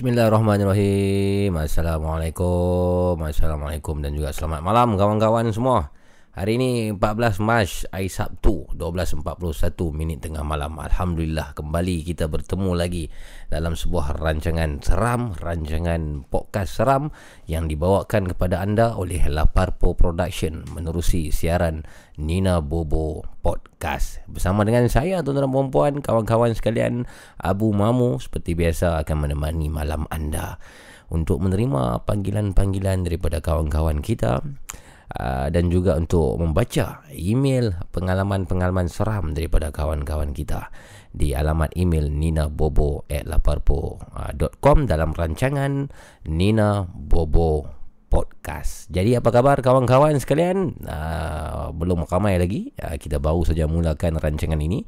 Bismillahirrahmanirrahim Assalamualaikum Assalamualaikum dan juga selamat malam kawan-kawan semua Hari ini 14 Mac hari Sabtu 12.41 minit tengah malam. Alhamdulillah kembali kita bertemu lagi Dalam sebuah rancangan seram Rancangan podcast seram Yang dibawakan kepada anda oleh Laparpo Production Menerusi siaran Nina Bobo Podcast. Bersama dengan saya tuan-tuan dan perempuan Kawan-kawan sekalian Abu Mamu Seperti biasa akan menemani malam anda Untuk menerima panggilan-panggilan daripada kawan-kawan kita Uh, dan juga untuk membaca email pengalaman-pengalaman seram daripada kawan-kawan kita di alamat email ninabobo@laparpo.com dalam rancangan Nina Bobo Podcast. Jadi apa khabar kawan-kawan sekalian? Uh, belum ramai lagi. Uh, kita baru saja mulakan rancangan ini.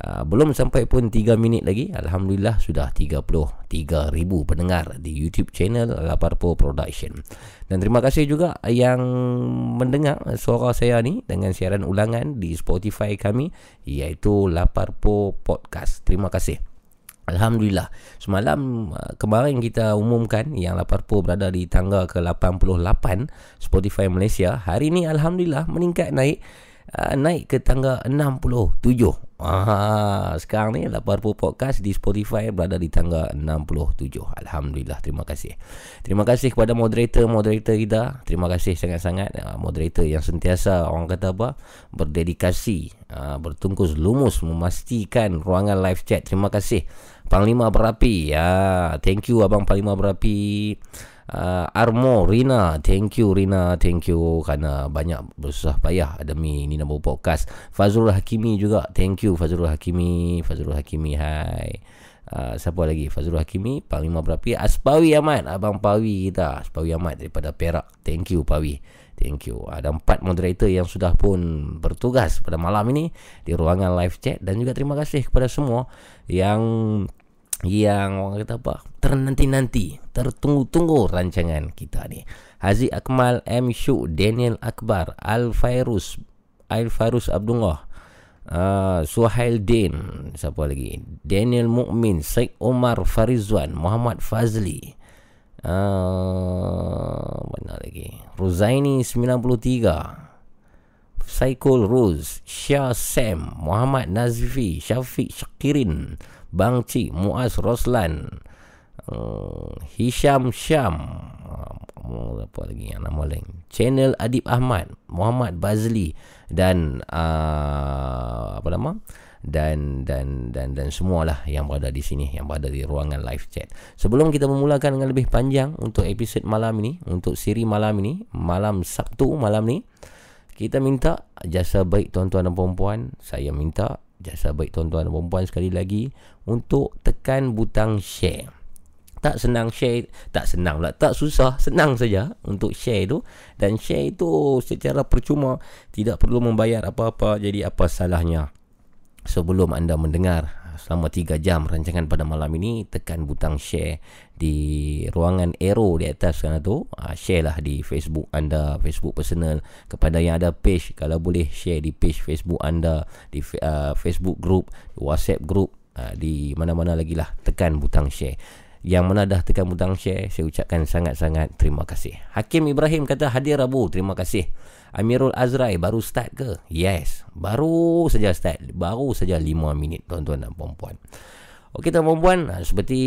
Uh, belum sampai pun 3 minit lagi Alhamdulillah sudah 33 ribu pendengar di YouTube channel Laparpo Production. Dan terima kasih juga yang mendengar suara saya ni Dengan siaran ulangan di Spotify kami Iaitu Laparpo Podcast. Terima kasih. Alhamdulillah. Semalam uh, kemarin kita umumkan Yang Laparpo berada di tangga ke-88 Spotify Malaysia Hari ini Alhamdulillah meningkat naik uh, Naik ke tangga 67 Ah, sekarang ni Laparpo Podcast di Spotify berada di tangga 67. Alhamdulillah, terima kasih. Terima kasih kepada moderator-moderator kita. Terima kasih sangat-sangat uh, moderator yang sentiasa orang kata apa? berdedikasi, uh, bertungkus lumus memastikan ruangan live chat. Terima kasih. Panglima Berapi. Ya, thank you abang Panglima Berapi uh, Armo Rina thank you Rina thank you kerana banyak bersusah payah demi Nina Bobo Podcast. Fazrul Hakimi juga thank you Fazrul Hakimi Fazrul Hakimi hai. Uh, siapa lagi? Fazrul Hakimi Panglima Berapi Aspawi Ahmad Abang Pawi kita Aspawi Ahmad daripada Perak. Thank you Pawi. Thank you. Ada empat moderator yang sudah pun bertugas pada malam ini di ruangan live chat. Dan juga terima kasih kepada semua yang yang orang kata apa? Ternanti-nanti. Tertunggu-tunggu rancangan kita ni. Haziq Akmal M. Syu Daniel Akbar Al Fairuz Al Fairuz Abdullah uh, Suhail Din siapa lagi? Daniel Mukmin Syed Omar Farizwan Muhammad Fazli. Uh, mana lagi? Ruzaini 93 Saikul Ruz Syah Sam Muhammad Nazfi Syafiq Syakirin Bang Cik Muaz Roslan. Uh, Hisham Syam. Uh, apa lagi yang nama lain? Channel Adib Ahmad Muhammad Bazli dan uh, apa nama? Dan dan dan dan semualah yang berada di sini yang berada di ruangan live chat. Sebelum kita memulakan dengan lebih panjang untuk episod malam ini, untuk siri malam ini, malam Sabtu malam ni, kita minta jasa baik tuan-tuan dan puan-puan, saya minta jasa baik tuan-tuan dan perempuan sekali lagi untuk tekan butang share. Tak senang share, tak senang pula, tak susah, senang saja untuk share tu. Dan share itu secara percuma tidak perlu membayar apa-apa jadi apa salahnya? Sebelum anda mendengar selama 3 jam rancangan pada malam ini tekan butang share di ruangan arrow di atas sana tu. Uh, share lah di Facebook anda Facebook personal. Kepada yang ada page kalau boleh share di page Facebook anda di uh, Facebook group WhatsApp group uh, di mana-mana lagi lah. Tekan butang share. Yang mana dah tekan butang share saya ucapkan sangat-sangat terima kasih. Hakim Ibrahim kata hadir Rabu terima kasih. Amirul Azrai baru start ke? Yes baru saja start. Baru saja 5 minit tuan-tuan dan puan-puan. Okey tuan-tuan puan, seperti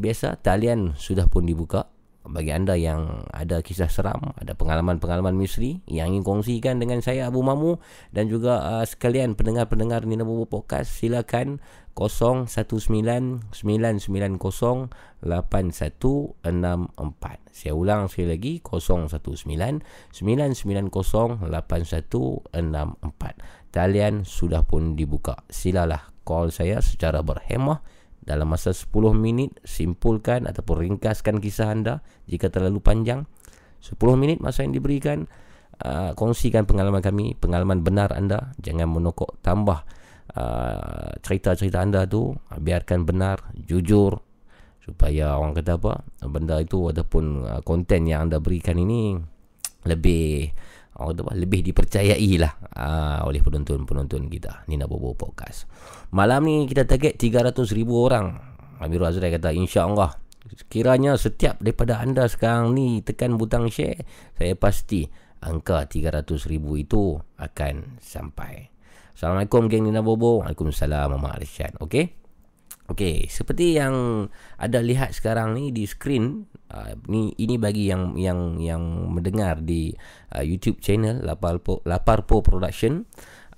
biasa talian sudah pun dibuka bagi anda yang ada kisah seram, ada pengalaman-pengalaman misteri yang ingin kongsikan dengan saya Abu Mamu dan juga uh, sekalian pendengar-pendengar Nina Bobo Podcast, silakan 0199908164. Saya ulang sekali lagi 0199908164. Talian sudah pun dibuka. Silalah call saya secara berhemah dalam masa 10 minit simpulkan ataupun ringkaskan kisah anda jika terlalu panjang. 10 minit masa yang diberikan uh, kongsikan pengalaman kami pengalaman benar anda. Jangan menokok tambah uh, cerita-cerita anda tu. Biarkan benar jujur supaya orang kata apa benda itu ataupun uh, konten yang anda berikan ini lebih Oh, lebih dipercayai lah uh, oleh penonton-penonton kita. Nina Bobo Podcast. Malam ni kita target 300 ribu orang. Amirul Azrai kata insyaAllah. Kiranya setiap daripada anda sekarang ni tekan butang share Saya pasti angka 300 ribu itu akan sampai. Assalamualaikum geng Nina Bobo. Waalaikumsalam Mama Arsyad. Okay Okey, seperti yang ada lihat sekarang ni di skrin, uh, ni ini bagi yang yang yang mendengar di uh, YouTube channel Laparpo Laparpo Production.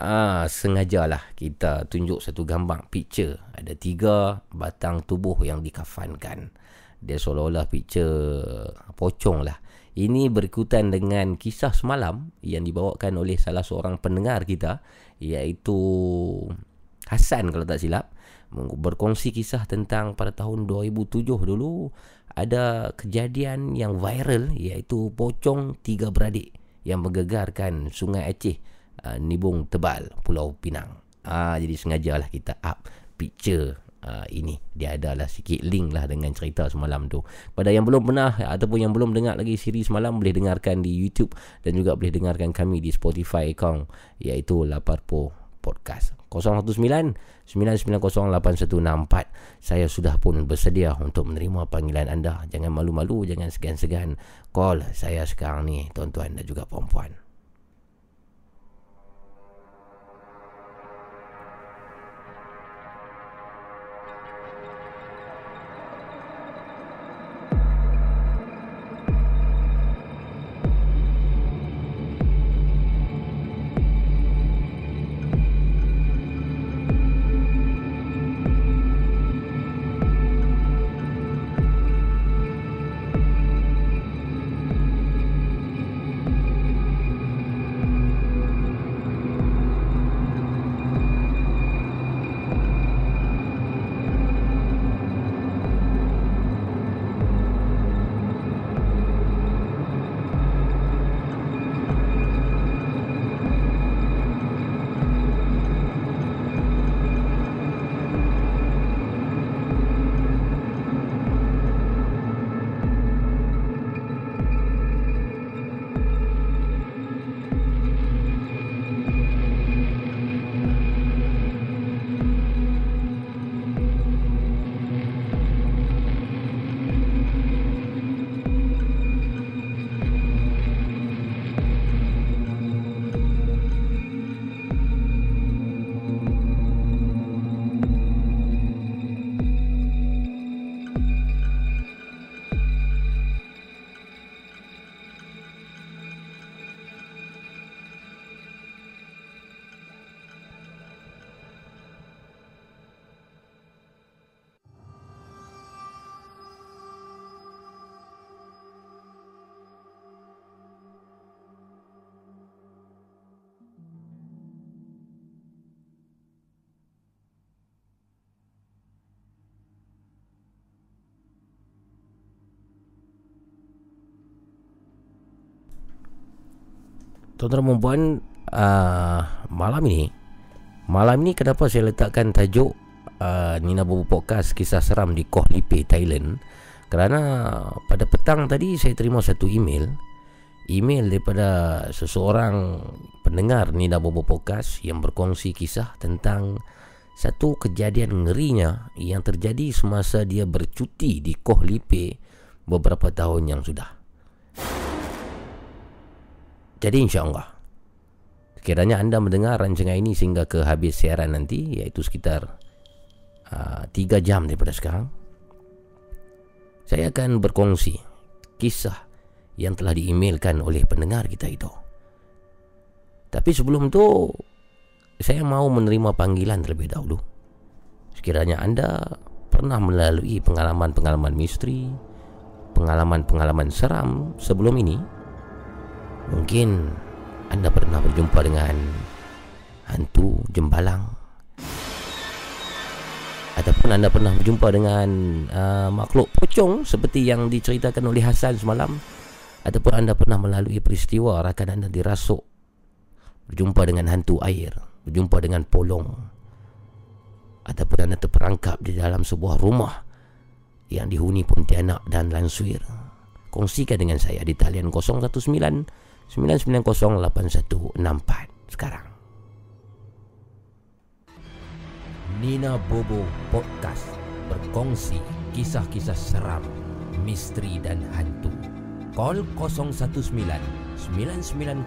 Ah uh, sengajalah kita tunjuk satu gambar picture ada tiga batang tubuh yang dikafankan. Dia seolah-olah picture pocong lah. Ini berikutan dengan kisah semalam yang dibawakan oleh salah seorang pendengar kita iaitu Hasan kalau tak silap berkongsi kisah tentang pada tahun 2007 dulu ada kejadian yang viral iaitu pocong tiga beradik yang menggegarkan sungai Aceh uh, Nibung Tebal Pulau Pinang. Ah jadi sengajalah kita up picture uh, ini dia adalah sikit link lah dengan cerita semalam tu. Pada yang belum pernah ataupun yang belum dengar lagi siri semalam boleh dengarkan di YouTube dan juga boleh dengarkan kami di Spotify account iaitu Laparpo Podcast. 019-990-8164 Saya sudah pun bersedia untuk menerima panggilan anda. Jangan malu-malu, jangan segan-segan Call saya sekarang ni tuan-tuan dan juga perempuan Tuan-tuan dan puan uh, Malam ini Malam ini kenapa saya letakkan tajuk uh, Nina Bobo Podcast Kisah Seram di Koh Lipe, Thailand? Kerana pada petang tadi saya terima satu email. Email daripada seseorang pendengar Nina Bobo Podcast Yang berkongsi kisah tentang Satu kejadian ngerinya Yang terjadi semasa dia bercuti di Koh Lipe Beberapa tahun yang sudah jadi insyaAllah Kiranya anda mendengar rancangan ini sehingga ke habis siaran nanti Iaitu sekitar uh, 3 jam daripada sekarang Saya akan berkongsi kisah yang telah diemailkan oleh pendengar kita itu. Tapi sebelum tu saya mau menerima panggilan terlebih dahulu. Sekiranya anda pernah melalui pengalaman-pengalaman misteri, pengalaman-pengalaman seram sebelum ini, mungkin anda pernah berjumpa dengan hantu jembalang. Ataupun anda pernah berjumpa dengan uh, makhluk pocong seperti yang diceritakan oleh Hasan semalam. Ataupun anda pernah melalui peristiwa rakan anda dirasuk. Berjumpa dengan hantu air berjumpa dengan polong. Ataupun anda terperangkap di dalam sebuah rumah yang dihuni Pontianak dan Lansuir kongsikan dengan saya di talian 019 990 8164 sekarang Nina Bobo Podcast berkongsi kisah-kisah seram, misteri dan hantu. Call 019 990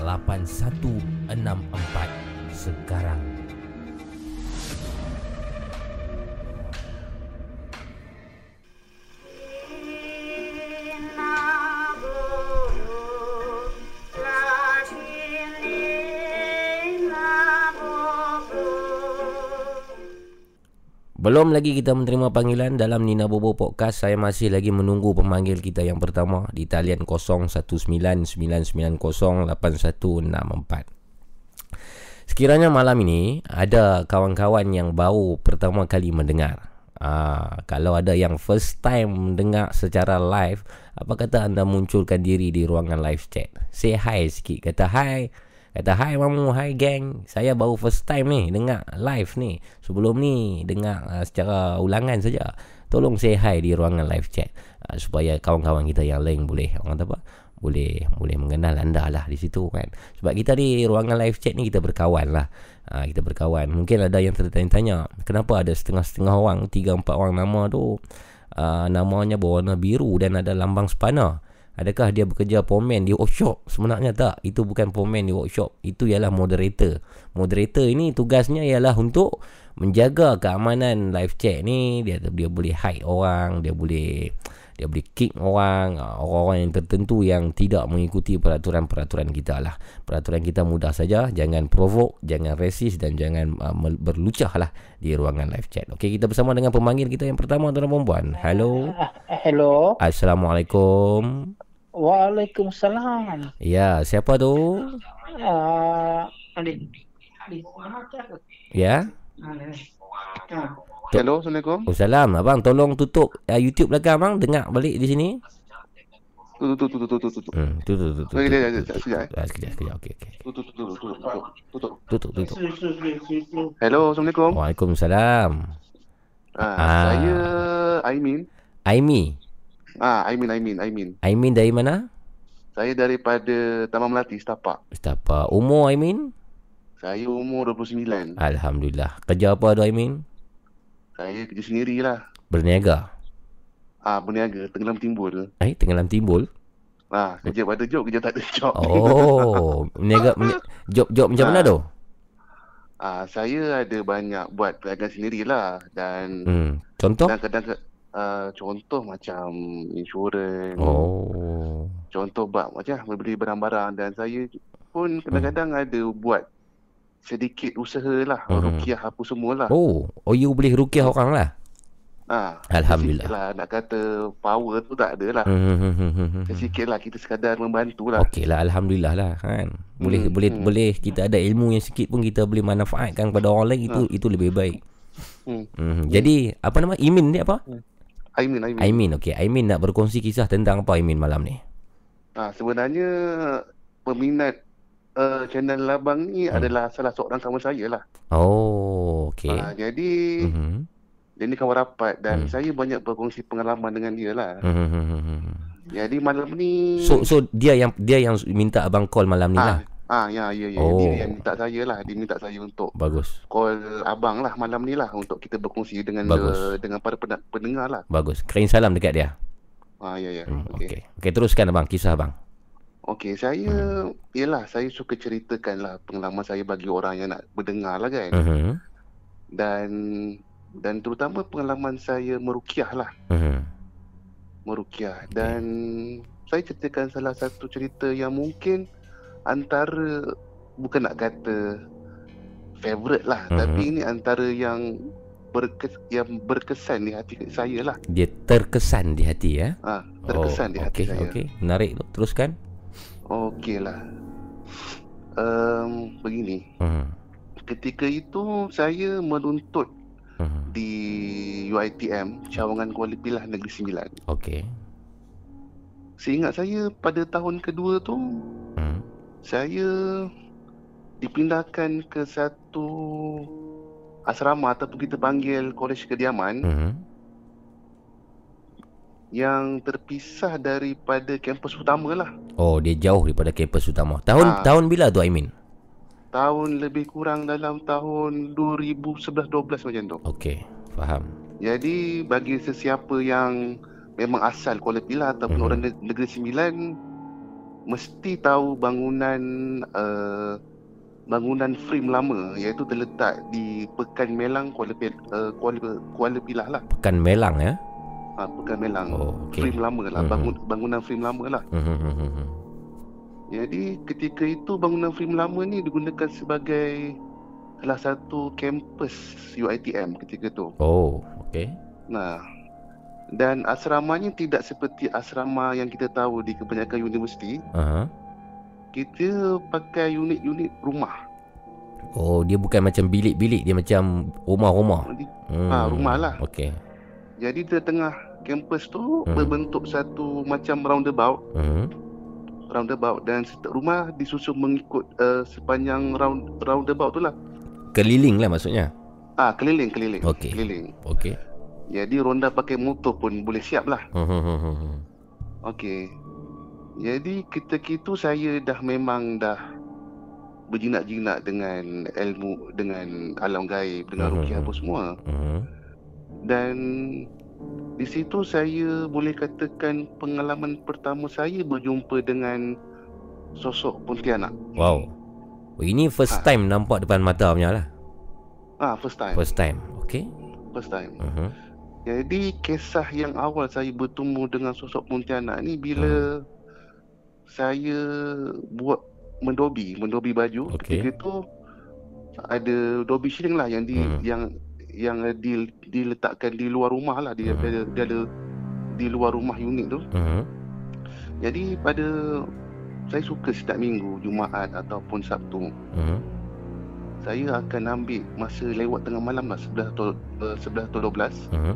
8164 sekarang. Belum lagi kita menerima panggilan dalam Nina Bobo Podcast. Saya masih lagi menunggu pemanggil kita yang pertama di talian 0199908164. Sekiranya malam ini ada kawan-kawan yang baru pertama kali mendengar. Ah, kalau ada yang first time mendengar secara live, apa kata anda munculkan diri di ruangan live chat? Say hi sikit. Kata hi. Kata hi mamu, hi gang Saya baru first time ni dengar live ni. Sebelum ni dengar uh, secara ulangan saja. Tolong say hi di ruangan live chat. Uh, Supaya kawan-kawan kita yang lain boleh Orang kata apa? Boleh boleh mengenal anda lah di situ kan? Sebab kita di ruangan live chat ni kita berkawan lah. Uh, Kita berkawan. Mungkin ada yang tertanya-tanya Kenapa ada setengah-setengah orang Tiga empat orang nama tu? Uh, Namanya berwarna biru dan ada lambang sepana Adakah dia bekerja pomen di workshop? Sebenarnya tak. Itu bukan pomen di workshop. Itu ialah moderator. Moderator ini tugasnya ialah untuk menjaga keamanan live chat ni. Dia dia boleh hide orang, dia boleh dia boleh kick orang, ah, orang-orang yang tertentu yang tidak mengikuti peraturan-peraturan kita lah. Peraturan kita mudah saja, jangan provoke, jangan resist dan jangan uh, berlucah lah di ruangan live chat. Okey, kita bersama dengan pemanggil kita yang pertama tuan perempuan. Hello. Hello. Assalamualaikum. Waalaikumsalam. Ya, siapa tu? Uh, ya. Hello, Assalamualaikum. Waalaikumsalam. Abang, tolong tutup uh, YouTube belakang abang. Dengar balik di sini. Tutup, tutup, tutup, tutup. Hmm, tutup, tutup. Okey, sekejap, sekejap, sekejap. Ah, sekejap, sekejap. Okey, okey. Tutup, tutup, tutup, tutup, tutup. Tutup, tutup. Hello, Assalamualaikum. Waalaikumsalam. Ah, Ah. saya Aimin. Aimi. Ah, Aimin, Aimin, Aimin. Aimin dari mana? Saya daripada Taman Melati, Setapak. Apa? Umur Aimin? Saya umur 29. Alhamdulillah. Kerja apa tu Aimin? Saya kerja sendirilah. Berniaga. Ah, berniaga, tenggelam timbul. Eh, tenggelam timbul. Ah, kerja pada job, kerja tak ada job. Oh, berniaga berni- job-job macam mana Ah. tu? Ah, saya ada banyak buat perniagaan sendirilah dan Hmm. Contoh? dan kadang uh, contoh macam insurans, Oh. contoh bab macam membeli barang-barang dan saya pun kadang-kadang ada buat sedikit usaha lah, Mhm. rukiah apa semualah. Oh, oh you boleh rukiah orang lah. Ah, Alhamdulillah. Lah, nak kata power tu tak ada lah. Hmm, hmm, hmm, hmm, hmm, hmm. Sikit lah kita sekadar membantu lah. Okey lah alhamdulillah lah kan. Boleh Hmm, boleh hmm. boleh kita ada ilmu yang sikit pun kita boleh manfaatkan kepada orang lain itu itu lebih baik. Hmm. Hmm. Jadi apa nama Imin ni apa? Aimin, Aimin. Aimin okey. Aimin nak berkongsi kisah tentang apa Aimin malam ni? Ah, sebenarnya peminat uh, channel Labang ni Hmm. adalah salah seorang kawan saya lah. Oh, okey. Ah, jadi Mhm. dia ni kawan rapat dan Hmm. saya banyak berkongsi pengalaman dengan dia lah. Mhm, mhm, mhm, mhm. Jadi malam ni So so dia yang dia yang minta abang call malam ni lah. Ah, ah ya ya ya Oh. dia yang minta saya lah, dia minta saya untuk Bagus. call abang lah malam ni lah untuk kita berkongsi dengan Bagus. uh, dengan para pen- pendengar lah. Bagus. Kirim salam dekat dia. Ah ya ya. Hmm, Okey. okey. Okey, teruskan abang kisah abang. Okey, saya Hmm. yalah saya suka ceritakan lah pengalaman saya bagi orang yang nak berdengar lah kan. Mhm. Dan dan terutama pengalaman saya merukiah lah. Mhm. merukiah dan saya ceritakan salah satu cerita yang mungkin antara bukan nak kata favorite lah Mhm. tapi ini antara yang berkes, yang berkesan di hati saya lah. Dia terkesan di hati ya. Ah, terkesan di hati okay, saya. Okey, menarik tu. Teruskan. Okey lah. Um, begini, Hmm. ketika itu saya menuntut Hmm. di UiTM Cawangan Kuala Pilah Negeri Sembilan. Okey. Seingat saya pada tahun kedua tu Hmm. Saya dipindahkan ke satu asrama ataupun kita panggil kolej kediaman Hmm. yang terpisah daripada kampus utama lah. Oh, dia jauh daripada kampus utama. Tahun Ah. tahun bila tu Aimin? Tahun lebih kurang dalam tahun 2011-12 macam tu. Okey, faham. Jadi bagi sesiapa yang memang asal Kuala Pilah ataupun Mhm. orang ne- Negeri Sembilan mesti tahu bangunan uh, bangunan frame lama iaitu terletak di Pekan Melang Kuala uh, Kuala Kuala Pilah lah. Pekan Melang ya. Ha, Pekan Melang. Oh, okey. Frame lama lah, Mhm. bangun, bangunan frame lama lah. Hmm, hmm, hmm, hmm, hmm. Jadi ketika itu bangunan frame lama ni digunakan sebagai salah satu kampus UiTM ketika tu. Oh, okey. Nah, dan asramanya tidak seperti asrama yang kita tahu di kebanyakan universiti. Aha. Kita pakai unit-unit rumah. Oh, dia bukan macam bilik-bilik, dia macam rumah-rumah. Hmm. Ah, rumah lah. Okey. Jadi di tengah kampus tu Hmm. berbentuk satu macam roundabout, Hmm. roundabout dan setiap rumah disusun mengikut uh, sepanjang round roundabout tu lah. Keliling lah maksudnya. Ah, keliling, keliling. Okey. Keliling. Okey. Jadi ronda pakai motor pun boleh siap lah. Hmm. Okey. Jadi ketika itu saya dah memang dah berjinak-jinak dengan ilmu dengan alam gaib dengan Mhm. rukiah apa semua Hmm. dan di situ saya boleh katakan pengalaman pertama saya berjumpa dengan sosok Pontianak. Wow. Ini first Ah. time nampak depan mata punya lah. Ah first time. First time. Okey. First time. Hmm. Jadi kisah yang awal saya bertemu dengan sosok Pontianak ni bila saya buat mendobi, mendobi baju. Okey. Ketika itu ada dobi shilling lah yang di Hmm. yang yang di, diletakkan di luar rumah lah dia, Hmm. dia, dia ada di luar rumah unit tu. Hmm. Jadi pada saya suka setiap minggu Jumaat ataupun Sabtu Hmm. saya akan ambil masa lewat tengah malam lah 11 atau uh, 11 atau 12 Hmm.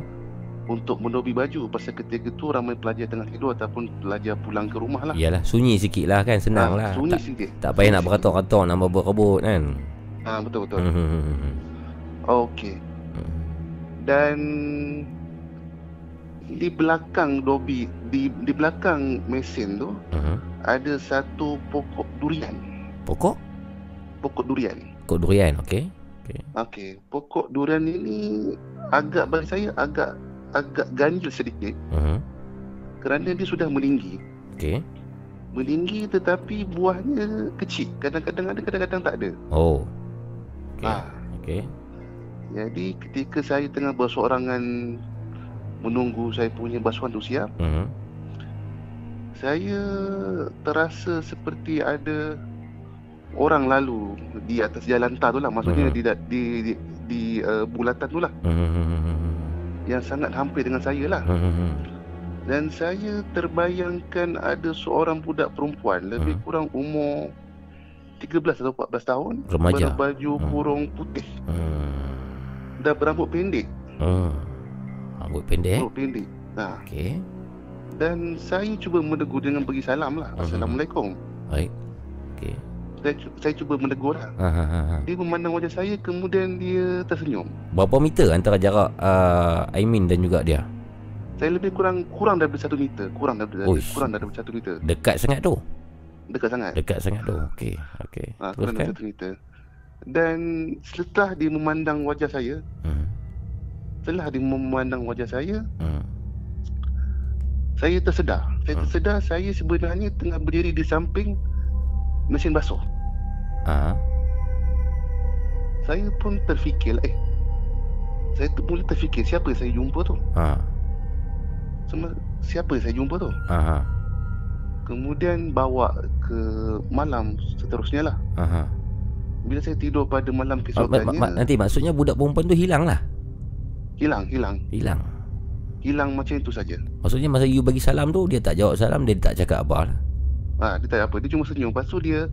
Untuk mendobi baju pasal ketika tu ramai pelajar tengah tidur ataupun pelajar pulang ke rumah lah. Yalah, sunyi sikit lah kan, senang Ah, lah. Sunyi Tak, sikit. tak payah nak beratur-atur, nak berebut kan. Ah betul betul. Hmm. hmm, hmm, hmm. Okey. Dan di belakang dobi di di belakang mesin tu Hmm. ada satu pokok durian. Pokok? Pokok durian. Pokok durian, okey. Okey, pokok durian ini agak bagi saya agak agak ganjil sedikit Hmm. kerana dia sudah meninggi. Okey. Meninggi tetapi buahnya kecil. Kadang-kadang ada, kadang-kadang tak ada. Oh. Okey. Ah, Okey. jadi ketika saya tengah bersorangan menunggu saya punya basuhan tu siap, Hmm. saya terasa seperti ada orang lalu di atas jalan tar tu lah. Maksudnya Mhm. di di di, di, uh, bulatan tu lah Hmm. Yang sangat hampir dengan saya lah. Hmm. Dan saya terbayangkan ada seorang budak perempuan lebih Hmm. kurang umur 13 atau 14 tahun Remaja. berbaju Hmm. kurung putih Hmm. dan berambut pendek. Hmm. Rambut pendek. Rambut pendek. Nah, Okey. dan saya cuba menegur dengan bagi salam lah. Mhm. Assalamualaikum. Baik. Okey. Saya, saya cuba menegur lah. Ha ha ha. ha. Dia memandang wajah saya kemudian dia tersenyum. Berapa meter antara jarak uh, Aimin dan juga dia? Saya lebih kurang kurang daripada satu meter, kurang daripada Uish. kurang daripada satu meter. Dekat sangat tu. Dekat sangat. Dekat sangat tu. Okey. Okey. Ha, kurang Teruskan. daripada satu meter. Dan setelah dia memandang wajah saya, Hmm. setelah dia memandang wajah saya, Hmm. saya tersedar. Saya Hmm. tersedar saya sebenarnya tengah berdiri di samping mesin basuh. Ha. Saya pun terfikir, eh, saya tu mula terfikir siapa yang saya jumpa tu. Ha. Sama siapa saya jumpa tu? Aha. Kemudian bawa ke malam seterusnya lah. Aha. Bila saya tidur pada malam Ma- ma- keesokannya, ma- nanti maksudnya budak perempuan tu hilang lah. hilang, hilang. Hilang. Hilang macam itu saja. Maksudnya masa you bagi salam tu dia tak jawab salam, dia tak cakap apa lah. Ha, dia tak apa. Dia cuma senyum. Lepas tu dia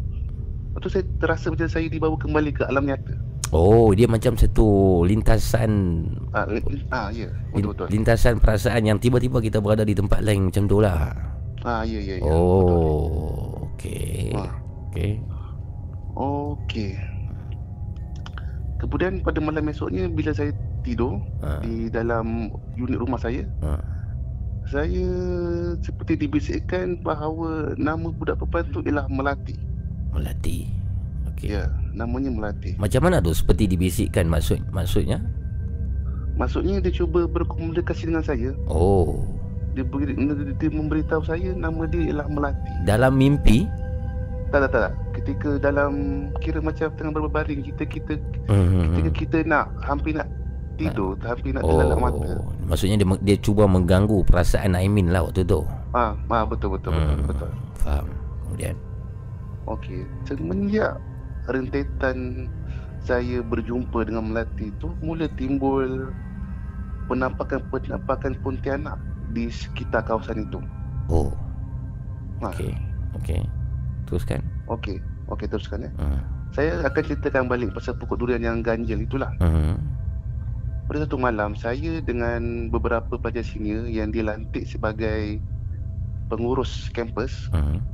Lepas tu saya terasa macam saya dibawa kembali ke alam nyata. Oh, dia macam satu lintasan Ah, li- ah ya, lin- betul betul. lintasan perasaan yang tiba-tiba kita berada di tempat lain macam tu lah. Ah ya ya ya. Oh, okey. Ah. Okey. Okey. Kemudian pada malam esoknya bila saya tidur Ha. di dalam unit rumah saya, Ha. saya seperti dibisikkan bahawa nama budak perempuan tu ialah Melati. Melati. Okey. Ya, namanya Melati. Macam mana tu seperti dibisikkan maksud maksudnya? Maksudnya dia cuba berkomunikasi dengan saya. Oh, Dia, beri, dia memberitahu saya nama dia ialah Melati. dalam mimpi? Tak tak tak. tak. Ketika dalam kira macam tengah berbaring kita kita Hmm. ketika kita nak hampir nak tidur, hampir nak terlalak mata. Oh, maksudnya dia dia cuba mengganggu perasaan Aimin lah waktu tu. Ah, ah betul betul betul Hmm, betul. Faham. Kemudian Okey, semenjak rentetan saya berjumpa dengan Melati tu mula timbul penampakan-penampakan Pontianak di sekitar kawasan itu. oh, Ha, okey. Okey. Teruskan. okey. Okey teruskan ya. Hmm. Saya akan ceritakan balik pasal pokok durian yang ganjil itulah. Hmm. Pada satu malam saya dengan beberapa pelajar senior yang dilantik sebagai pengurus kampus Hmm.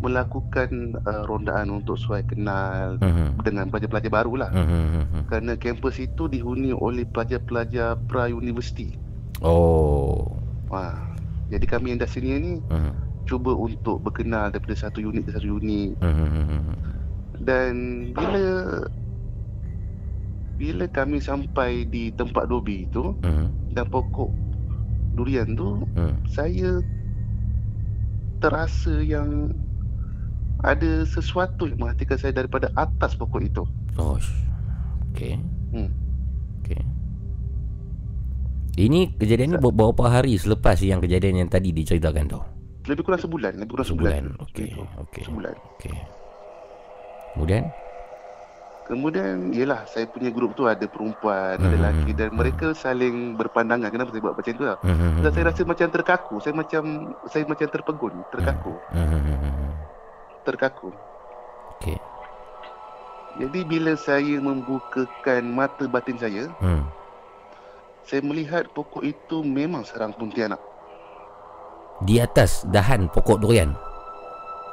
Melakukan uh, rondaan untuk suai kenal Hmm. dengan pelajar-pelajar baru lah. Hmm. kerana kampus itu dihuni oleh pelajar-pelajar pra-universiti. Oh. Ha. Jadi kami yang dah senior ni Hmm. cuba untuk berkenal daripada satu unit ke satu unit Hmm. dan bila bila kami sampai di tempat dobi itu Hmm. dan pokok durian tu Hmm. saya terasa yang ada sesuatu yang menghentikan saya daripada atas pokok itu. Oh. Okey. Hmm. Okey. Ini kejadian ni ber- berapa hari selepas yang kejadian yang tadi diceritakan tu? Lebih kurang sebulan, lebih kurang sebulan. Sebulan. Okey. Okey. Sebulan. Okey. Kemudian? Kemudian Yelah saya punya grup tu Ada perempuan Ada Hmm. lelaki Dan mereka saling berpandangan Kenapa saya buat macam tu lah Hmm. Dan saya rasa macam terkaku Saya macam Saya macam terpegun Terkaku Hmm. Terkaku Okey. Jadi bila saya membukakan mata batin saya Hmm. Saya melihat pokok itu Memang sarang Pontianak Di atas dahan pokok durian.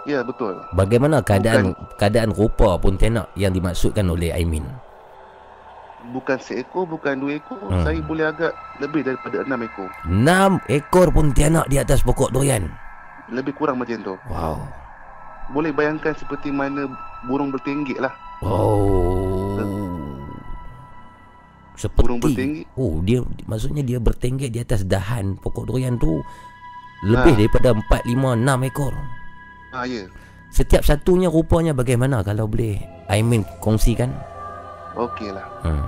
Ya betul Bagaimana keadaan keadaan rupa Pontianak yang dimaksudkan oleh Aimin? Bukan seekor Bukan dua ekor Hmm. Saya boleh agak Lebih daripada enam ekor Enam ekor Pontianak di atas pokok durian. Lebih kurang macam tu Wow. Boleh bayangkan seperti mana Burung bertenggik lah Oh. Burung Seperti bertenggik Oh, dia maksudnya dia bertenggek di atas dahan pokok durian tu lebih Ha. daripada 4 5 6 ekor. Ah ya Setiap satunya rupanya bagaimana kalau boleh Aimin kongsikan? Okey lah Hmm.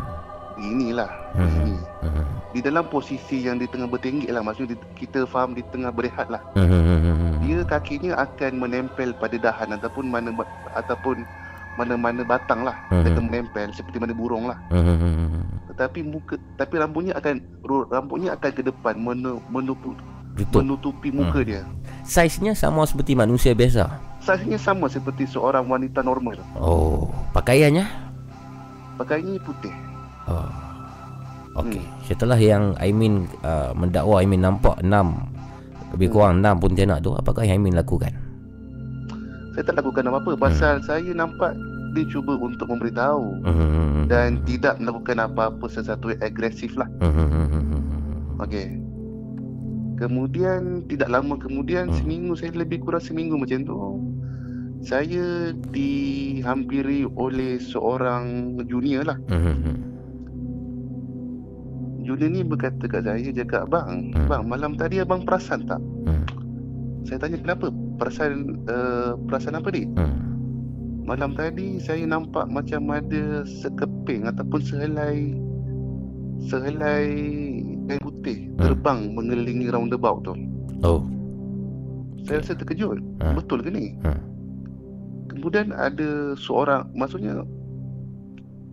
Inilah Hmm. Ini Hmm. di dalam posisi yang di tengah bertenggik lah maksudnya kita faham di tengah berehat lah Hmm. Dia kakinya akan menempel pada dahan ataupun mana ataupun mana-mana batang lah Hmm. dia akan menempel seperti mana burung lah Hmm. tetapi muka tapi rambutnya akan rambutnya akan ke depan menu, menutup, menutupi muka dia Saiznya sama seperti manusia biasa. saiznya sama seperti seorang wanita normal Oh, pakaiannya? pakaiannya putih Oh. Okey. Setelah yang Aimin uh, mendakwa Aimin nampak enam lebih Hmm. kurang enam Pontianak tu, apakah yang Aimin lakukan? saya tak lakukan apa-apa pasal saya nampak dia cuba untuk memberitahu Hmm. dan tidak melakukan apa-apa sesuatu yang agresif lah Hmm. Okey. Kemudian tidak lama kemudian Hmm. seminggu saya lebih kurang seminggu macam tu saya dihampiri oleh seorang junior lah. Hmm. Junior ni berkata kat saya cakap bang, Hmm. bang malam tadi abang perasan tak? Hmm. Saya tanya kenapa? Perasan uh, perasan apa ni? Hmm. Malam tadi saya nampak macam ada sekeping ataupun sehelai sehelai kain putih terbang mengelilingi roundabout tu. Oh. Saya rasa terkejut. Ha. Betul ke ni? Ha. Kemudian ada seorang, maksudnya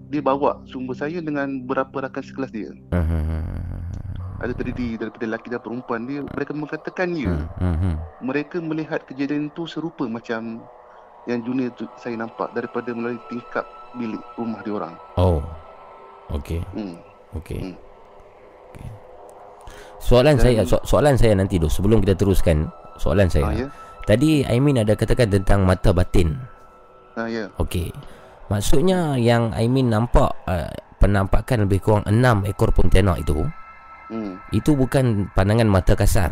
dia bawa sumber saya dengan beberapa rakan sekelas dia. Ada terdiri daripada lelaki dan perempuan dia. Mereka mengatakan ya. Mereka melihat kejadian itu serupa macam yang junior tu saya nampak daripada melalui tingkap bilik rumah dia orang. Oh. Okey. Hmm. Okey. Hmm. Okey. Soalan Dan- saya so, soalan saya nanti dulu sebelum kita teruskan soalan saya. Ah, ya. Tadi Aimin ada katakan tentang mata batin. Ah, ya. Okey. Maksudnya yang Aimin nampak uh, penampakan lebih kurang 6 ekor pontianak itu, Hmm. itu bukan pandangan mata kasar.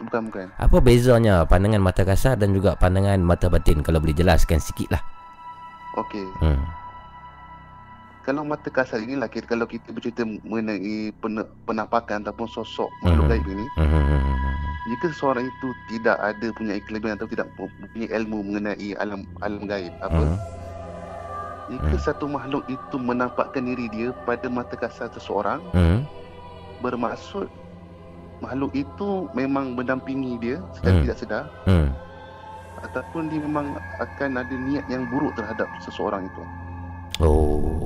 Bukan, bukan. Apa bezanya pandangan mata kasar dan juga pandangan mata batin kalau boleh jelaskan sikit lah. Okey. Hmm. Kalau mata kasar inilah kita, kalau kita bercerita mengenai pen, penampakan ataupun sosok makhluk Mhm. gaib ini, Hmm. jika seseorang itu tidak ada punya kelebihan atau tidak mempunyai ilmu mengenai alam alam gaib apa Hmm. Jika Hmm. satu makhluk itu menampakkan diri dia pada mata kasar seseorang Hmm. bermaksud makhluk itu memang mendampingi dia secara Hmm. tidak sedar Hmm. ataupun dia memang akan ada niat yang buruk terhadap seseorang itu. Oh.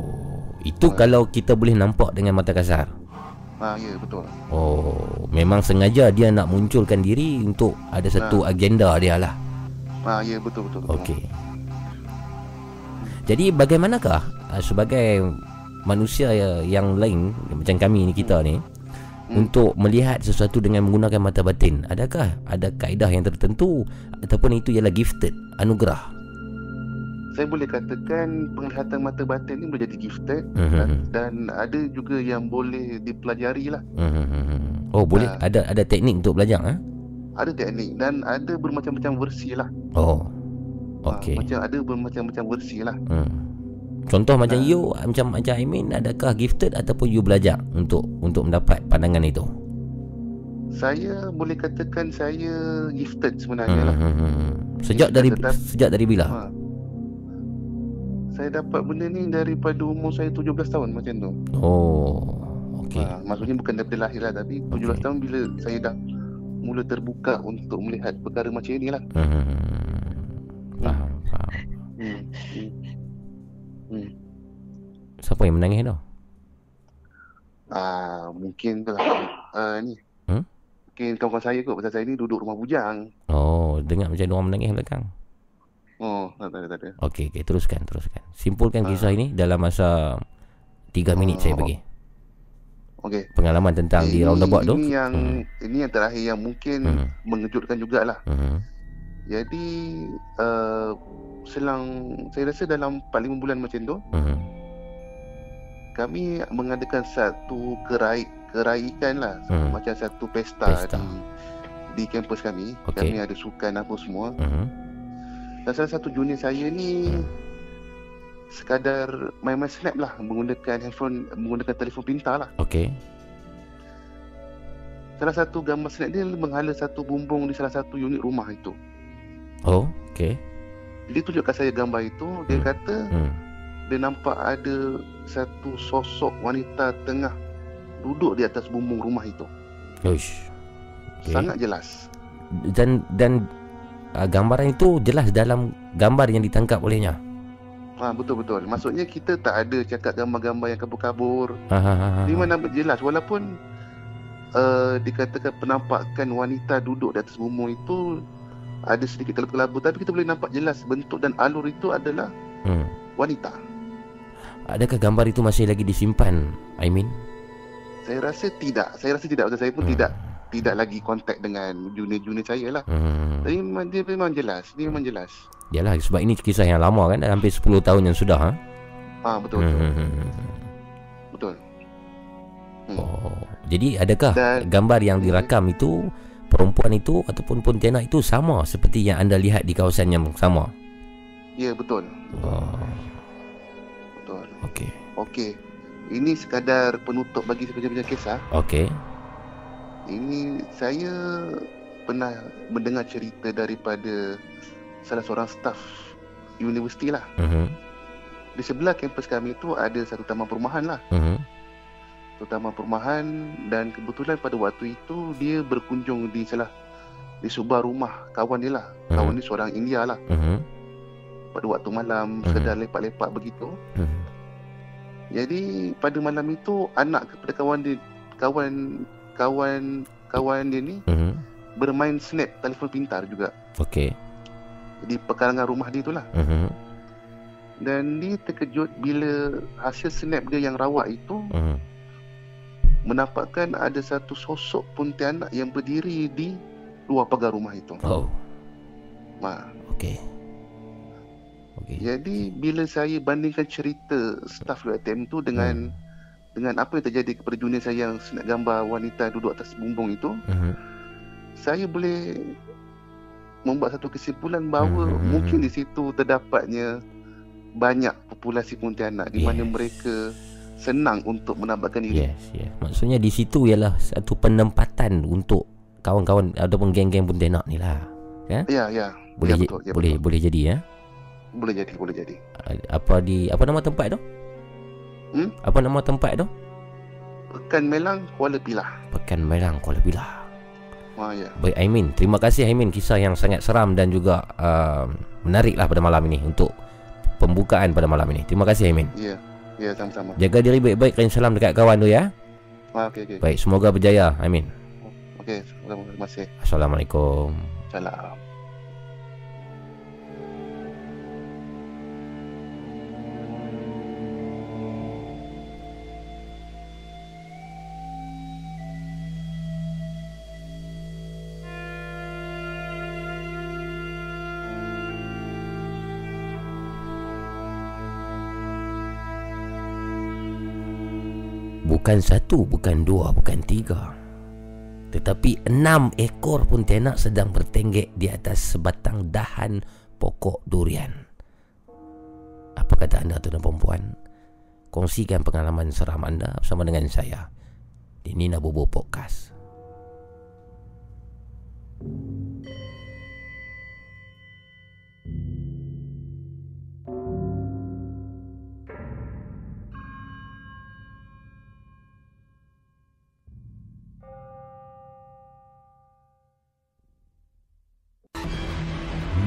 Itu Ah. kalau kita boleh nampak dengan mata kasar. Ha ya betul. Oh, memang sengaja dia nak munculkan diri untuk ada satu agenda dia lah. Ha ya betul betul. betul. Okey. Jadi bagaimanakah uh, sebagai manusia ya- yang lain macam kami ni kita ni Hmm. untuk melihat sesuatu dengan menggunakan mata batin? Adakah ada kaedah yang tertentu ataupun itu ialah gifted, anugerah? Saya boleh katakan penglihatan mata batin ni boleh jadi gifted Mhm. dan, dan ada juga yang boleh dipelajari lah. Hmm. Oh, boleh Ah. ada ada teknik untuk belajar ah? Ada teknik dan ada bermacam-macam versi lah. Oh. Ha, Okey. macam ada bermacam-macam versi lah. Hmm. Contoh macam Ah. you macam macam Aimin adakah gifted ataupun you belajar untuk untuk mendapat pandangan itu? Saya boleh katakan saya gifted sebenarnya Hmm. lah. hmm, hmm, hmm. Sejak dari Tetap- sejak dari bila? Ha. Saya dapat benda ni daripada umur saya 17 tahun macam tu. Oh. Okey. Ha, maksudnya bukan daripada lahir lah tapi 17 Okey. tahun bila saya dah mula terbuka untuk melihat perkara macam ni lah. Hmm, hmm, hmm. Faham, faham. Hmm. Hmm. Hmm. Siapa yang menangis tu? Ah, mungkin tu lah. Ah, ni. Hmm? Mungkin kawan-kawan saya kot pasal saya ni duduk rumah bujang. Oh, dengar macam orang menangis belakang. Oh, tak ada, tak ada. Okey, okey, teruskan, teruskan. Simpulkan Ah. kisah ini dalam masa 3 minit saya Oh. bagi. Okey. Pengalaman tentang di roundabout tu. Ini yang Hmm. ini yang terakhir yang mungkin Hmm. mengejutkan jugalah. Hmm. Jadi uh, selang saya rasa dalam 4 5 bulan macam tu Hmm. kami mengadakan satu kerai keraikan lah Hmm. macam satu pesta, Pesta. di di kampus kami. Okey. Kami ada sukan apa semua. Hmm. Dan salah satu junior saya ni Hmm. sekadar main-main snap lah menggunakan handphone menggunakan telefon pintar lah. Okey. Salah satu gambar snap dia menghala satu bumbung di salah satu unit rumah itu. Oh, okey. Dia tunjukkan saya gambar itu, dia Hmm. kata Hmm. dia nampak ada satu sosok wanita tengah duduk di atas bumbung rumah itu. Uish. Okey. Sangat jelas. dan dan uh, gambaran itu jelas dalam gambar yang ditangkap olehnya. Ha betul betul. Maksudnya kita tak ada cakap gambar-gambar yang kabur-kabur. Ha ha ha. ha. Di mana jelas walaupun uh, dikatakan penampakan wanita duduk di atas bumbung itu ada sedikit kelabu-kelabu tapi kita boleh nampak jelas bentuk dan alur itu adalah Hmm. wanita. Adakah gambar itu masih lagi disimpan? I mean. Saya rasa tidak. Saya rasa tidak. Saya pun Hmm. tidak tidak lagi kontak dengan junior-junior saya lah. Hmm. Tapi memang dia memang jelas. Dia memang jelas. Yalah sebab ini kisah yang lama kan dah hampir 10 tahun yang sudah ha. Ah betul betul. Hmm, hmm, hmm. betul. Hmm. Oh. Jadi adakah Dan- gambar yang dirakam itu perempuan itu ataupun pontianak itu sama seperti yang anda lihat di kawasan yang sama? Ya betul. Oh. Betul. Okey. Okey. Ini sekadar penutup bagi sepanjang kisah. Okey. Ini saya pernah mendengar cerita daripada salah seorang staf universiti lah. Mhm. Di sebelah kampus kami tu ada satu taman perumahan lah. Mhm. Terutama perumahan dan kebetulan pada waktu itu dia berkunjung di salah di sebuah rumah kawan dia lah. Kawan Mhm. ni seorang India lah. Mhm. Pada waktu malam Mhm. sedar lepak-lepak begitu. Mhm. Jadi pada malam itu anak kepada kawan dia kawan kawan kawan dia ni Mhm. bermain snap telefon pintar juga Okey. di pekarangan rumah dia itulah. Mhm. Dan dia terkejut bila hasil snap dia yang rawak itu Mhm. Menampakkan ada satu sosok pontianak yang berdiri di luar pagar rumah itu. Oh, Ma. okey. Okey. Jadi bila saya bandingkan cerita staf UiTM tu dengan dengan apa yang terjadi kepada junior saya yang snap gambar wanita duduk atas bumbung itu, Mhm. saya boleh membuat satu kesimpulan bahawa Mhm. mungkin di situ terdapatnya banyak populasi pontianak di mana Yes. mereka senang untuk menampakkan diri. Yes, yes. Maksudnya di situ ialah satu penempatan untuk kawan-kawan ataupun geng-geng Pontianak ni lah. Ya, ya. Boleh ya, betul, ya, boleh betul. boleh jadi ya. Boleh jadi, boleh jadi. Apa di apa nama tempat tu? Hmm? Apa nama tempat tu? Pekan Melang Kuala Pilah. Pekan Merang Kuala Pilah. Ha ya. Baik Aimin, terima kasih Aimin kisah yang sangat seram dan juga uh, menariklah pada malam ini untuk pembukaan pada malam ini. Terima kasih Aimin. Ya. Ya, sama-sama. Jaga diri baik-baik dan salam dekat kawan tu ya. Ha okey okey. Baik, semoga berjaya Aimin. Okey, terima kasih. Assalamualaikum. Salam. Bukan satu, bukan dua, bukan tiga. Tetapi enam ekor pontianak sedang bertenggek di atas sebatang dahan pokok durian. Apa kata anda tuan dan perempuan? Kongsikan pengalaman seram anda bersama dengan saya Di Nina Bobo Podcast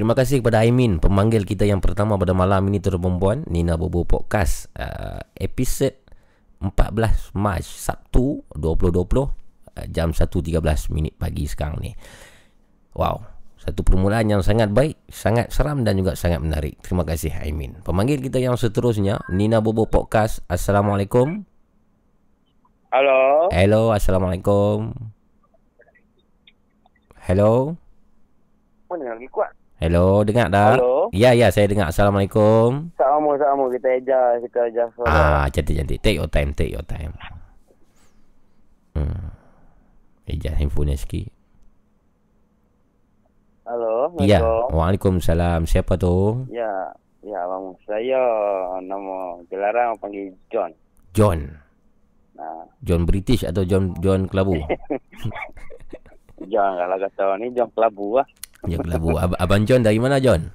Terima kasih kepada Aimin Pemanggil kita yang pertama pada malam ini Tuan perempuan. Nina Bobo Podcast uh, Episod 14 Mac Sabtu 2020 uh, Jam 1.13 minit pagi sekarang ni. Wow Satu permulaan yang sangat baik Sangat seram dan juga sangat menarik. Terima kasih Aimin. Pemanggil kita yang seterusnya Nina Bobo Podcast. Assalamualaikum. Halo. Hello Assalamualaikum. Hello. Mana lagi kuat? Hello Dengar tak? Halo. Ya ya saya dengar Assalamualaikum Sama sama kita eja kita eja. Ah, cantik-cantik. Take your time, take your time. Hmm. Eja handphone sikit. Halo. Ya. Waalaikumsalam. Siapa tu? Ya. Ya, bang. Saya nama gelaran panggil John. John. Nah, John British atau John John Kelabu? John kalau kata ni John Kelabu lah. John Kelabu. Ab- Abang John dari mana John?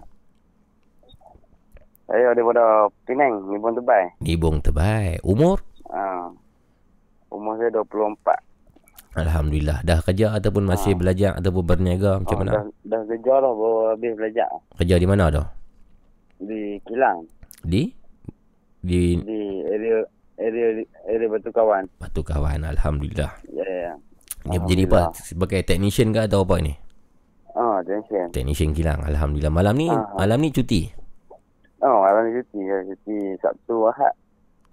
Saya daripada Penang, Nibun Tebai. Di Bung Tebai. Umur? Ha. Umur saya 24. Alhamdulillah. Dah kerja ataupun masih Ah. belajar ataupun berniaga macam Ah, mana? Dah, dah kerja lah baru habis belajar. Kerja di mana tu? Di Kilang. Di? Di Di area area area Batu Kawan. Batu Kawan. Alhamdulillah. Ya, ya. Dia jadi apa? Sebagai technician ke atau apa ni? Ah, tension. Technician kilang. Alhamdulillah. Malam ni, Ah. malam ni cuti. Oh, malam ni cuti. Ya, cuti Sabtu Ahad.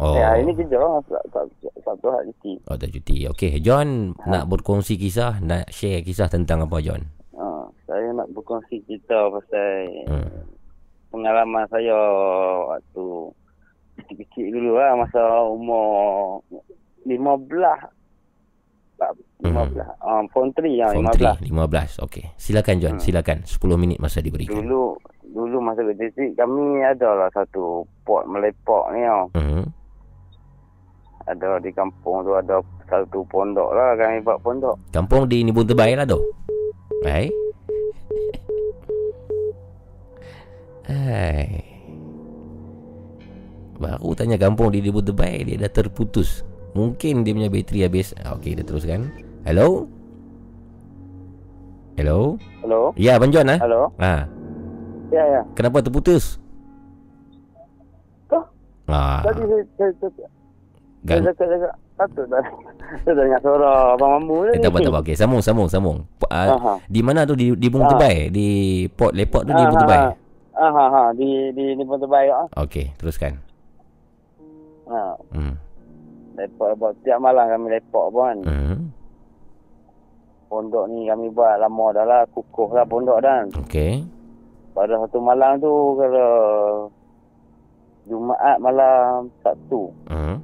Oh. Eh, hari ni kerja lah. Sab- Sab- Sabtu Ahad cuti. Oh tak cuti Okey John Ha. Nak berkongsi kisah Nak share kisah tentang apa John Ha, saya nak berkongsi cerita pasal hmm. pengalaman saya waktu kecil-kecil dulu lah masa umur 15 tak, 15 hmm. um, Phone 3 ya, Form 15 3 15 Okey. Silakan John. Hmm. Silakan. 10 minit masa diberikan. Dulu Dulu masa kecil kami ada lah satu pot melepok ni tau. hmm. Ada di kampung tu ada satu pondok lah kami buat pondok. Kampung di Nibun Tebai lah tu. Hai. Hai. Baru tanya kampung di Nibun Tebai Dia dah terputus. Mungkin dia punya bateri habis. Ah, Okey dia teruskan Hello Hello Hello? Ya Abang John ah. Hello? Ha, Ya, ya. kenapa terputus? Kau? Ah, Tadi saya saya saya saya gan- cakap patut dah. Saya dengar suara abang Mambu eh, tadi. tak apa tak apa. Okey, sambung sambung sambung. Ah, Aha. di mana tu di di Bung Ah. Tebai, di Port Lepok tu di Ah, Bung Tebai. Ah, ha, ha. Di di di pun terbaik ah. Okey, teruskan. Ha. Hmm. Lepok lepok tiap malam kami lepok pun. Hmm. Pondok ni kami buat lama dah lah. Kukuh lah pondok dan. Okey. Pada satu malam tu kalau Jumaat malam Sabtu. Hmm.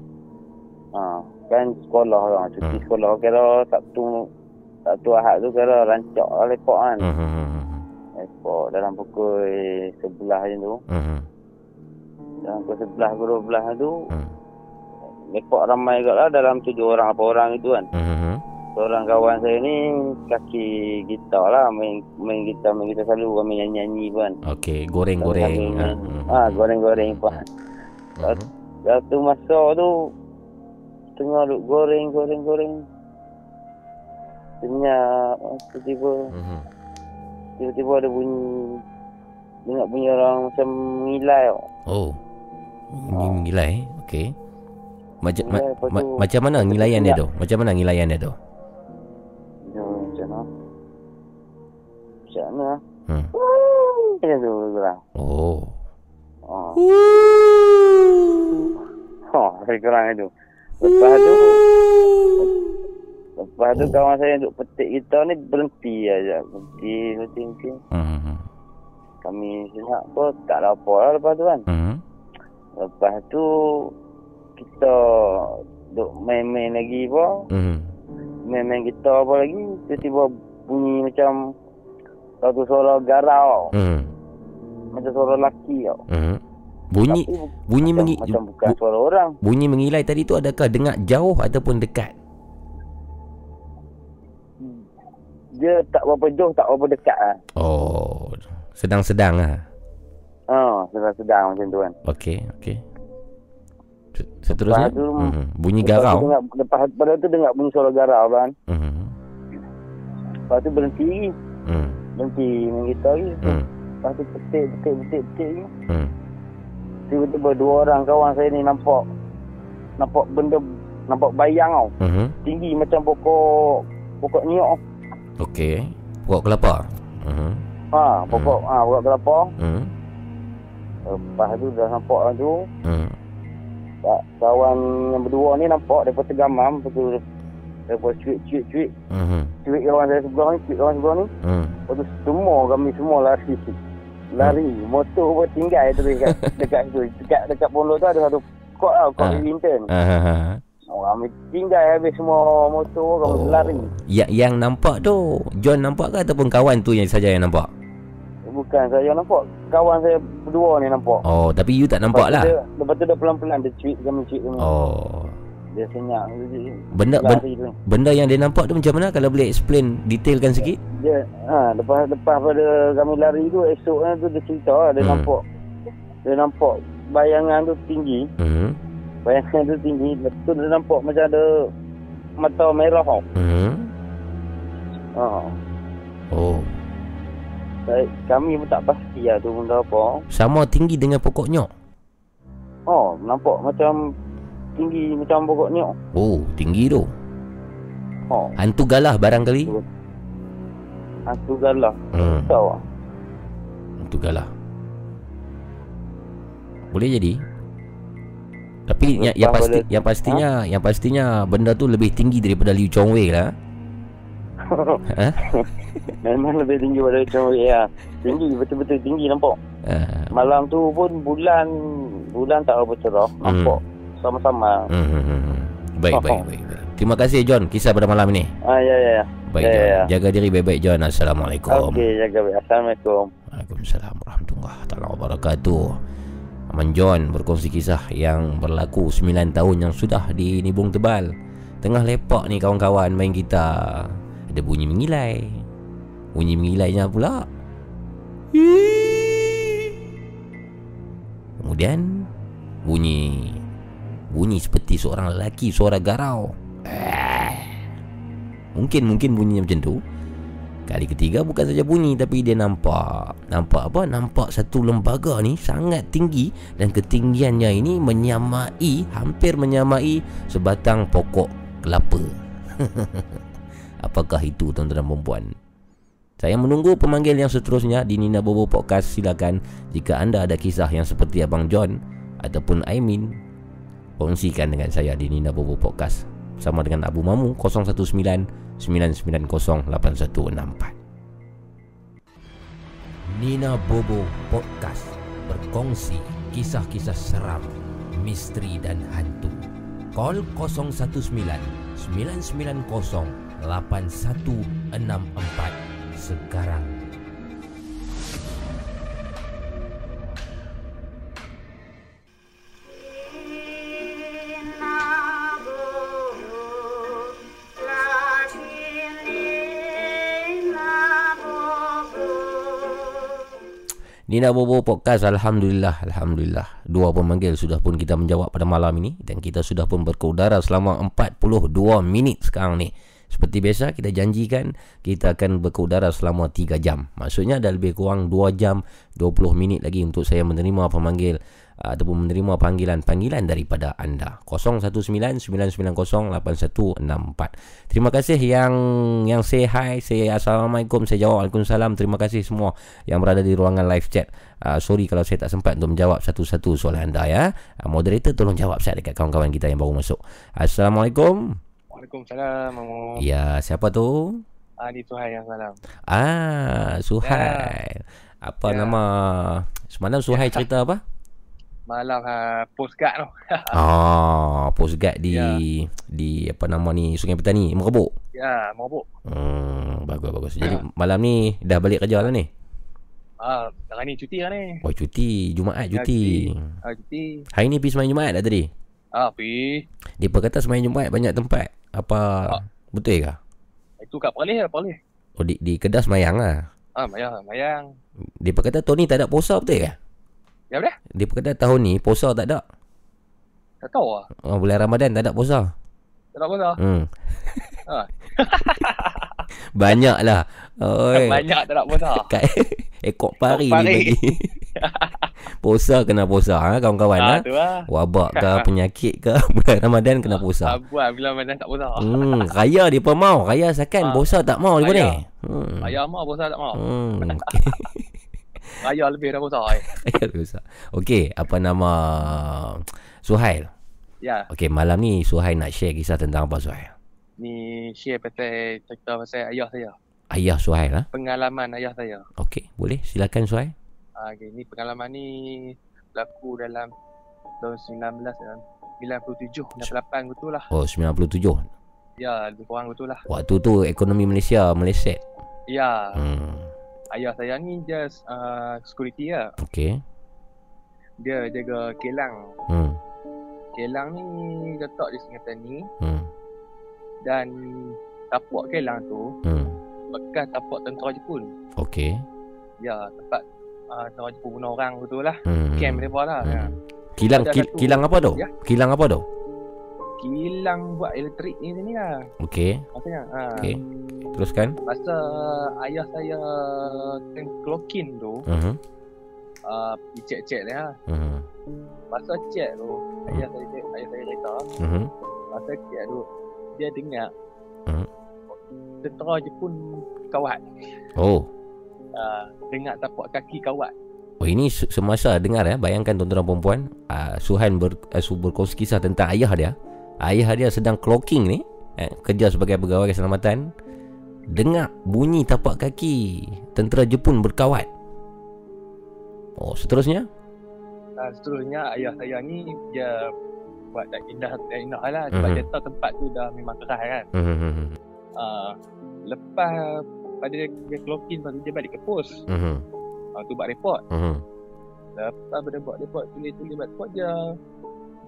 Ha, kan sekolah lah. Cuti Hmm. sekolah kira Sabtu Sabtu Ahad tu kira rancak lah lepok kan. Hmm. hmm, hmm, hmm. Lepok dalam pukul 11 macam tu. Hmm. Dalam pukul 11 ke 12 tu. Hmm. Lepok ramai kat lah dalam tujuh orang apa orang itu kan. Hmm. Seorang kawan saya ni kaki gitar lah. Main, main gitar, main gitar selalu kami nyanyi-nyanyi pun. Okey, goreng-goreng. Kami- Ah, hmm. Ah, goreng-goreng pun. Hmm. Satu masa tu tengah duk goreng goreng goreng. Senyap tiba-tiba Hmm. tiba-tiba ada bunyi dengar bunyi orang macam mengilai. Oh. Ini mengilai. Okey. Macam ma- ma- macam mana ngilaian dia tu? Macam mana ngilaian dia tu? Macam mana? Hmm. Macam tu kurang. Oh. Oh. Oh, lebih kurang itu. Lepas tu Lepas tu kawan saya duk petik kita ni berhenti aja. Berhenti, berhenti, berhenti. Hmm. hmm, Kami senyap pun tak ada apa lah lepas tu kan. Hmm. Lepas tu kita duk main-main lagi apa. Hmm. Main-main kita apa lagi. Tiba-tiba bunyi macam satu suara garau. Hmm. Macam suara lelaki tau. Hmm. Bunyi Tapi bu- bunyi macam, mengi, macam bukan bu- suara orang. bunyi mengilai tadi tu adakah dengar jauh ataupun dekat? Dia tak berapa jauh, tak berapa dekat lah. Oh, sedang-sedang lah. Ha, sedang-sedang macam tu kan. Okey, okey. Se- Seterusnya? Lepas tu, Mhm. Bunyi Lepas tu garau. Dengar, lepas pada tu dengar bunyi suara garau kan. Mhm. Lepas tu berhenti lagi. Hmm. Berhenti main gitar lagi. Hmm. Lepas tu petik, petik, petik, petik lagi. Hmm. Tiba-tiba dua orang kawan saya ni nampak nampak benda nampak bayang tau. Mhm. Tinggi macam pokok pokok nyok. Okey. Pokok kelapa. Mhm. Ha, pokok ha, pokok kelapa. Hmm. Lepas tu dah nampak lah tu. Hmm. Kawan yang berdua ni nampak daripada tergamam. Lepas tu daripada cuik, cuik, cuik. Mhm. Cuik kawan saya sebelah ni, cuik kawan sebelah ni. Hmm. Lepas tu semua kami semua lari. Lari. Motor pun tinggal tu dekat, dekat situ. Dekat, dekat pondok tu ada satu kot tau. Kot Ah. Winton. Ah, ah. Oh, kami tinggal habis semua motor. Kami Oh. lari. Ya, yang nampak tu John nampak ke ataupun kawan tu yang saja yang nampak? Bukan saya nampak. Kawan saya berdua ni nampak. Oh, tapi you tak nampak lah. Lepas tu dia- Lepas tu dia pelan-pelan dia cuik kami cuik kami. Oh. Dia senyap. Benda ben, tu. benda yang dia nampak tu macam mana kalau boleh explain detailkan sikit? Dia ha, lepas lepas pada kami lari tu esoknya tu dia cerita lah, dia Hmm. nampak dia nampak bayangan tu tinggi. Mhm. Bayangan tu tinggi. Lepas tu dia nampak macam ada mata merah tau. Mhm. Ha. Oh. Kami pun tak pasti lah tu benda apa. Sama tinggi dengan pokok nyok. Oh, nampak macam tinggi macam pokok nyok. Oh, tinggi tu. Oh, Hantu galah barangkali. hantu galah. Hmm. Tahu ah. Hantu galah. Boleh jadi. Tapi yang, yang pasti pada- yang pastinya yang pastinya benda tu lebih tinggi daripada Liu Chong Wei lah. Ha? Memang lebih tinggi pada macam ya. Tinggi betul-betul tinggi nampak. Ah, Malam tu pun bulan bulan tak berapa cerah. Hmm. Nampak sama-sama. Hmm, hmm, hmm, hmm. Baik, baik, baik, baik. Terima kasih John kisah pada malam ini. Ah, ya, ya, ya. Baik, Ya, John. ya, ya. Jaga diri baik-baik John. Assalamualaikum. Okey, jaga baik. Assalamualaikum. Waalaikumsalam warahmatullahi taala wabarakatuh. Aman John berkongsi kisah yang berlaku 9 tahun yang sudah di Nibung Tebal. Tengah lepak ni kawan-kawan main gitar. Ada bunyi mengilai. Bunyi mengilainya pula. Kemudian bunyi bunyi seperti seorang lelaki suara garau. Mungkin mungkin bunyinya macam tu. Kali ketiga bukan saja bunyi tapi dia nampak nampak apa? Nampak satu lembaga ni sangat tinggi dan ketinggiannya ini menyamai hampir menyamai sebatang pokok kelapa. Apakah itu tuan-tuan dan puan Saya menunggu pemanggil yang seterusnya di Nina Bobo Podcast. Silakan jika anda ada kisah yang seperti Abang John ataupun Aimin kongsikan dengan saya di Nina Bobo Podcast sama dengan Abu Mamu 019 990 8164. Nina Bobo Podcast berkongsi kisah-kisah seram, misteri dan hantu. Call 019 990 8164 sekarang. Nina Bobo Podcast Alhamdulillah Alhamdulillah. Dua pemanggil sudah pun kita menjawab pada malam ini. Dan kita sudah pun berkeudara selama 42 minit sekarang ni. Seperti biasa kita janjikan Kita akan berkeudara selama 3 jam. Maksudnya dah lebih kurang 2 jam 20 minit lagi untuk saya menerima pemanggil Ataupun menerima panggilan-panggilan daripada anda. 019-990-8164 Terima kasih yang yang say hi Say Assalamualaikum Saya jawab Waalaikumsalam Terima kasih semua yang berada di ruangan live chat. Uh, Sorry kalau saya tak sempat untuk menjawab satu-satu soalan anda ya. Uh, Moderator tolong jawab saya dekat kawan-kawan kita yang baru masuk. Assalamualaikum. Waalaikumsalam Mamu. Ya siapa tu? Ah ni Tuhai yang salam. Ah Suhail. Apa Ya. nama? Semalam Suhail cerita apa? Malam ha postcard tu. Ah, postcard di Ya. di apa nama ni Sungai Petani, Merebuk. ya, mabuk. Hmm, bagus bagus. Jadi malam ni dah balik kerja lah ni. Ah, sekarang ni cuti kan ni. Oh cuti, Jumaat Ya, cuti. Ah, cuti. Hari ni pergi semain Jumaat dah tadi. Ah, pi. Dia kata semain Jumaat banyak tempat. Apa Ah. betul ke? Itu kat Perlis lah, Perlis. Oh di, di Kedah semayang lah. Ah, mayang, mayang. Dia kata ni tak ada puasa betul ke? Ya dah? Dia kata tahun ni puasa tak ada. Tak tahu ah. Oh, bulan Ramadan tak ada puasa. Tak tahu apa Hmm. Ah. Banyak lah. Oi. Banyak tak nak puasa. Kat ekor pari ni Ekor pari. bagi. puasa kena puasa ha, kawan-kawan ha. Ah, tu lah. Wabak ke penyakit ke bulan Ramadan kena puasa. Abuan bila mana tak puasa. Hmm, raya dia pun mau. Raya sakan Ah. puasa tak mau dia ni. Raya. Hmm. Ayah mau puasa tak mau. Hmm. Okey. Raya lebih dah puasa. eh. Raya puasa. Okey, apa nama Suhail? Ya, Okey, malam ni Suhail nak share kisah tentang apa Suhail? ni share pasal cerita pasal ayah saya. Ayah Suhail ha? Pengalaman ayah saya. Okey, boleh silakan Suhail. Ah, okay. Ni pengalaman ni berlaku dalam tahun 19 dan 97, 98 gitu lah. Oh, 97. Ya, lebih kurang gitu lah. Waktu tu ekonomi Malaysia meleset. Ya, Hmm. Ayah saya ni just uh, security lah. Okey. Dia jaga kelang. Hmm. Kelang ni letak di Sungai Petani Hmm. dan tapak kelang tu Hmm. bekas tapak tentera Jepun. Okey. Ya, tempat uh, tentera Jepun bunuh orang betul lah. Hmm. Camp mereka lah. Ya. Hmm. Kilang Ada ki, kilang apa tu? Ya. Kilang apa tu? Kilang buat elektrik ni ni lah. Okey. Maksudnya. Ha. Okey. Teruskan. Masa ayah saya teng clocking tu, Mhm. uh, pergi cek-cek dia. lah. Mhm. Masa cek tu, ayah saya ayah saya cerita, Mhm. masa cek tu dia dengar Hmm. tentera Jepun kawat. Oh. Uh, dengar tapak kaki kawat. Oh ini se- semasa dengar ya, bayangkan tuan-tuan dan puan-puan, uh, Suhan ber, uh, berkongsi kisah tentang ayah dia. Ayah dia sedang clocking ni, eh, kerja sebagai pegawai keselamatan. Dengar bunyi tapak kaki tentera Jepun berkawat. Oh, seterusnya? uh, seterusnya ayah saya ni dia buat tak indah tak indah lah sebab Mhm. dia tahu tempat tu dah memang keras kan. Mhm. Uh, lepas pada dia, dia clock in lepas tu dia balik ke pos. Mhm. Uh, tu buat report. Mhm. Lepas pada buat report tulis-tulis buat report dia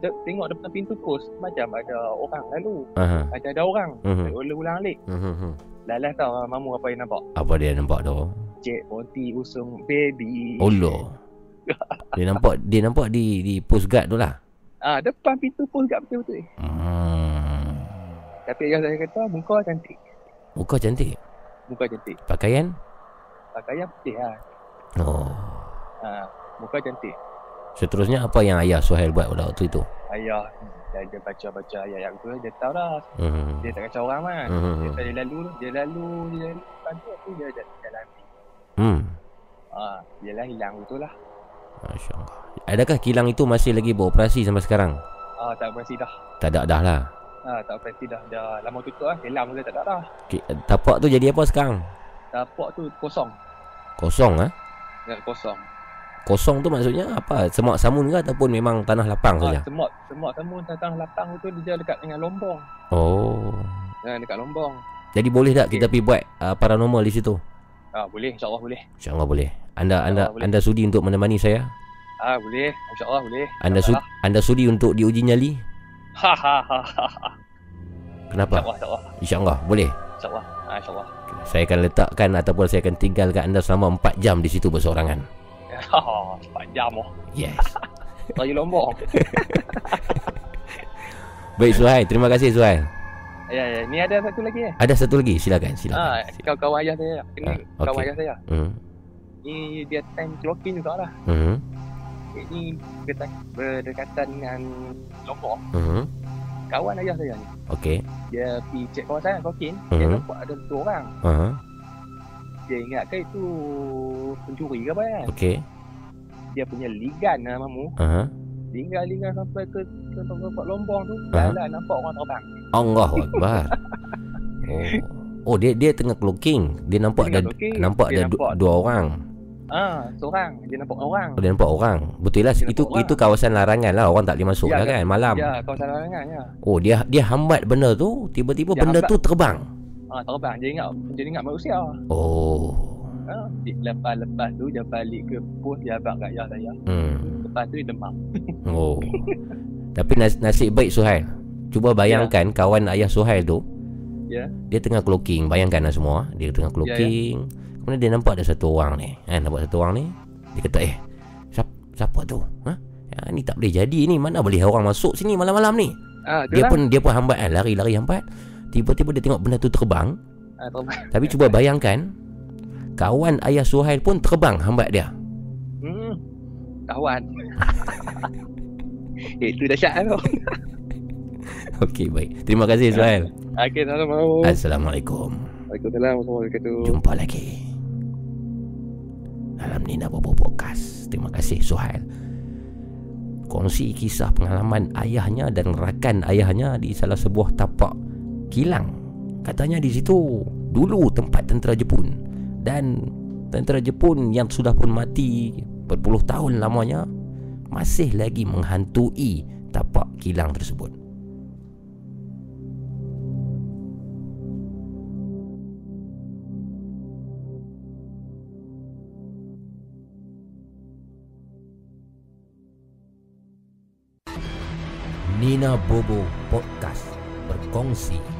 dia tengok depan pintu pos macam ada orang lalu. Aha. Macam ada orang. Mhm. Ulang-ulang alik. Mhm. Lalas tau mamu apa yang nampak. Apa dia nampak tu? Cik Ponti usung baby. Allah. Dia nampak dia nampak di di post guard tu lah. Ah depan pintu pos kat betul-betul. Hmm. Tapi ayah saya kata muka cantik. Muka cantik. Muka cantik. Pakaian? Pakaian putih lah. Oh. Ha, muka cantik. Seterusnya apa yang ayah Suhail buat pada waktu itu? Ayah dia, dia baca-baca ayat yang tu dia tahu dah. Hmm. Dia tak kacau orang kan. Hmm. Dia, dia lalu dia lalu dia lalu lepas tu tu dia jalan, jalan. Hmm. Ha, dia lah hilang betul lah. Masya Allah. Adakah kilang itu masih lagi beroperasi sampai sekarang? Ah tak operasi dah. Tak ada dah lah. Ha, tak operasi dah. Dah lama tutup lah. Hilang dia tak ada dah. Ki- Tapak tu jadi apa sekarang? Tapak tu kosong. Kosong ah? Ya, kosong. Kosong tu maksudnya apa? Semak samun ke ataupun memang tanah lapang Ha, saja? semut, semut temu tentang lapang tu dia dekat dengan lombong. Oh. Ha, dekat lombong. Jadi boleh tak kita pergi buat uh, paranormal di situ? Ah boleh, insya-Allah boleh. InsyaAllah boleh. Anda anda boleh. anda sudi untuk menemani saya? Ah boleh, insya-Allah boleh. Anda Tak sudi salah. anda sudi untuk diuji nyali? Ha ha ha ha. ha. Kenapa? InsyaAllah, insyaAllah. InsyaAllah boleh. InsyaAllah. Ha, insyaAllah. Saya akan letakkan ataupun saya akan tinggalkan anda selama 4 jam di situ bersorangan. Ha, oh. Yes. Raya lombong. Baik Suhail, terima kasih Suhail. Ya, ya. Ni ada satu lagi eh. Ada satu lagi, silakan, silakan. Ha, kawan-kawan ayah saya. Ini Ah, kawan okey. ayah saya. Hmm. Ni dia time clocking juga lah. Hmm. Ini berdekat- berdekatan dengan lombong. Hmm. Kawan ayah saya ni. Okey. Dia pergi cek kawasan clocking. Dia Mhm. nampak ada dua orang. Uh-huh. Dia ingat ke itu pencuri ke apa kan? Okey. Dia punya ligan lah mamu. Uh-huh. Ligan-ligan sampai ke ke tempat lombong tu. Ah. Jalan nampak orang terbang. Allahu akbar. Oh. Oh dia dia tengah clocking. Dia nampak Dia ada tengah clocking. nampak Dia ada nampak- dua orang. Ah, seorang. Dia nampak orang. Oh, dia nampak orang. Betul lah Dia itu orang. itu kawasan larangan lah. Orang tak boleh masuk Ya, lah ya. kan malam. Ya, kawasan larangan ya. Oh dia dia hambat benda tu, tiba-tiba Dia benda hambat. tu terbang. Ah, terbang. Dia ingat dia ingat manusia. Oh. Ha, di- lepas-lepas tu dia balik ke pos dia abang kat ayah saya. Hmm. Lepas tu dia demam. Oh. Tapi nas- nasib baik Suhail. Cuba bayangkan kawan ayah Suhail tu. Ya. Dia tengah clocking. Bayangkan lah semua. Dia tengah clocking. Kemudian dia nampak ada satu orang ni. Kan nampak satu orang ni. Dia kata eh. Siapa, siapa tu? Ha? Ya, ni tak boleh jadi ni. Mana boleh orang masuk sini malam-malam ni. Ah, tu Dia lah. pun dia pun hambat kan. Lari-lari hambat. Tiba-tiba dia tengok benda tu terbang. ah, terbang. Tapi cuba bayangkan. Kawan ayah Suhail pun terbang hambat dia. Hmm. Kawan. Itu dahsyat tu. Okey baik. Terima kasih Suhail. Okey, sama-sama. Assalamualaikum. Waalaikumsalam warahmatullahi. Jumpa lagi dalam Nina Bobo Podcast. Terima kasih Suhail. Kongsi kisah pengalaman ayahnya dan rakan ayahnya di salah sebuah tapak kilang. Katanya di situ dulu tempat tentera Jepun dan tentera Jepun yang sudah pun mati berpuluh tahun lamanya masih lagi menghantui tapak kilang tersebut. Nina Bobo Podcast berkongsi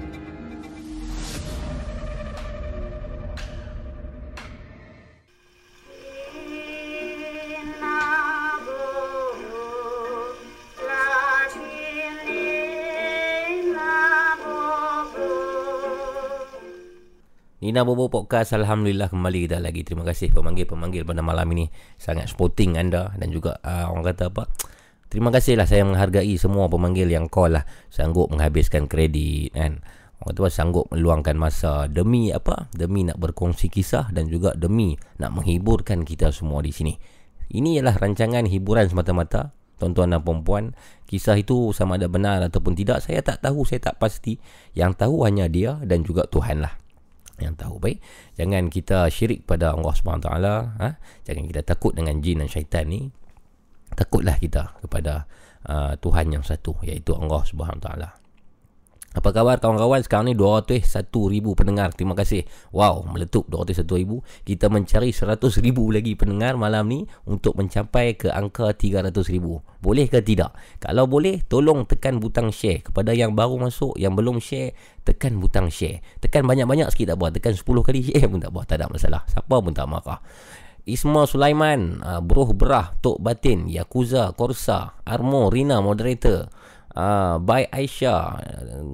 Nina Bobo Podcast Alhamdulillah kembali kita lagi. Terima kasih pemanggil-pemanggil pada malam ini. Sangat sporting anda Dan juga uh, orang kata apa? Terima kasih lah saya menghargai semua pemanggil yang call lah. Sanggup menghabiskan kredit kan. Orang tua sanggup meluangkan masa Demi apa? Demi nak berkongsi kisah Dan juga demi nak menghiburkan kita semua di sini. Ini ialah rancangan hiburan semata-mata tuan-tuan dan puan-puan. Kisah itu sama ada benar ataupun tidak saya tak tahu saya tak pasti. Yang tahu hanya dia dan juga Tuhan lah yang tahu baik? Jangan kita syirik pada Allah Subhanahu taala ha? Jangan kita takut dengan jin dan syaitan ni. Takutlah kita kepada uh, Tuhan yang satu iaitu Allah Subhanahu taala apa khabar kawan-kawan? Sekarang ni 201 ribu pendengar. Terima kasih. Wow meletup 201 ribu. Kita mencari 100 ribu lagi pendengar malam ni Untuk mencapai ke angka 300 ribu. Boleh ke tidak? Kalau boleh tolong tekan butang share. Kepada yang baru masuk Yang belum share Tekan butang share. Tekan banyak-banyak sikit tak apa Tekan 10 kali share pun tak apa Tak ada masalah. Siapa pun tak marah. Isma Sulaiman uh, Bruh Berah Tok Batin Yakuza Korsa Armo Rina Moderator uh, by Aisyah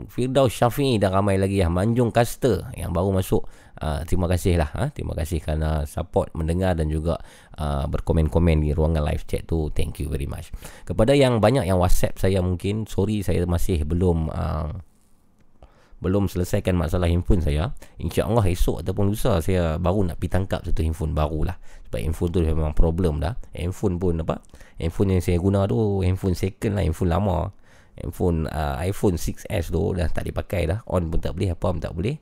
Firdaus Syafi'i dan ramai lagi ya Manjung Caster yang baru masuk. Uh, terima kasih lah uh, terima kasih kerana support mendengar dan juga uh, berkomen-komen di ruangan live chat tu. Thank you very much. Kepada yang banyak yang whatsapp saya mungkin sorry saya masih belum uh, belum selesaikan masalah handphone saya. InsyaAllah esok ataupun lusa Saya baru nak pergi tangkap satu handphone baru lah. Sebab handphone tu memang problem dah. Handphone pun apa? Handphone yang saya guna tu Handphone second lah Handphone lama handphone uh, iPhone 6s tu dah tak dipakai dah. On pun tak boleh apa pun tak boleh.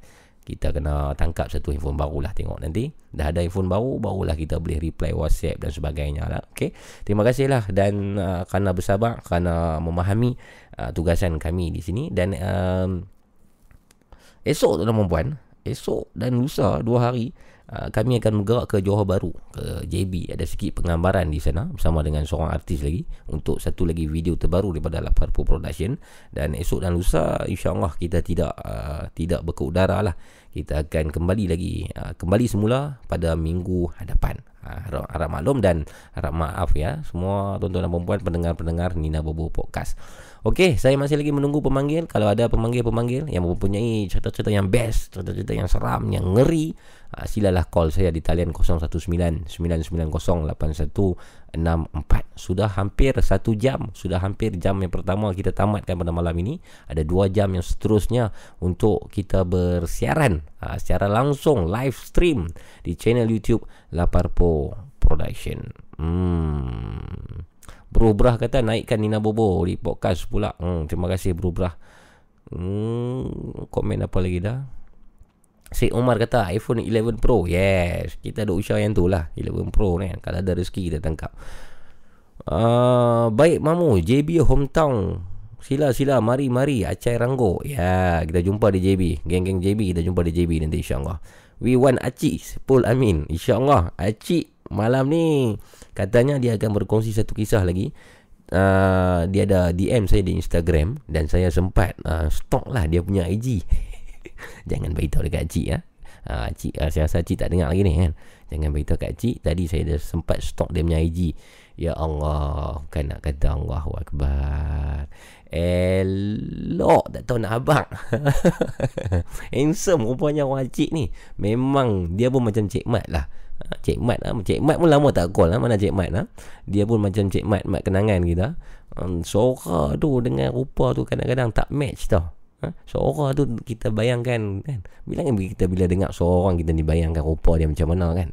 Kita kena tangkap satu handphone baru lah tengok nanti. Dah ada handphone baru barulah kita boleh reply whatsapp dan sebagainya lah. Ok terima kasih lah. Dan uh, kerana bersabar kerana memahami uh, tugasan kami di sini. Dan um, esok tu dan puan esok dan lusa dua hari Uh, kami akan bergerak ke Johor Baru ke JB ada sikit penggambaran di sana bersama dengan seorang artis lagi untuk satu lagi video terbaru daripada Laparpo Production. Dan esok dan lusa insyaallah kita tidak uh, tidak berkeudara lah. Kita akan kembali lagi uh, kembali semula pada minggu hadapan. Harap, harap maklum dan harap maaf ya semua tuan-tuan dan puan pendengar-pendengar Nina Bobo Podcast. Okey, saya masih lagi menunggu pemanggil. Kalau ada pemanggil-pemanggil yang mempunyai cerita-cerita yang best, cerita-cerita yang seram, yang ngeri, uh, silalah call saya di talian 019-990-8164. Sudah hampir satu jam, sudah hampir jam yang pertama kita tamatkan pada malam ini. Ada dua jam yang seterusnya untuk kita bersiaran uh, secara langsung, live stream di channel YouTube Laparpo Production. Hmm. Bro Brah kata naikkan Nina Bobo di podcast pula. Hmm, terima kasih Bro Brah. Hmm, komen apa lagi dah? Syed Omar kata iPhone 11 Pro. Yes, kita ada usaha yang tu lah. 11 Pro ni kan. Kalau ada rezeki kita tangkap. Uh, baik Mamu, JB Hometown. Sila sila mari mari Acai Ranggo. Ya, kita jumpa di JB. Geng-geng JB kita jumpa di JB nanti insya-Allah. We want Aci Paul Amin. Insya-Allah Aci malam ni katanya dia akan berkongsi satu kisah lagi uh, dia ada DM saya di Instagram dan saya sempat uh, stalk lah dia punya IG jangan beritahu dekat cik ya. Uh, cik uh, saya rasa cik tak dengar lagi ni kan. Jangan beritahu kat cik. Tadi saya dah sempat stalk dia punya IG ya Allah kan nak kata Allahu Akbar. Elok tak tahu nak abang Handsome rupanya orang cik ni. Memang dia pun macam cik mat lah. Ha, Cik Mat lah. Cik Mat pun lama tak call lah. Mana Cik Mat lah Dia pun macam Cik Mat Mat kenangan kita. Um, Suara tu dengan rupa tu Kadang-kadang tak match tau ha? Suara tu kita bayangkan kan? Bila kan kita bila dengar suara orang Kita ni bayangkan rupa dia macam mana kan?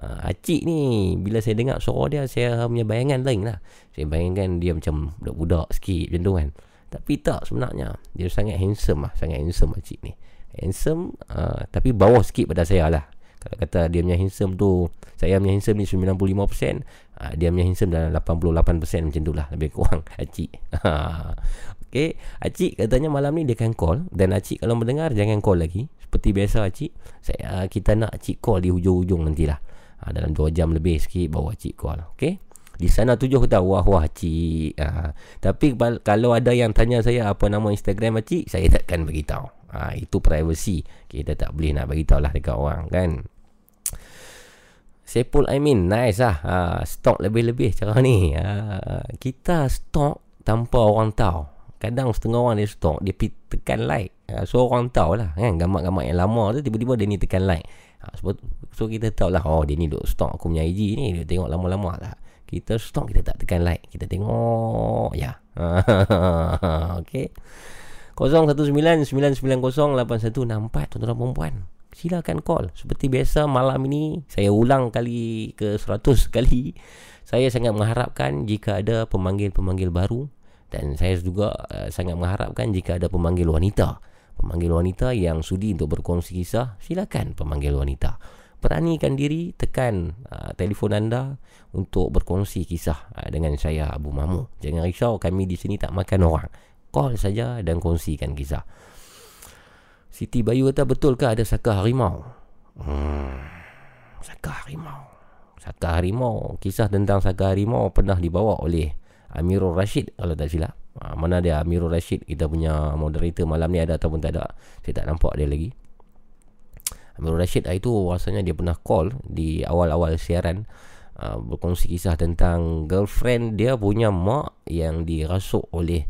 Uh, Acik ni Bila saya dengar suara dia Saya punya bayangan lain lah. Saya bayangkan dia macam Budak-budak sikit macam tu kan? Tapi tak sebenarnya. Dia sangat handsome lah Sangat handsome acik ni. Handsome uh, Tapi bawah sikit pada saya lah. Kalau kata dia punya handsome tu Saya punya handsome ni 95% uh, Dia punya handsome dalam 88% macam tu lah Lebih kurang Acik Okay Acik katanya malam ni dia akan call. Dan Acik kalau mendengar Jangan call lagi. Seperti biasa Acik saya, uh, Kita nak Acik call di hujung-hujung nantilah. Uh, Dalam 2 jam lebih sikit Baru Acik call Okay di sana tujuh kata wah wah cik ha. Tapi kalau ada yang tanya saya Apa nama Instagram cik Saya takkan beritahu. Ha, Itu privacy. Kita tak boleh nak beritahu lah dekat orang kan? Sepul I mean nice lah. Ha, Stok lebih-lebih cara ni. Ha, Kita stok tanpa orang tahu Kadang setengah orang dia stok Dia tekan like. Ha, So orang tahu lah kan Gambar-gambar yang lama tu Tiba-tiba dia ni tekan like. Ha, So kita tahu lah Oh dia ni duk stok aku punya IG ni Dia tengok lama-lama lah. Kita stok kita tak tekan like. Kita tengok Ya. Okay 0199908164 tuan-tuan dan puan silakan call. Seperti biasa malam ini saya ulang kali ke 100 kali. Saya sangat mengharapkan jika ada pemanggil-pemanggil baru dan saya juga uh, sangat mengharapkan jika ada pemanggil wanita. Pemanggil wanita yang sudi untuk berkongsi kisah, silakan pemanggil wanita. Beranikan diri, tekan uh, telefon anda untuk berkongsi kisah uh, dengan saya Abu Mamu. Jangan risau, kami di sini tak makan orang. Call saja dan kongsikan kisah. Siti Bayu kata betul ke ada saka harimau? Hmm, saka harimau. Saka harimau. Kisah tentang saka harimau pernah dibawa oleh Amirul Rashid kalau tak silap. Ha, mana dia Amirul Rashid kita punya moderator malam ni ada ataupun tak ada. Saya tak nampak dia lagi. Amirul Rashid itu rasanya dia pernah call di awal-awal siaran uh, berkongsi kisah tentang girlfriend dia punya mak yang dirasuk oleh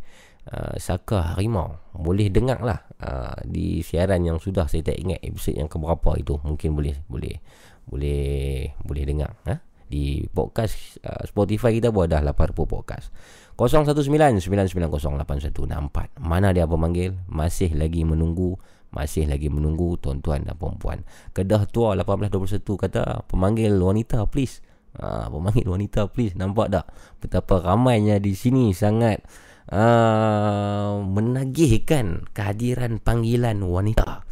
uh, saka harimau boleh dengar lah uh, di siaran yang sudah saya tak ingat episod yang keberapa itu mungkin boleh boleh boleh boleh dengar ha? Di podcast uh, Spotify kita pun ada 80 podcast. 0199908164 mana dia pemanggil masih lagi menunggu masih lagi menunggu tuan-tuan dan puan-puan. Kedah Tua 1821 kata pemanggil wanita please? Ha, pemanggil wanita please? Nampak tak? Betapa ramainya di sini Sangat uh, menagihkan kehadiran panggilan wanita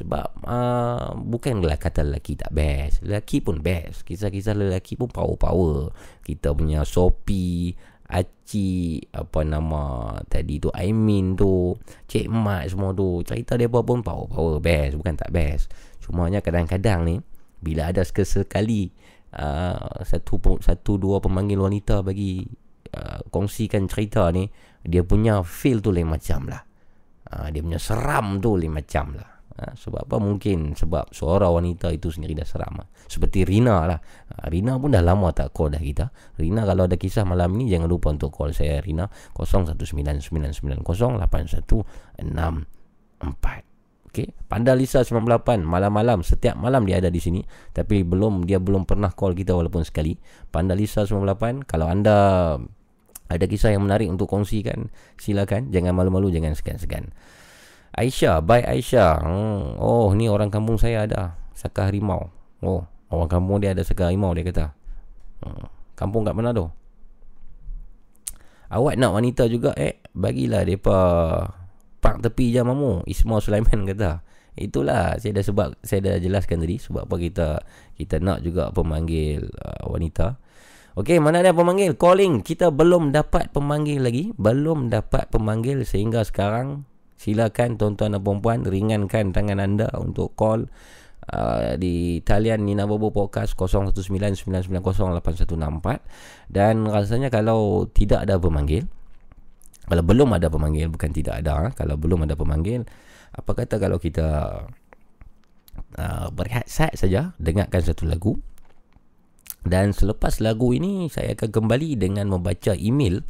sebab uh, bukanlah kata lelaki tak best. Lelaki pun best. Kisah-kisah lelaki pun power-power. Kita punya Sopi Aci apa nama tadi tu Aimin tu Cik Mat semua tu cerita dia pun power-power best bukan tak best. Cumanya kadang-kadang ni bila ada sekali uh, satu satu dua pemanggil wanita bagi uh, kongsikan cerita ni dia punya feel tu lain macam lah. Uh, dia punya seram tu lain macam lah uh, sebab apa? Mungkin sebab suara wanita itu sendiri dah seram lah. seperti Rina lah. Uh, Rina pun dah lama tak call dah kita. Rina kalau ada kisah malam ni jangan lupa untuk call saya. Rina 0199908164 Okay. Panda Lisa 98 malam-malam setiap malam dia ada di sini. Tapi belum dia belum pernah call kita walaupun sekali. Panda Lisa 98 kalau anda ada kisah yang menarik untuk kongsikan silakan. Jangan malu-malu jangan segan-segan Aisyah bye Aisyah hmm. oh ni orang kampung saya ada saka harimau oh orang kampung dia ada saka harimau dia kata hmm. kampung kat mana tu awak nak wanita juga eh bagilah depa park tepi je mamu Ismail Sulaiman kata itulah saya dah sebab saya dah jelaskan tadi sebab apa kita kita nak juga pemanggil uh, wanita Okey, mana ada pemanggil? Calling. Kita belum dapat pemanggil lagi. Belum dapat pemanggil sehingga sekarang silakan tuan-tuan dan puan-puan ringankan tangan anda untuk call uh, di talian Nina Bobo Podcast 0199908164 dan rasanya kalau tidak ada pemanggil kalau belum ada pemanggil bukan tidak ada ha? kalau belum ada pemanggil apa kata kalau kita uh, berehat saja dengarkan satu lagu dan selepas lagu ini saya akan kembali dengan membaca email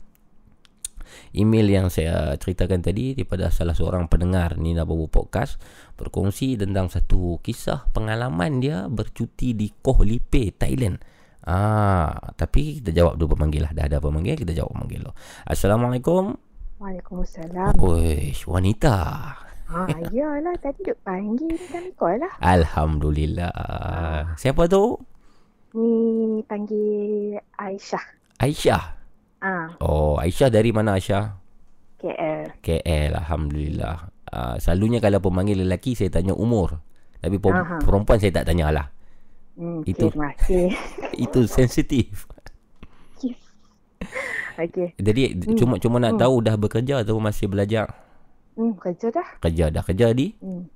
email yang saya ceritakan tadi daripada salah seorang pendengar Nina Babu Podcast berkongsi tentang satu kisah pengalaman dia bercuti di Koh Lipe, Thailand. Ah, tapi kita jawab dulu pemanggil lah. Dah ada pemanggil, kita jawab pemanggil lo. Assalamualaikum. Waalaikumsalam. Oi, wanita. Ha, iyalah tadi duk panggil kami call lah. Alhamdulillah. Siapa tu? Ni panggil Aisyah. Aisyah. Ah, Oh, Aisyah dari mana Aisyah? KL. KL Alhamdulillah uh, Selalunya kalau pemanggil lelaki Saya tanya umur Tapi Aha. perempuan saya tak tanya lah Hmm, Itu-. Itu sensitif Okey. Jadi Hmm. cuma cuma nak Hmm. tahu Dah bekerja atau masih belajar Hmm, kerja dah. Kerja dah Kerja di Hmm.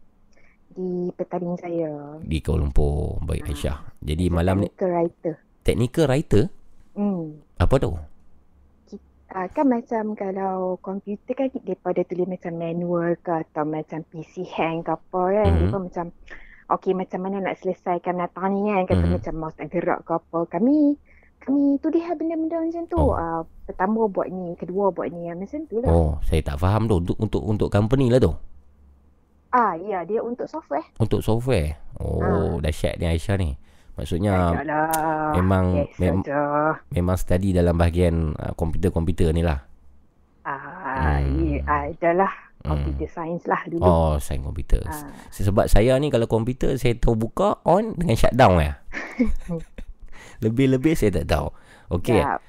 Di petaling saya. Di Kuala Lumpur Baik Aisyah Jadi malam ni Technical writer. Technical writer Hmm. Apa tu? Uh, kan macam kalau komputer kan daripada tulis macam manual ke atau macam PC hang ke apa kan. Mhm. Mm-hmm. macam okey macam mana nak selesaikan datang ni kan. Kata Mhm. macam mouse tak gerak ke apa. Kami kami tulis lah benda-benda macam tu. Oh. Uh, pertama buat ni, kedua buat ni. Macam tu lah. Oh saya tak faham tu Untuk untuk untuk company lah tu Ah, ya dia untuk software. Untuk software Oh dahsyat ni Aisyah ni Maksudnya Tak lah. memang- Yes, mem- saja. Memang study dalam bahagian uh, komputer-komputer ni lah Ah, Hmm. hmm. adalah. Computer science lah dulu. Oh, sains komputer. Ah. Sebab saya ni kalau komputer saya tahu buka on dengan shutdown ya. Lebih-lebih saya tak tahu. Okey. Ya,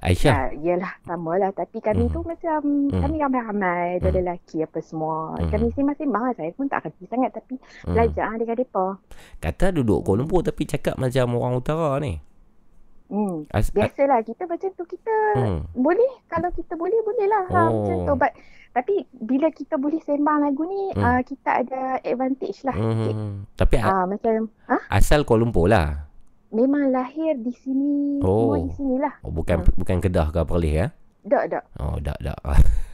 Aisyah. ya, yelah sama lah Tapi kami Hmm. tu macam Hmm. Kami ramai-ramai Ada Hmm. lelaki apa semua Hmm. Kami sembang-sembang lah Saya pun tak kerti sangat Tapi Hmm. belajar dengan mereka Kata duduk Kuala Lumpur tapi cakap macam orang utara ni. hmm. As- Biasalah kita macam tu Kita Hmm. boleh Kalau kita boleh Boleh lah ha, Oh. Macam tu But, Tapi bila kita boleh sembang lagu ni Hmm. uh, Kita ada advantage lah sikit. Hmm. Tapi a- Ah, macam ha? asal Kuala Lumpur lah. Memang lahir di sini Oh. Semua di sini lah Oh, bukan Hmm. bukan Kedah ke Perlis ya? Tak tak Oh, dak dak.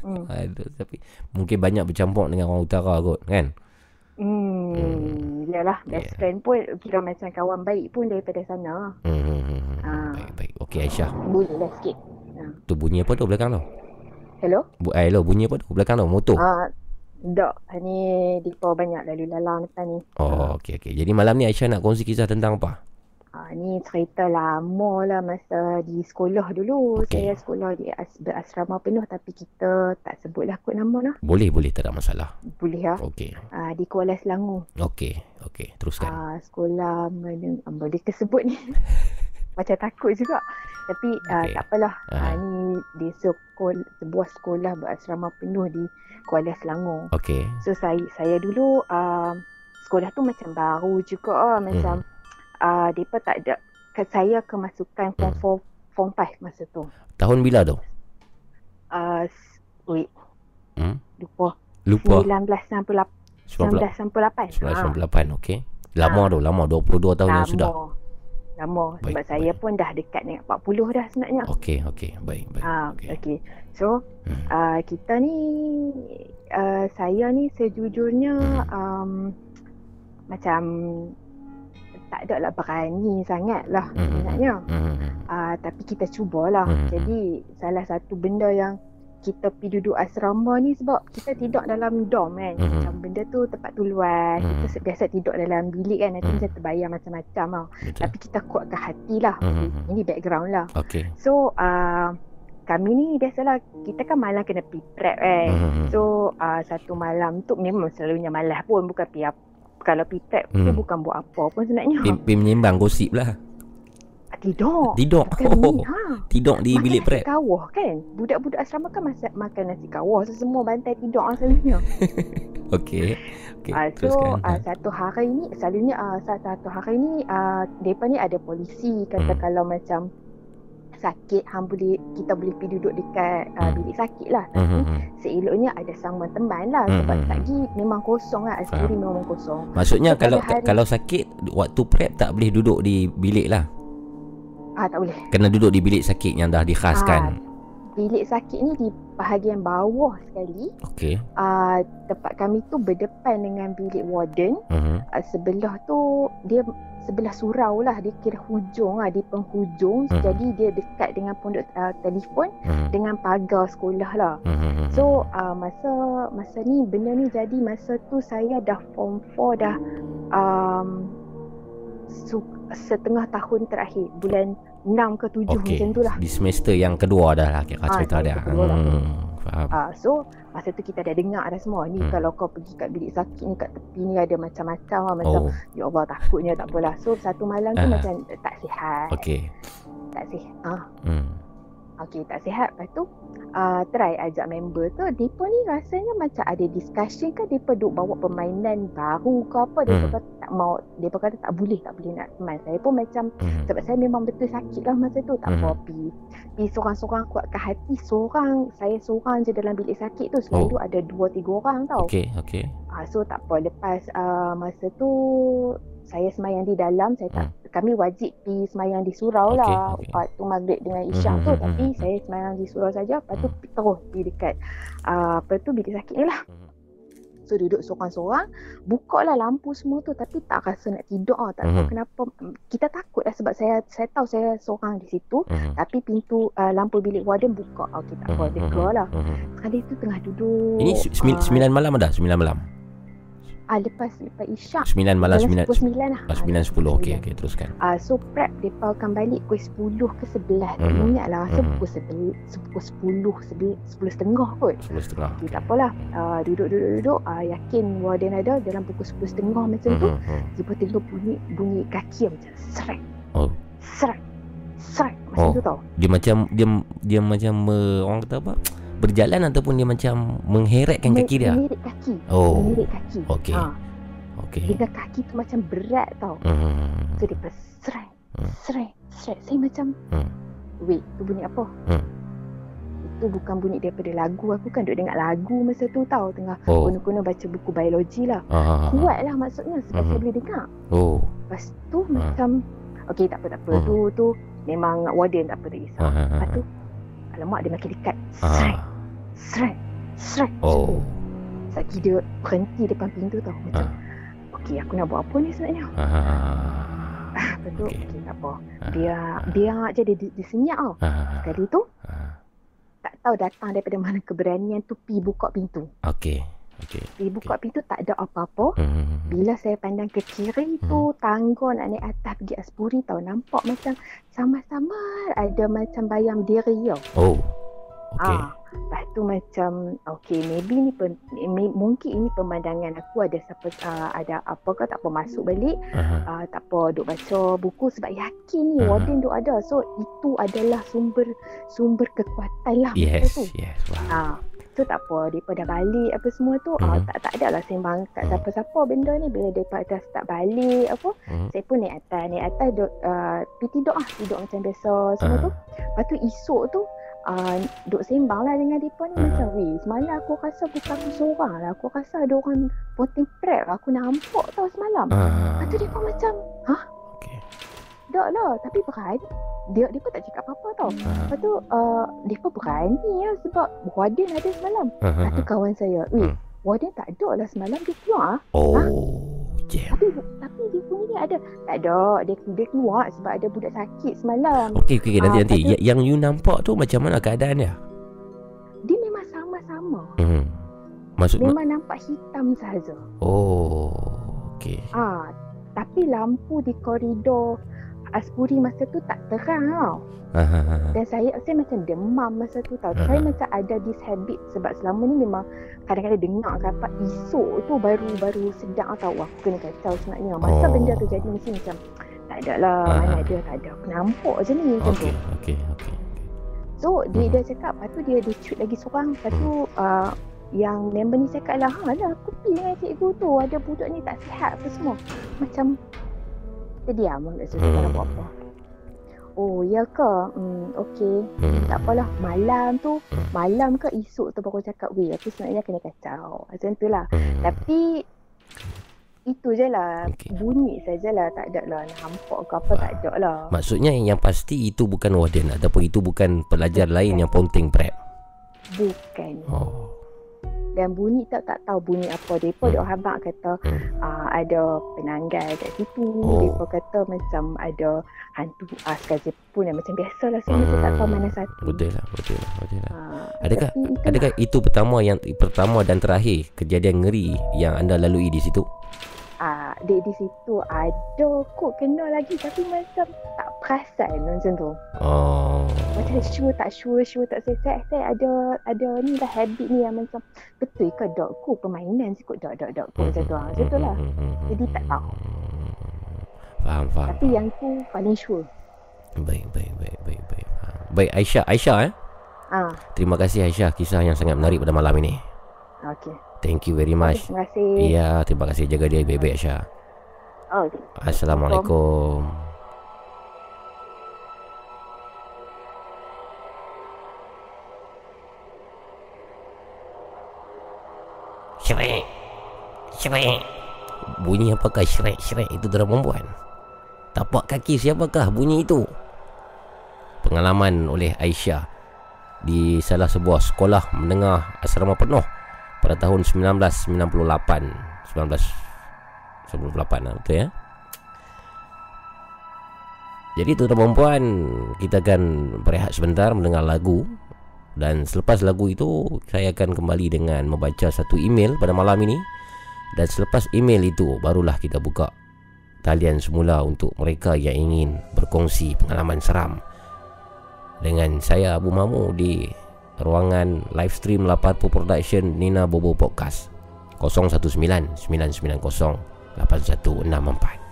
hmm. Aduh, tapi mungkin banyak bercampur dengan orang utara kot, kan? Hmm. Hmm. Yalah Best Yeah. friend pun Kira macam kawan baik pun Daripada sana Hmm. hmm, hmm, hmm. Ah. Baik baik. Okey Aisyah. Boleh lah sikit Tu bunyi apa tu belakang tu? Hello Bu eh, hello, bunyi apa tu belakang tu? Motor. Ah, Tak Ni Dipa banyak lalu lalang depan ni Oh, okey okey. Jadi malam ni Aisyah nak kongsi kisah tentang apa? Ah, ni cerita lama lah masa di sekolah dulu. Okey. Saya sekolah di as- berasrama penuh tapi kita tak sebutlah kot nama lah. Boleh boleh tak ada masalah. Boleh lah. Okey. Ah, di Kuala Selangor. Okey. Okey, teruskan. Ah, sekolah mana ah, boleh ke sebut ni? Macam takut juga. Tapi ah, Okey. tak apalah. Ah. Ah, ni di sekol, sebuah sekolah berasrama penuh di Kuala Selangor. Okey. So saya saya dulu uh, sekolah tu macam baru juga uh, macam uh, depa tak ada ke saya kemasukan form 4 form 5 masa tu. Tahun bila tu? Uh, wait. Hmm? Lupa. Lupa. 1998. 1998. 1998. 1998, okey. Lama Ah. tu, lama 22 tahun yang Lama. sudah. Lama sebab Baik, saya baik. pun dah dekat dengan 40 dah sebenarnya. Okey, okey. Baik, baik. Ah, Okey. okey. So, Hmm. uh, kita ni uh, saya ni sejujurnya Hmm. um, macam tak ada lah berani sangat lah Hmm. sebenarnya. Hmm. Uh, tapi kita cubalah. Hmm. Jadi salah satu benda yang kita pergi duduk asrama ni sebab kita tidur dalam dorm kan. Hmm. Macam benda tu tempat tu luas. Hmm. Kita biasa tidur dalam bilik kan. Nanti Hmm. macam terbayang macam-macam tau. Betul. Tapi kita kuatkan hati lah. Hmm. Okay, Ini background lah. Okey. So uh, kami ni biasalah kita kan malam kena pergi prep kan. Hmm. So uh, satu malam tu memang selalunya malas pun bukan pergi. Kalau prep tu Hmm. bukan buat apa pun sebenarnya. Pim, menyembang gosip lah. Tidur. Tidur. Makan Oh, mi, ha. tidur di Makan bilik nasi prep. kawah kan. Budak-budak asrama kan masak makan nasi kawah. So semua bantai tidur lah selalunya. Okey. Okey, Ah, so teruskan. uh, satu hari ni selalunya uh, satu hari ni uh, depa ni ada polisi kata Hmm. kalau macam sakit hang boleh kita boleh pergi duduk dekat uh, Hmm. bilik sakit lah tapi hmm. seeloknya ada sangma temban lah sebab hmm, hmm. pergi memang kosong lah Asburi memang kosong Maksudnya So, kalau hari- kalau sakit waktu prep tak boleh duduk di bilik lah. ah tak boleh Kena duduk di bilik sakit yang dah dikhaskan. bilik sakit ni di bahagian bawah sekali Okey. uh, tempat kami tu berdepan dengan bilik warden Hmm. uh, sebelah tu dia sebelah surau lah dia kira hujung lah di penghujung Mhm. jadi dia dekat dengan pondok uh, telefon Hmm. dengan pagar sekolah lah Hmm. so uh, masa masa ni benda ni jadi masa tu saya dah form 4 dah um, su- setengah tahun terakhir bulan 6 ke 7 Okey. macam tu lah Di semester yang kedua dah lah kira Ah, cerita dia. semester kedua lah. Faham. Uh, so masa tu kita dah dengar dah semua ni Hmm. kalau kau pergi kat bilik sakit ni kat tepi ni ada macam-macam lah macam Oh, ya Allah takutnya tak apalah so satu malam tu Ah. macam tak sihat okey. tak sihat ah Hmm. Okey tak sihat. Lepas tu uh, try ajak member tu. Depa ni rasanya macam ada discussion kan? Depa duk bawa permainan baru ke apa? Depa Hmm. kata tak mau depa kata tak boleh tak boleh nak main saya pun macam Hmm. sebab saya memang betul sakit lah masa tu. Tak Mhm. apa pergi pergi seorang-seorang kuatkan hati seorang. Saya seorang je dalam bilik sakit tu. Selalu ada dua tiga orang tau. Okey, okey. Ah, so tak apa. Lepas uh, masa tu saya semayang di dalam. Saya tak kami wajib pergi semayang di surau. Okey, lah okey. waktu maghrib dengan isyak Mhm, tu mhm, tapi mhm. saya semayang di surau saja lepas tu Hmm. terus pergi dekat uh, apa tu bilik sakit ni lah Mhm. so duduk seorang-seorang buka lah lampu semua tu tapi tak rasa nak tidur ah tak tahu Mhm. kenapa kita takut lah sebab saya saya tahu saya seorang di situ Hmm. tapi pintu uh, lampu bilik warden buka okey tak apa dia keluar lah Hmm. sekali tu tengah duduk Ini se- sembil- ah, malam ada? Sembilan malam? Ah lepas lepas isyak 9 malam dalam 9 pukul 9 lah. ah, 9 10 okey okey teruskan. Ah so prep depa akan balik pukul 10 ke 11 tak Mhm. ingat lah. So Mhm. pukul 11 pukul 10 11 10 setengah kot. 10 setengah. Okay, tak apalah. Ah duduk duduk duduk ah yakin warden ada dalam pukul 10 setengah macam tu. Mhm, mhm. Tiba-tiba bunyi bunyi kaki yang macam serak. Oh. Serak. Serak macam Oh. tu tau. Dia macam dia dia macam me, orang kata apa? Berjalan ataupun dia macam mengheretkan kaki dia. Mengirit kaki. Oh. Mengirit kaki. Okey. Ah, Okey. dengan kaki tu macam berat tau. Hmm. So dia serai, Hmm. serai, serai. Saya macam, Hmm. wait, tu bunyi apa? Hmm. Itu bukan bunyi daripada lagu. Aku kan duduk dengar lagu masa tu tau. Tengah Oh. kono-kono baca buku biologi lah. Ah, ah, ah. Kuat lah maksudnya sebab Mhm. saya boleh dengar. Oh. Lepas tu Hmm. macam, okay tak apa tak apa. Hmm. Tu tu memang warden tak apa tak kisah. Ah, ah, Lepas ah. tu, alamak dia makin dekat. Serai, Ah. serai, serai. Oh. Saki dia berhenti depan pintu tau. Macam, Ah. okay aku nak buat apa ni sebenarnya? Ah. Lepas tu, Okey. okay tak apa. Ah. Biar, biar je dia, dia, dia senyap tau. Ah. Sekali tu, Ah. tak tahu datang daripada mana keberanian tu pi buka pintu. Okey. Okey. Pi buka pintu tak ada apa-apa. Hmm. Bila saya pandang ke kiri tu tangga nak naik atas pergi Aspuri tau nampak macam sama-sama ada macam bayang diri tau. Oh. Okey. Ah, lepas tu macam okay maybe ni pen, may, mungkin ini pemandangan aku ada siapa uh, ada apa ke tak apa masuk balik Ah. uh, tak apa duk baca buku sebab yakin ni Ah. warden duk ada so itu adalah sumber sumber kekuatan lah Yes, tu. yes. Faham. Ah, so tak apa depa dah balik apa semua tu ah, Mhm. tak tak ada lah sembang kat Mhm. siapa-siapa benda ni bila depa dah start balik apa Hmm. saya pun naik atas naik atas duk uh, pergi tidur ah tidur macam biasa semua Ah. tu lepas tu esok tu uh, duk sembang lah dengan depa ni Ah. macam weh semalam aku rasa bukan aku seorang lah aku rasa ada orang voting prep aku nampak tau semalam Ah. lepas tu depa macam Okey. tak lah tapi berani dia dia pun tak cakap apa-apa tau Ah. lepas tu uh, depa berani lah sebab warden ada semalam. Lepas tu kawan saya, weh, Hmm. warden tak ada lah semalam dia keluar. ah." Oh. Jam. Tapi tapi dia punya ni ada. Tak ada. Dia, dia keluar sebab ada budak sakit semalam. Okey, okey, nanti Ah, nanti. Ya- Yang you nampak tu macam mana keadaan dia? Dia memang sama-sama. Hmm. Maksud Memang nampak hitam sahaja. Oh. Okey. Ah, tapi lampu di koridor Aspuri masa tu tak terang tau. Dan saya saya macam demam masa tu tau. Saya macam ada this habit sebab selama ni memang kadang-kadang dengar ke apa esok tu baru baru sedar tau wah aku kena kacau sebenarnya. Masa Oh. benda tu jadi mesti macam tak ada lah Ah. mana ada tak ada. Aku nampak je ni macam Okey, tu. okey, okey. So dia Mhm. dia cakap lepas tu dia dia shoot lagi seorang lepas tu uh, yang member ni cakap lah ha lah aku pergi dengan cikgu tu ada budak ni tak sihat apa semua. Macam kita diam kat situ tak Hmm. buat apa. Oh ya ke? Hmm, okey. Hmm. Tak apalah malam tu Hmm. Malam ke esok tu baru cakap Weh aku sebenarnya kena kacau Macam tu lah Hmm. Tapi Itu je lah Okey. Bunyi sajalah Tak ada lah Nampak ke apa tak ada lah Maksudnya yang pasti itu bukan warden ataupun itu bukan pelajar lain yang ponting prep. Bukan Oh. Dan bunyi tak tak tahu bunyi apa Mereka Hmm. duk habak kata Hmm. uh, Ada penanggal kat situ Oh. Mereka kata macam ada Hantu askar Jepun yang macam biasa lah Saya macam tak tahu Hmm. mana satu Betul lah, betul lah, betul lah. Ah, Adakah itulah. adakah itu pertama yang pertama dan terakhir kejadian ngeri yang anda lalui di situ? Ah, di, di situ ada kot kena lagi tapi macam tak perasan macam tu. Oh. Macam sure tak sure, sure tak saya, saya, saya ada ada ni lah habit ni yang macam betul ke dok ku permainan si kot dok dok dok ku macam tu. ah. Macam tu lah. Jadi tak tahu. Faham, faham. Tapi yang tu paling sure. Baik, baik, baik, baik, baik. Faham. Baik Aisyah, Aisyah eh. Ah, Terima kasih Aisyah kisah yang sangat menarik pada malam ini. okey. Thank you very Okay, much. terima kasih. Ya, terima kasih jaga dia baik-baik Aisyah. Oh, okey. Assalamualaikum. Shrek. Shrek. Bunyi apakah Shrek? Shrek itu dalam perempuan. Tapak kaki siapakah bunyi itu? Pengalaman oleh Aisyah di salah sebuah sekolah menengah asrama penuh pada tahun 1998. 1998 lah, betul ya? Jadi tuan perempuan Kita akan berehat sebentar Mendengar lagu Dan selepas lagu itu Saya akan kembali dengan Membaca satu email pada malam ini Dan selepas email itu Barulah kita buka Talian semula untuk mereka yang ingin Berkongsi pengalaman seram Dengan saya Abu Mamu Di ruangan live stream Laparpo Production Nina Bobo Podcast. 019 990 8164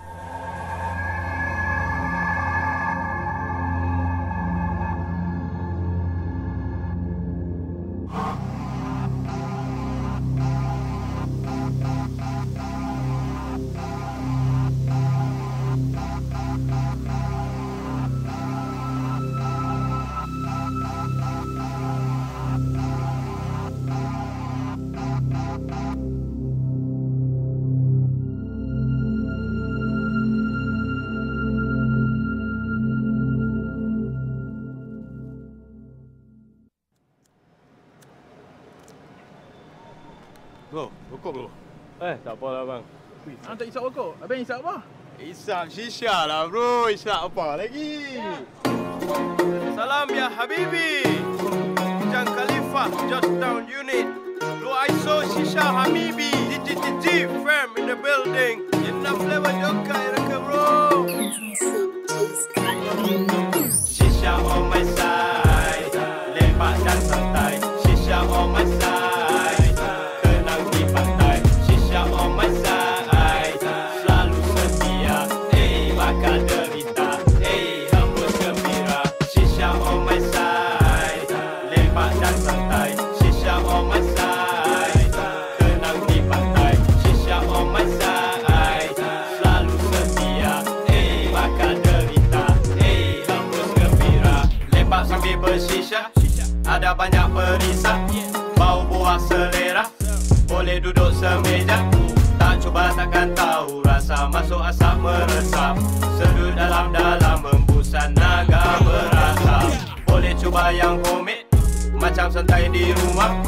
tak apa lah bang. Hang tak isap rokok? Abang isap apa? Isap shisha lah bro. Isap apa lagi? Salam ya Habibi. Jang Khalifa, Georgetown Unit. Blue ISO Shisha Habibi. DGTG firm in the building. Enough flavor joka yang homemade Macam santai di rumah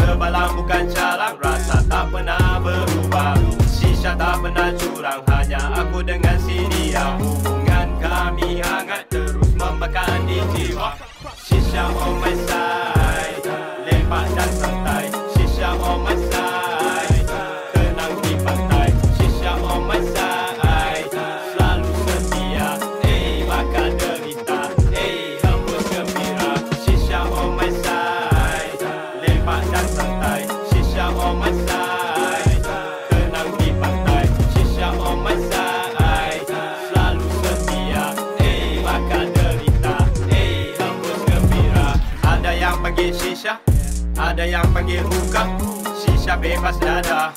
Sebalang bukan calang. Rasa tak pernah berubah Shisha tak pernah curang. Hanya aku dengan si dia Hubungan kami hangat Terus membakar di jiwa. Shisha on my side bebas dada.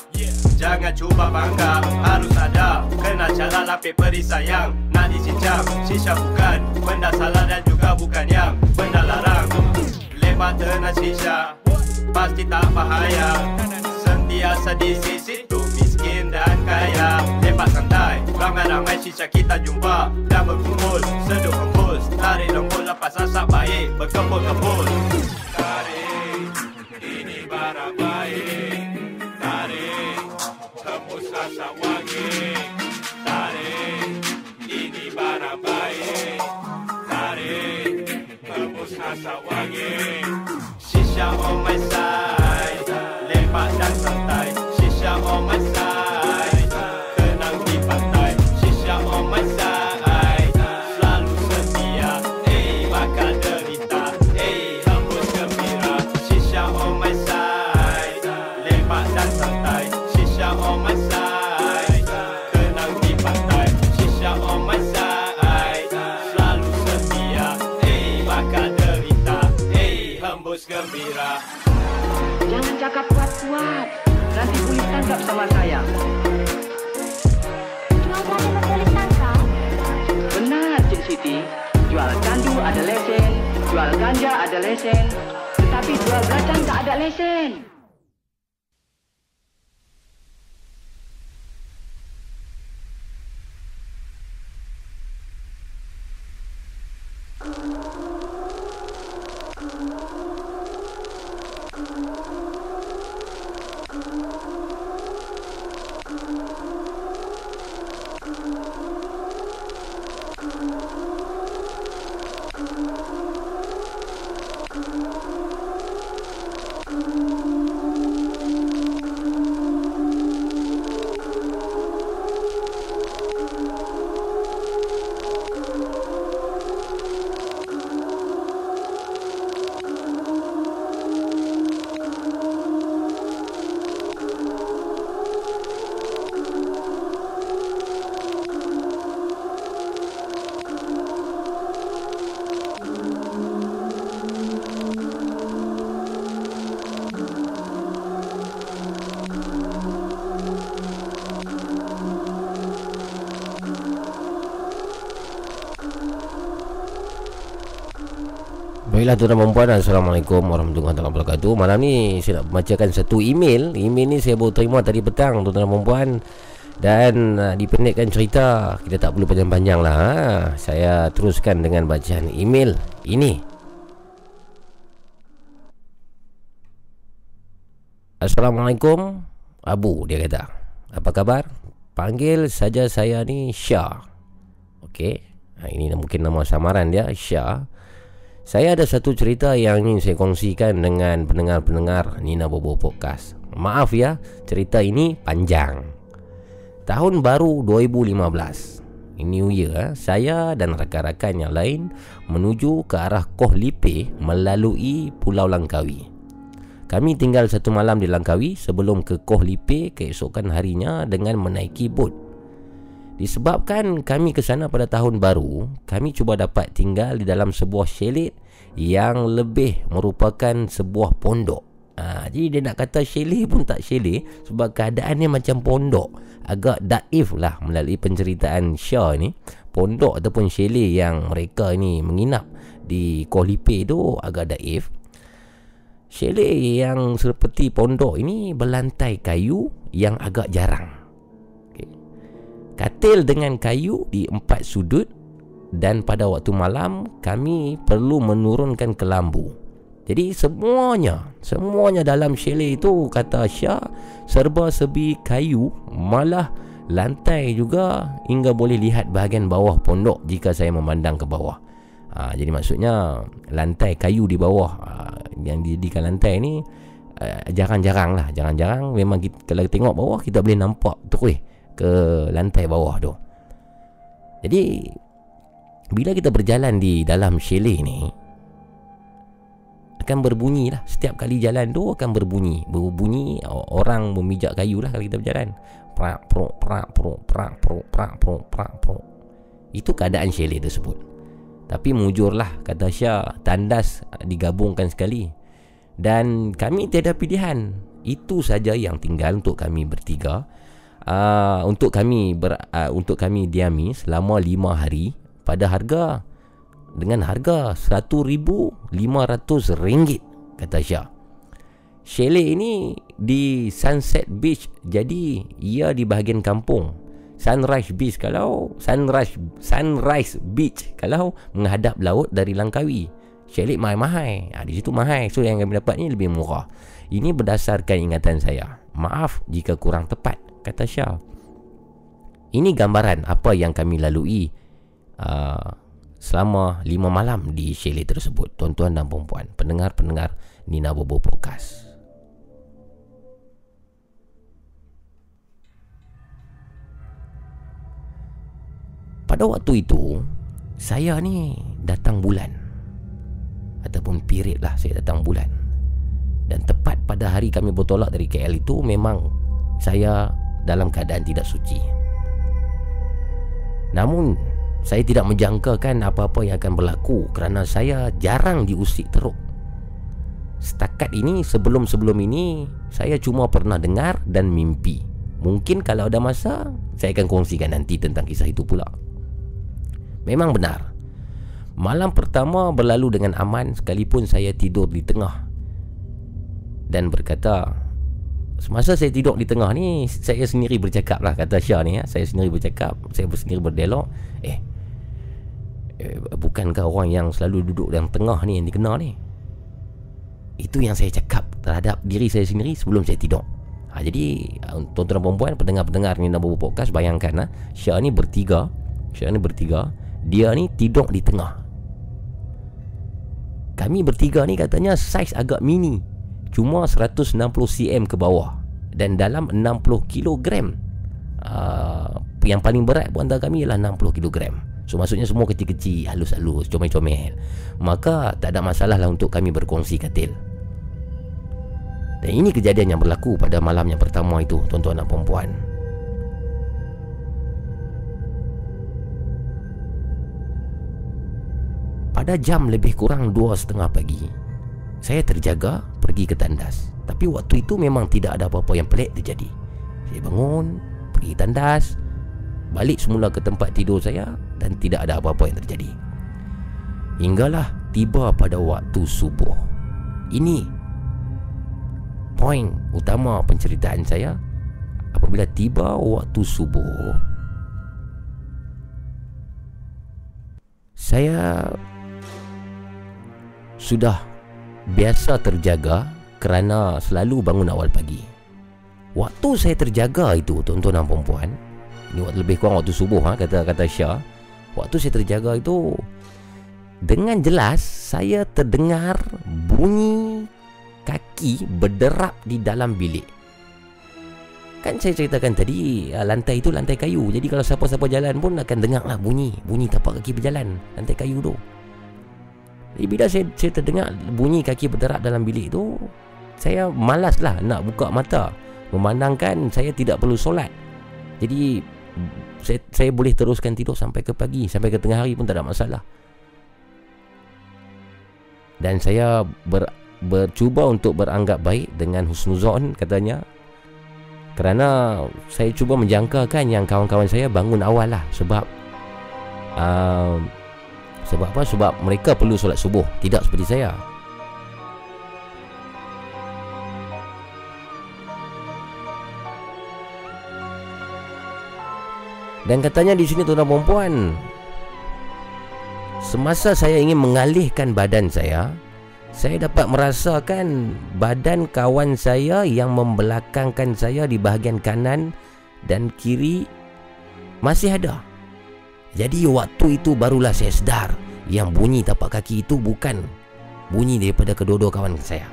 Jangan cuba bangga Harus ada. Kena cara lapik perisai yang Nak dicincang. Shisha bukan Benda salah dan juga bukan yang Benda larang. Lepas tenang shisha Pasti tak bahaya. Sentiasa di sisi tu miskin dan kaya. Lepas santai Ramai-ramai shisha kita jumpa. Dan berkumpul Seduh hembus Tarik lembut lepas asap baik Berkebul-kebul Tarik Ini barang baik Shisha on my side Lepak tangkap sama saya. Jual? Benar, Cik Siti. Jual candu ada lesen, jual ganja ada lesen. Tetapi jual belacang tak ada lesen. Baiklah tuan dan perempuan Assalamualaikum warahmatullahi wabarakatuh. Malam ni saya nak bacakan satu email. Email ni saya baru terima tadi petang tuan dan perempuan Dan uh, dipendekkan cerita. Kita tak perlu panjang-panjang lah ha? Saya teruskan dengan bacaan email ini. Assalamualaikum Abu dia kata. Apa khabar? Panggil saja saya ni Syah. Okey. Ha, Ini mungkin nama samaran dia Syah saya ada satu cerita yang ingin saya kongsikan dengan pendengar-pendengar Nina Bobo Podcast. Maaf ya, cerita ini panjang. Tahun baru 2015. New Year, eh, saya dan rakan-rakan yang lain menuju ke arah Koh Lipe melalui Pulau Langkawi. Kami tinggal satu malam di Langkawi sebelum ke Koh Lipe keesokan harinya dengan menaiki bot. Disebabkan kami ke sana pada tahun baru, kami cuba dapat tinggal di dalam sebuah chalet yang lebih merupakan sebuah pondok. Ha, jadi dia nak kata chalet pun tak chalet sebab keadaannya macam pondok. Agak daif lah melalui penceritaan Syah ni. Pondok ataupun chalet yang mereka ni menginap di Kuala tu agak daif. Chalet yang seperti pondok ini berlantai kayu yang agak jarang. Katil dengan kayu di empat sudut dan pada waktu malam kami perlu menurunkan kelambu. Jadi semuanya, semuanya dalam chalet itu kata Syah serba sebi kayu malah lantai juga hingga boleh lihat bahagian bawah pondok jika saya memandang ke bawah. Ha, jadi maksudnya lantai kayu di bawah ha, yang dijadikan lantai ni uh, jarang-jarang lah, jarang-jarang memang kita, kalau tengok bawah kita boleh nampak terus ke lantai bawah tu. Jadi bila kita berjalan di dalam chalet ni akan berbunyi lah. Setiap kali jalan tu akan berbunyi. Berbunyi orang memijak kayu lah kalau kita berjalan. Prak pro prak pro prak pro prak pro prak pro itu keadaan chalet tersebut. Tapi mujurlah kata Syah tandas digabungkan sekali. Dan kami tiada pilihan. Itu saja yang tinggal untuk kami bertiga uh, untuk kami ber, uh, untuk kami diami selama lima hari pada harga dengan harga RM1,500 kata Syah. Chalet ini di Sunset Beach jadi ia di bahagian kampung. Sunrise Beach kalau Sunrise Sunrise Beach kalau menghadap laut dari Langkawi. Chalet mahal-mahal. Ha, di situ mahal. So yang kami dapat ni lebih murah. Ini berdasarkan ingatan saya. Maaf jika kurang tepat kata Syah. Ini gambaran apa yang kami lalui uh, selama lima malam di chalet tersebut, tuan-tuan dan perempuan, pendengar-pendengar Nina Bobo Podcast. Pada waktu itu, saya ni datang bulan ataupun period lah saya datang bulan. Dan tepat pada hari kami bertolak dari KL itu memang saya dalam keadaan tidak suci. Namun, saya tidak menjangkakan apa-apa yang akan berlaku kerana saya jarang diusik teruk. Setakat ini, sebelum-sebelum ini, saya cuma pernah dengar dan mimpi. Mungkin kalau ada masa, saya akan kongsikan nanti tentang kisah itu pula. Memang benar. Malam pertama berlalu dengan aman sekalipun saya tidur di tengah dan berkata, Semasa saya tidur di tengah ni Saya sendiri bercakap lah Kata Syah ni ya. Saya sendiri bercakap Saya sendiri berdialog. Eh, eh Bukankah orang yang selalu duduk dalam tengah ni Yang dikenal ni? Itu yang saya cakap Terhadap diri saya sendiri Sebelum saya tidur. Ha, Jadi ah, Tuan-tuan perempuan Pendengar-pendengar ni buat podcast Bayangkan lah Syah ni bertiga Syah ni bertiga Dia ni tidur di tengah. Kami bertiga ni katanya Saiz agak mini cuma 160 cm ke bawah dan dalam 60 kg uh, yang paling berat pun antara kami ialah 60 kg so maksudnya semua kecil-kecil halus-halus comel-comel. Maka tak ada masalah lah untuk kami berkongsi katil. Dan ini kejadian yang berlaku pada malam yang pertama itu tuan-tuan dan perempuan pada jam lebih kurang 2.30 pagi saya terjaga pergi ke tandas Tapi waktu itu memang tidak ada apa-apa yang pelik terjadi Saya bangun Pergi tandas Balik semula ke tempat tidur saya Dan tidak ada apa-apa yang terjadi Hinggalah tiba pada waktu subuh. Ini poin utama penceritaan saya apabila tiba waktu subuh. Saya sudah biasa terjaga kerana selalu bangun awal pagi. Waktu saya terjaga itu tuan-tuan dan puan ini waktu lebih kurang waktu subuh ha, kata kata Syah. Waktu saya terjaga itu dengan jelas saya terdengar bunyi kaki berderap di dalam bilik. Kan saya ceritakan tadi ah, lantai itu lantai kayu. Jadi kalau siapa-siapa jalan pun akan dengar lah bunyi. Bunyi tapak kaki berjalan lantai kayu tu. Bila saya, saya terdengar bunyi kaki berderap dalam bilik tu Saya malas lah nak buka mata. Memandangkan saya tidak perlu solat. Jadi saya, saya boleh teruskan tidur sampai ke pagi Sampai ke tengah hari pun tak ada masalah. Dan saya ber, bercuba untuk beranggap baik dengan husnuzon katanya. Kerana saya cuba menjangkakan yang kawan-kawan saya bangun awal lah Sebab uh, sebab apa? Sebab mereka perlu solat subuh Tidak seperti saya Dan katanya di sini tuan-tuan perempuan Semasa saya ingin mengalihkan badan saya Saya dapat merasakan badan kawan saya yang membelakangkan saya di bahagian kanan dan kiri Masih ada jadi waktu itu barulah saya sedar Yang bunyi tapak kaki itu bukan Bunyi daripada kedua-dua kawan saya.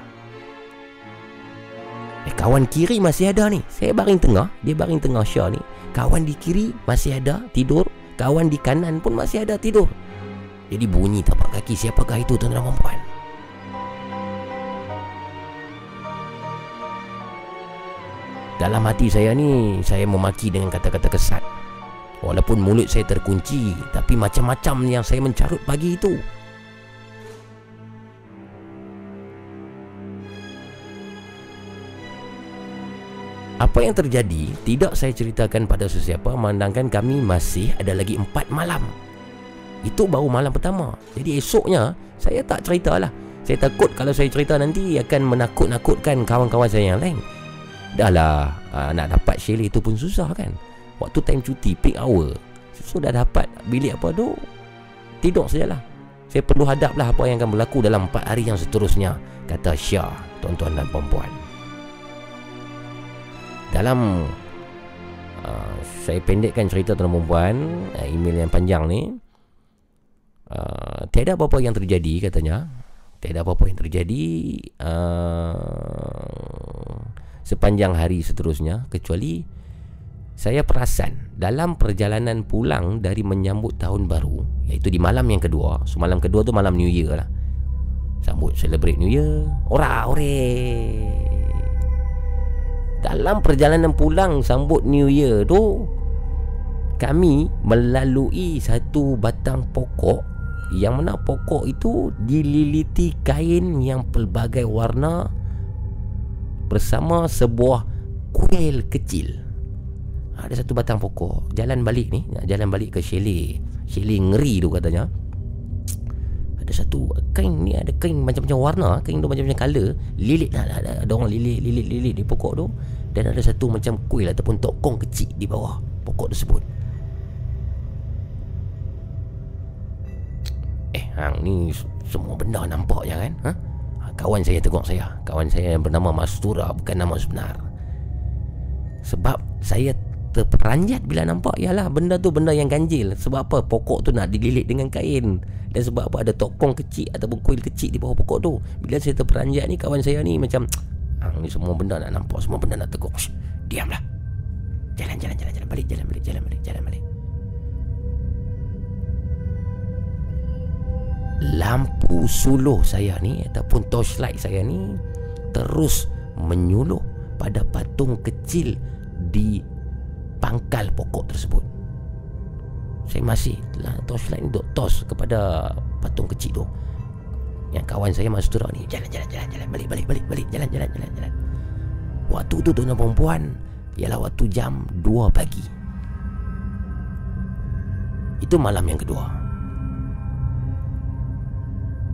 Eh kawan kiri masih ada ni. Saya baring tengah Dia baring tengah Syah ni. Kawan di kiri masih ada tidur. Kawan di kanan pun masih ada tidur. Jadi bunyi tapak kaki siapakah itu tuan-tuan dan puan? Dalam hati saya ni Saya memaki dengan kata-kata kesat Walaupun mulut saya terkunci Tapi macam-macam yang saya mencarut pagi itu. Apa yang terjadi Tidak saya ceritakan pada sesiapa Memandangkan kami masih ada lagi empat malam. Itu baru malam pertama. Jadi esoknya Saya tak ceritalah. Saya takut kalau saya cerita nanti Akan menakut-nakutkan kawan-kawan saya yang lain. Dah lah ah, Nak dapat Shelly itu pun susah kan Waktu time cuti Peak hour. So dah dapat bilik apa tu Tidur sajalah. Saya perlu hadaplah apa yang akan berlaku Dalam 4 hari yang seterusnya Kata Syah Tuan-tuan dan perempuan Dalam uh, Saya pendekkan cerita tuan perempuan uh, Email yang panjang ni. Uh, Tiada apa-apa yang terjadi katanya. Tiada apa-apa yang terjadi uh, Sepanjang hari seterusnya Kecuali saya perasan dalam perjalanan pulang dari menyambut tahun baru iaitu di malam yang kedua. So malam kedua tu malam new year lah. Sambut celebrate new year. Ora ore. Dalam perjalanan pulang sambut new year tu kami melalui satu batang pokok. Yang mana pokok itu dililiti kain yang pelbagai warna bersama sebuah kuil kecil ada satu batang pokok. Jalan balik ni Jalan balik ke chalet. Chalet ngeri tu katanya. Ada satu Kain ni ada kain macam-macam warna. Kain tu macam-macam colour. Lilit lah ada, ada orang lilit Lilit lilit di pokok tu. Dan ada satu macam kuil Ataupun tokong kecil di bawah Pokok tersebut. Eh hang ni Semua benda nampak je kan? Ha? Kawan saya tegur saya. Kawan saya yang bernama Mastura Bukan nama sebenar. Sebab saya terperanjat bila nampak Yalah benda tu benda yang ganjil. Sebab apa? Pokok tu nak dililit dengan kain. Dan sebab apa? Ada tokong kecil Ataupun kuil kecil di bawah pokok tu. Bila saya terperanjat ni kawan saya ni macam ah, Ni semua benda nak nampak. Semua benda nak tegur. Shh, Diamlah. Jalan jalan jalan jalan. Balik Jalan balik jalan balik jalan balik. Lampu suluh saya ni Ataupun torchlight saya ni Terus menyuluh pada patung kecil di pangkal pokok tersebut. Saya masih lah torchlight ni duk tos kepada patung kecil tu. Yang kawan saya masuk turun ni Jalan jalan jalan jalan. Balik balik balik balik. Jalan jalan jalan jalan. Waktu tu tuan perempuan Ialah waktu jam 2 pagi. Itu malam yang kedua.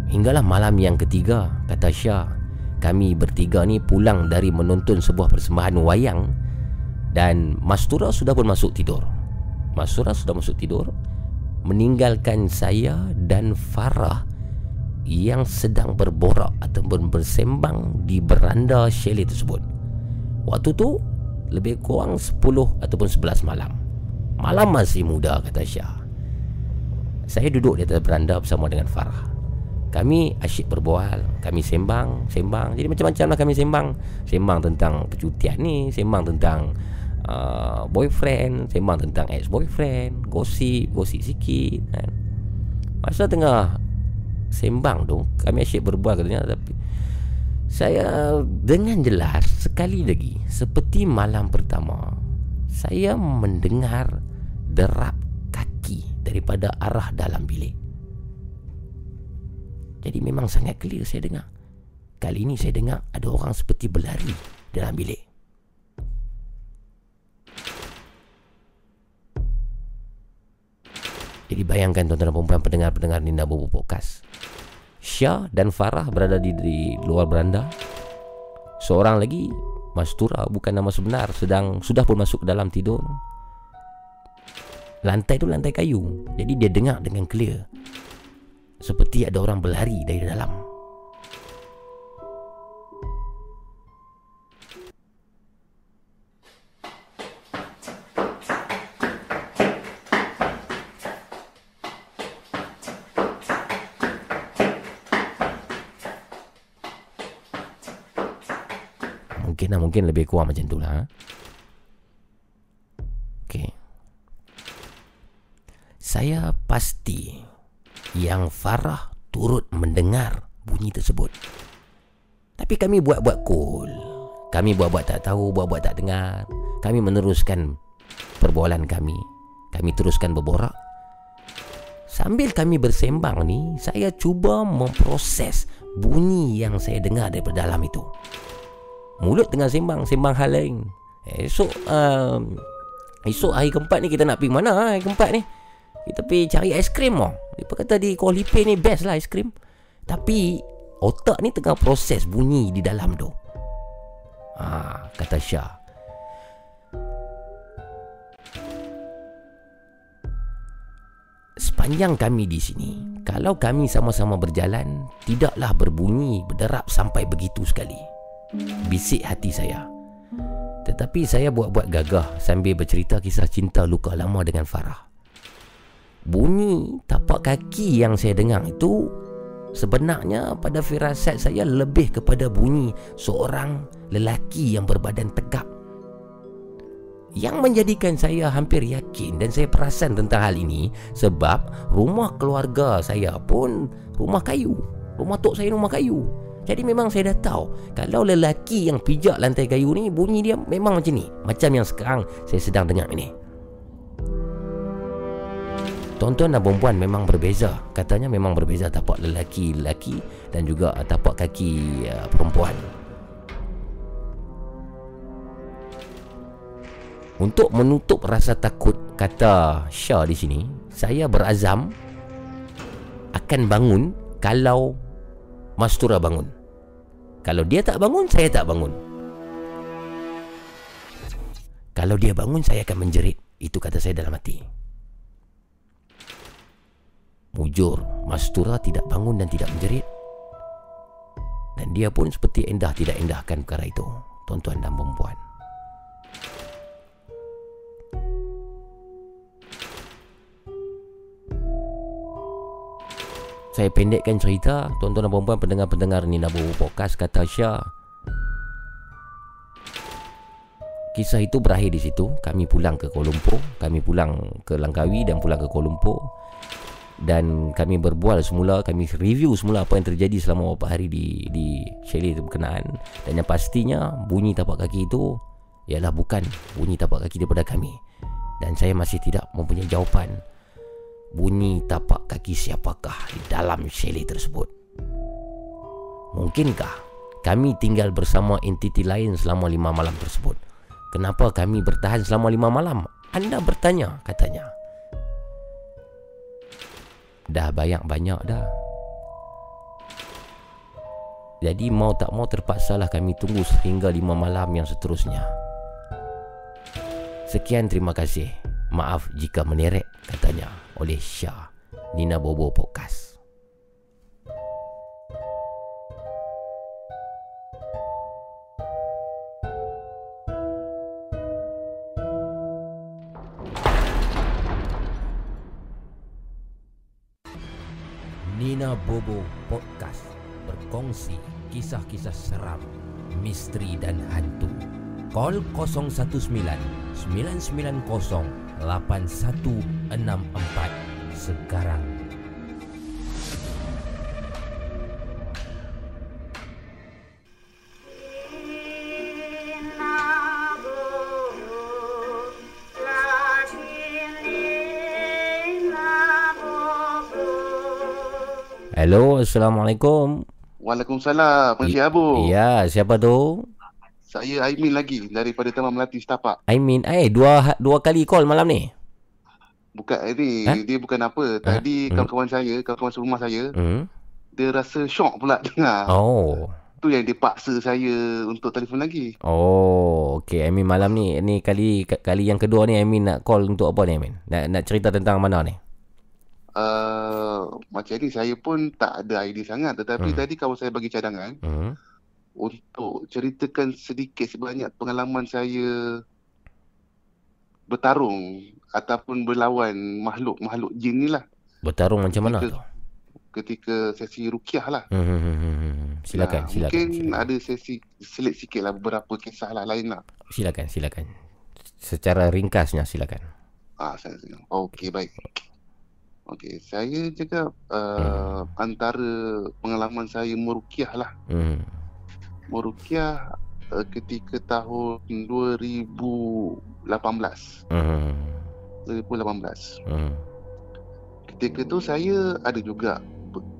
Hinggalah malam yang ketiga Kata Syah Kami bertiga ni pulang dari menonton sebuah persembahan wayang Dan Mastura sudah pun masuk tidur. Mastura sudah masuk tidur Meninggalkan saya dan Farah Yang sedang berborak Ataupun bersembang Di beranda chalet tersebut. Waktu tu Lebih kurang 10 ataupun 11 malam. Malam masih muda kata Syah. Saya duduk di atas beranda bersama dengan Farah. Kami asyik berbual Kami sembang Sembang. Jadi macam-macam lah kami sembang. Sembang tentang percutian ni Sembang tentang uh, Boyfriend Sembang tentang ex-boyfriend Gosip Gosip sikit kan. Masa tengah Sembang tu Kami asyik berbual katanya Tapi Saya Dengan jelas Sekali lagi Seperti malam pertama Saya mendengar Derap kaki Daripada arah dalam bilik jadi memang sangat clear saya dengar. Kali ini saya dengar ada orang seperti berlari dalam bilik. Jadi bayangkan tuan-tuan dan perempuan pendengar-pendengar Ninda Bobo Podcast. Syah dan Farah berada di, di luar beranda. Seorang lagi, Mastura bukan nama sebenar, sedang sudah pun masuk ke dalam tidur. Lantai tu lantai kayu. Jadi dia dengar dengan clear seperti ada orang berlari dari dalam. Mungkin lah, mungkin lebih kurang macam tu lah. Okay. Saya pasti yang Farah turut mendengar bunyi tersebut. Tapi kami buat-buat cool. Kami buat-buat tak tahu, buat-buat tak dengar. Kami meneruskan perbualan kami. Kami teruskan berborak. Sambil kami bersembang ni, saya cuba memproses bunyi yang saya dengar daripada dalam itu. Mulut tengah sembang, sembang hal lain. Esok, um, esok hari keempat ni kita nak pergi mana hari keempat ni? Kita pergi cari aiskrim oh. Dia kata di Kuala Lumpur ni best lah aiskrim. Tapi otak ni tengah proses bunyi di dalam tu. Ha, kata Syah. Sepanjang kami di sini, kalau kami sama-sama berjalan, tidaklah berbunyi berderap sampai begitu sekali. Bisik hati saya. Tetapi saya buat-buat gagah sambil bercerita kisah cinta luka lama dengan Farah. Bunyi tapak kaki yang saya dengar itu sebenarnya pada firasat saya lebih kepada bunyi seorang lelaki yang berbadan tegak. Yang menjadikan saya hampir yakin dan saya perasan tentang hal ini sebab rumah keluarga saya pun rumah kayu. Rumah tok saya rumah kayu jadi memang saya dah tahu kalau lelaki yang pijak lantai kayu ni bunyi dia memang macam ni macam yang sekarang saya sedang dengar ini. Tuan-tuan dan perempuan memang berbeza. Katanya memang berbeza tapak lelaki-lelaki Dan juga tapak kaki uh, perempuan. Untuk menutup rasa takut Kata Syah di sini Saya berazam Akan bangun Kalau Mastura bangun Kalau dia tak bangun Saya tak bangun Kalau dia bangun Saya akan menjerit Itu kata saya dalam hati Mujur, Mastura tidak bangun dan tidak menjerit. Dan dia pun seperti endah tidak endahkan perkara itu, tuan-tuan dan perempuan. Saya pendekkan cerita, tuan-tuan dan perempuan pendengar-pendengar ni Nabu Podcast kata Syah. Kisah itu berakhir di situ. Kami pulang ke Kuala Lumpur, kami pulang ke Langkawi dan pulang ke Kuala Lumpur. Dan kami berbual semula kami review semula apa yang terjadi selama beberapa hari di di chalet itu berkenaan. Dan yang pastinya bunyi tapak kaki itu ialah bukan bunyi tapak kaki daripada kami. Dan saya masih tidak mempunyai jawapan bunyi tapak kaki siapakah di dalam chalet tersebut? Mungkinkah kami tinggal bersama entiti lain selama lima malam tersebut? Kenapa kami bertahan selama lima malam? Anda bertanya katanya. Dah banyak-banyak dah. Jadi mau tak mau terpaksalah kami tunggu sehingga lima malam yang seterusnya. Sekian terima kasih. Maaf jika menerek katanya oleh Syah. Nina Bobo Podcast. Nina Bobo Podcast berkongsi kisah-kisah seram, misteri dan hantu. Call 019 990 8164 sekarang. Hello, Assalamualaikum. Waalaikumsalam, Encik Abu. Ya, siapa tu? Saya Aimin lagi daripada Taman Melati Setapak. Aimin. Eh, dua dua kali call malam ni. Bukan ini, Ha? dia bukan apa. Tadi Hmm. kawan-kawan saya, kawan-kawan serumah saya, Hmm. dia rasa syok pula dengar. Oh. Tu yang dia paksa saya untuk telefon lagi. Oh, okey. Aimin malam ni ni kali kali yang kedua ni Aimin nak call untuk apa ni Aimin? Nak nak cerita tentang mana ni? Uh, macam ni saya pun tak ada idea sangat tetapi Hmm. tadi kawan saya bagi cadangan Hmm. Untuk ceritakan sedikit sebanyak pengalaman saya bertarung ataupun berlawan makhluk-makhluk jin ni lah Bertarung macam mana tu? ketika sesi rukiah lah. Hmm, hmm, hmm, hmm, hmm. Silakan, Nah, silakan. Mungkin silakan. ada sesi selit sikit lah beberapa kisah lah lain lah. Silakan, silakan. Secara ringkasnya silakan. Ah, saya. Okey, baik. Okey, saya cakap uh, antara pengalaman saya merukiah lah. Hmm. Merukiah uh, ketika tahun 2018. Hmm. 2018. Hmm. Ketika tu saya ada juga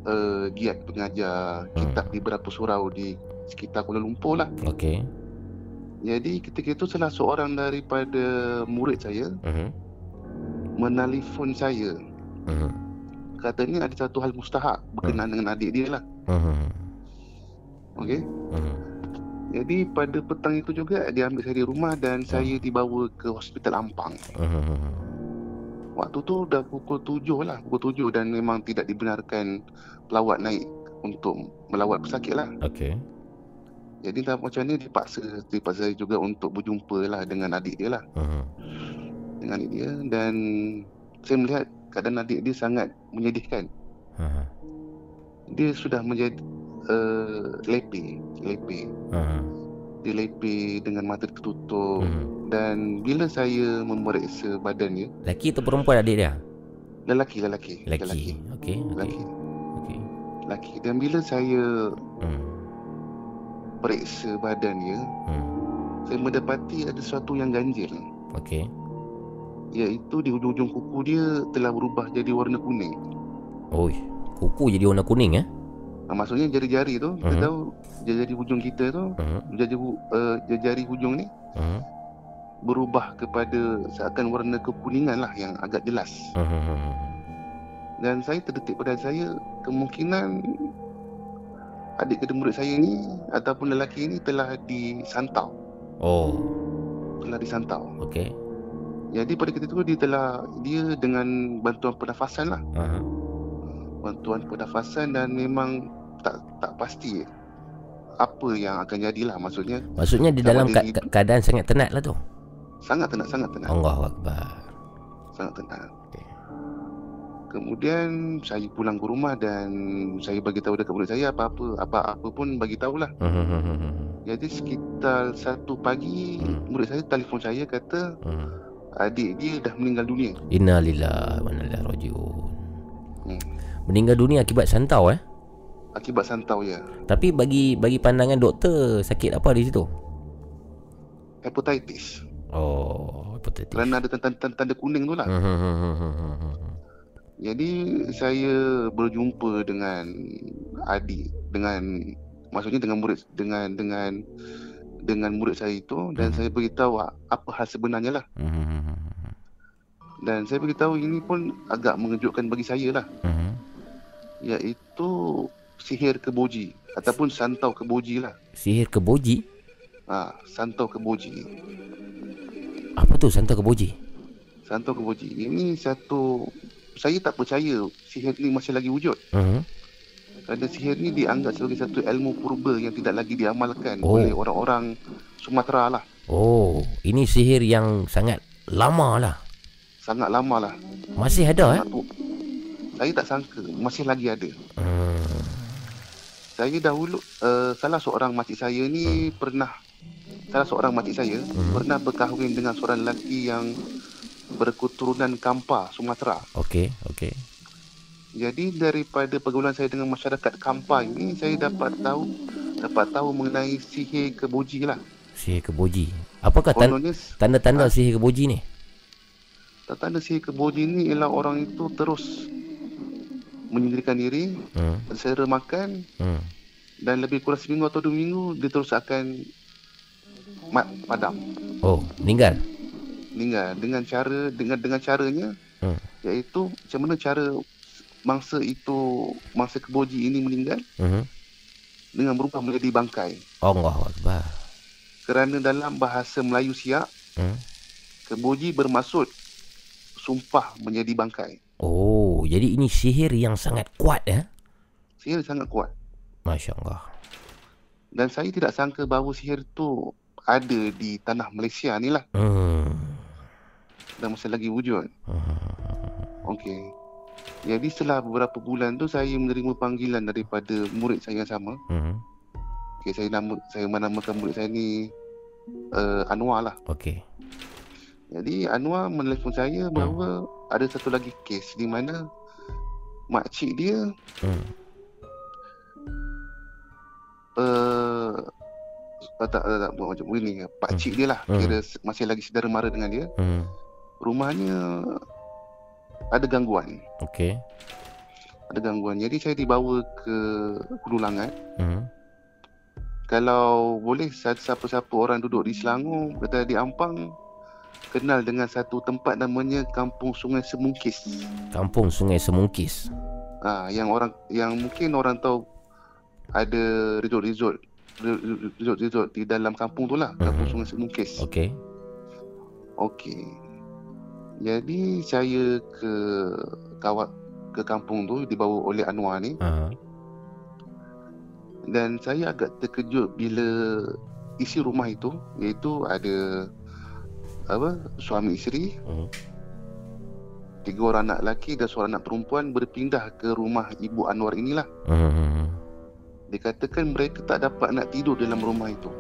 uh, giat pengajar kitab di beberapa surau di sekitar Kuala Lumpur lah. Okey. Jadi ketika itu salah seorang daripada murid saya Hmm. menelefon saya. Hmm. Katanya ada satu hal mustahak berkenaan dengan adik dia lah. Hmm. Okey. Hmm. Jadi pada petang itu juga dia ambil saya di rumah dan saya dibawa ke hospital Ampang. Hmm. Waktu tu dah pukul 7 lah, pukul 7 dan memang tidak dibenarkan pelawat naik untuk melawat pesakit lah. Okey. Jadi dah macam ni dipaksa, dipaksa saya juga untuk berjumpa lah dengan adik dia lah. Hmm. Dengan adik dia dan saya melihat keadaan adik dia sangat menyedihkan. Hmm. Dia sudah menjadi uh, lepe, lepe. Hmm. Dia lepe dengan mata tertutup Hmm. dan bila saya memeriksa badan dia, Laki atau perempuan adik dia? lelaki, lelaki, Lelaki. Okey, okey. lelaki, Okey. lelaki. Dan bila saya Hmm. periksa badan dia, Hmm. saya mendapati ada sesuatu yang ganjil. Okey. Iaitu di hujung-hujung kuku dia telah berubah jadi warna kuning. Oi, kuku jadi warna kuning eh? Ha, maksudnya jari-jari tu, kita Mhm. tahu jari-jari hujung kita tu, Hmm. jari, uh, jari hujung ni Hmm. berubah kepada seakan warna kekuningan lah yang agak jelas. Hmm. Dan saya terdetik pada saya kemungkinan adik kedua murid saya ni ataupun lelaki ni telah disantau. Oh, Telah disantau. okey. Jadi pada ketika itu dia telah dia dengan bantuan pernafasan lah. Aha. Bantuan pernafasan dan memang tak tak pasti apa yang akan jadilah maksudnya Maksudnya di dalam ka- ka- keadaan sangat tenat lah tu. sangat tenang sangat tenang Allahu akbar. sangat tenang. Okey. Kemudian saya pulang ke rumah dan saya bagi tahu dekat murid saya apa-apa apa-apa pun bagi tahulah. Hmm. Jadi sekitar satu pagi Hmm. murid saya telefon saya kata Hmm. adik dia dah meninggal dunia. Innalillahi wa inna ilaihi rajiun. Hmm. Meninggal dunia akibat santau eh? Akibat santau ya. Tapi bagi bagi pandangan doktor sakit apa di situ? Hepatitis. Oh, hepatitis. Kerana ada tanda, tanda kuning tu lah. Hmm. Jadi saya berjumpa dengan adik dengan maksudnya dengan murid dengan dengan dengan murid saya itu dan Hmm. saya beritahu apa hal sebenarnya lah. Hmm. Dan saya beritahu ini pun agak mengejutkan bagi saya lah. Hmm. Iaitu sihir keboji ataupun santau keboji lah. Sihir keboji? Ha, santau keboji. Apa tu santau keboji? Santau keboji. Ini satu saya tak percaya sihir ni masih lagi wujud. Uh-huh. Kerana sihir ni dianggap sebagai satu ilmu purba yang tidak lagi diamalkan Oh. oleh orang-orang Sumatera lah. Oh, ini sihir yang sangat lama lah. Sangat lama lah. Masih ada eh? Sangat tu- Saya tak sangka masih lagi ada. Hmm. Saya dahulu uh, salah seorang makcik saya ni pernah salah seorang makcik saya Hmm. pernah berkahwin dengan seorang lelaki yang berketurunan Kampa Sumatera. Okey, okey. Jadi daripada pergaulan saya dengan masyarakat Kampa ini saya dapat tahu dapat tahu mengenai sihir keboji lah. Sihir keboji. Apakah Kononnya tanda-tanda sihir keboji ni? tanda sihir keboji ni ialah orang itu terus menyendirikan diri, Hmm. sera makan Hmm. dan lebih kurang seminggu atau dua minggu dia terus akan mat padam. Oh, meninggal. meninggal dengan cara dengan dengan caranya Hmm. iaitu macam mana cara mangsa itu mangsa keboji ini meninggal Mhm. dengan berubah menjadi bangkai Allahu akbar. kerana dalam bahasa Melayu Siak Hmm. keboji bermaksud sumpah menjadi bangkai Oh, jadi ini sihir yang sangat kuat eh? sihir sangat kuat Masya-Allah. dan saya tidak sangka bahawa sihir tu ada di tanah Malaysia ni lah Hmm. dan masih lagi wujud Hmm. okey jadi setelah beberapa bulan tu saya menerima panggilan daripada murid saya yang sama Hmm. Okay, saya nama saya menamakan murid saya ni uh, Anwar lah. Okey. Jadi Anwar menelpon saya bahawa ada satu lagi kes di mana makcik dia Hmm. uh, tak, tak, tak, tak buat macam ini pak cik dia lah Hmm. kira masih lagi saudara mara dengan dia Hmm. rumahnya ada gangguan Okey. ada gangguan jadi saya dibawa ke Hulu Langat Hmm. kalau boleh siapa-siapa orang duduk di Selangor kata di Ampang kenal dengan satu tempat namanya Kampung Sungai Semungkis. Kampung Sungai Semungkis. Ah, yang orang yang mungkin orang tahu ada resort-resort resort-resort di dalam kampung tu lah, Kampung Sungai Semungkis. Okey. Okey. Jadi saya ke kawat ke kampung tu dibawa oleh Anwar ni Ha. dan saya agak terkejut bila isi rumah itu iaitu ada apa? Suami isteri. Hmm. tiga orang anak lelaki dan seorang anak perempuan berpindah ke rumah ibu Anwar inilah. Hmm. dikatakan mereka tak dapat nak tidur dalam rumah itu.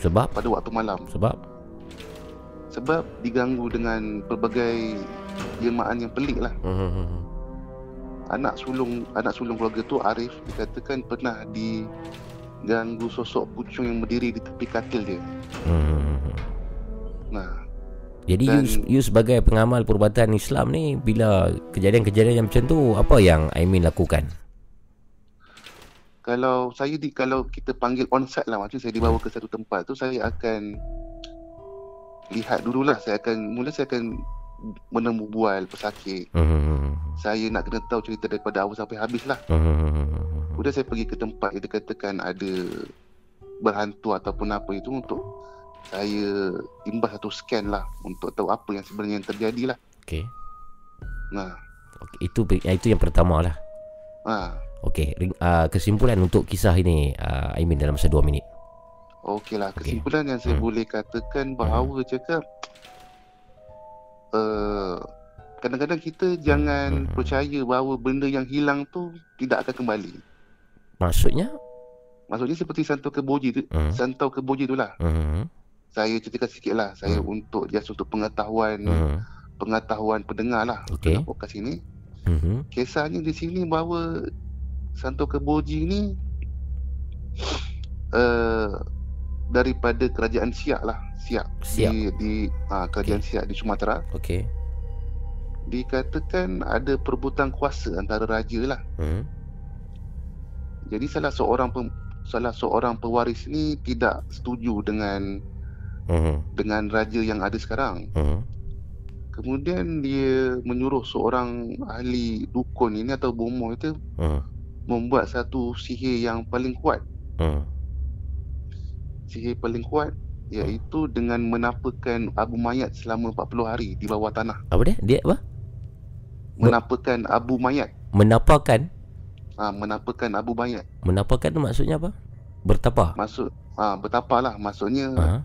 Sebab? Pada waktu malam. Sebab? Sebab diganggu dengan pelbagai jelmaan yang pelik lah. Hmm. anak sulung anak sulung keluarga tu Arif dikatakan pernah diganggu sosok pucung yang berdiri di tepi katil dia. Hmm. Nah Jadi Dan- you, you sebagai pengamal perubatan Islam ni bila kejadian-kejadian yang macam tu apa yang Aimin lakukan? kalau saya di kalau kita panggil onsite lah macam saya dibawa ke satu tempat tu saya akan lihat dululah saya akan mula saya akan menemu bual pesakit Hmm. saya nak kena tahu cerita daripada awal sampai habis lah Hmm. kemudian saya pergi ke tempat yang dikatakan ada berhantu ataupun apa itu untuk saya imbas satu scan lah untuk tahu apa yang sebenarnya yang terjadi lah Okey. nah Okey, itu itu yang pertama lah. ha, Okey, ring- uh, kesimpulan untuk kisah ini uh, Aimin dalam masa 2 minit. Okey lah, kesimpulan yang saya Hmm. boleh katakan bahawa cakap uh, kadang-kadang kita jangan Hmm. percaya bahawa benda yang hilang tu tidak akan kembali. Maksudnya? Maksudnya seperti santau keboji tu, Hmm. santau keboji tu lah. Hmm. Saya ceritakan sikit lah, saya untuk just untuk pengetahuan Hmm. pengetahuan pendengar lah Okey. dalam podcast ini. Hmm. Kisahnya di sini bahawa Santo Keboji ni uh, daripada kerajaan Siak lah, Siak, Siak. di, di uh, kerajaan Siak di Sumatera. Okey. Dikatakan ada perebutan kuasa antara raja lah. Hmm. Jadi salah seorang pem, salah seorang pewaris ni tidak setuju dengan Hmm. dengan raja yang ada sekarang. Hmm. Kemudian dia menyuruh seorang ahli dukun ini atau bomoh itu Hmm. membuat satu sihir yang paling kuat. Hmm. Sihir paling kuat iaitu dengan menapakan abu mayat selama 40 hari di bawah tanah. Apa dia? Dia apa? Menapakan abu mayat. Menapakan? Ha, menapakan abu mayat. Menapakan tu maksudnya apa? Bertapa? Maksud ha, betapa lah maksudnya Ha?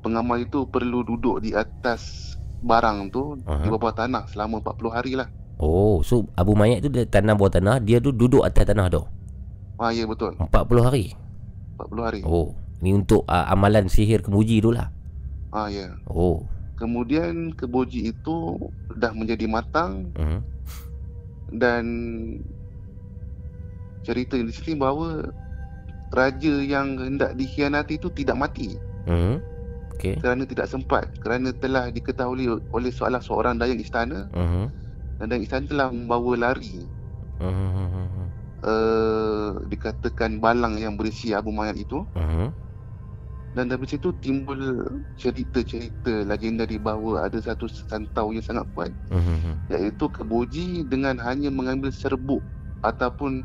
Pengamal itu perlu duduk di atas barang tu Aha. di bawah tanah selama 40 hari lah. Oh, so Abu Mayat tu dia tanam bawah tanah, dia tu duduk atas tanah tu. Ha, ya betul. 40 hari. 40 hari. Oh, ni untuk uh, amalan sihir kemuji tu lah. Ha, ya. Oh. Kemudian keboji itu dah menjadi matang Hmm. dan cerita di sini bahawa raja yang hendak dikhianati itu tidak mati Hmm. Okey. kerana tidak sempat kerana telah diketahui oleh salah seorang dayang istana Hmm. dan dayang istana telah membawa lari Hmm. uh, dikatakan balang yang berisi abu mayat itu Hmm. dan dari situ timbul cerita-cerita legenda di bahawa ada satu santau yang sangat kuat Hmm. iaitu keboji dengan hanya mengambil serbuk ataupun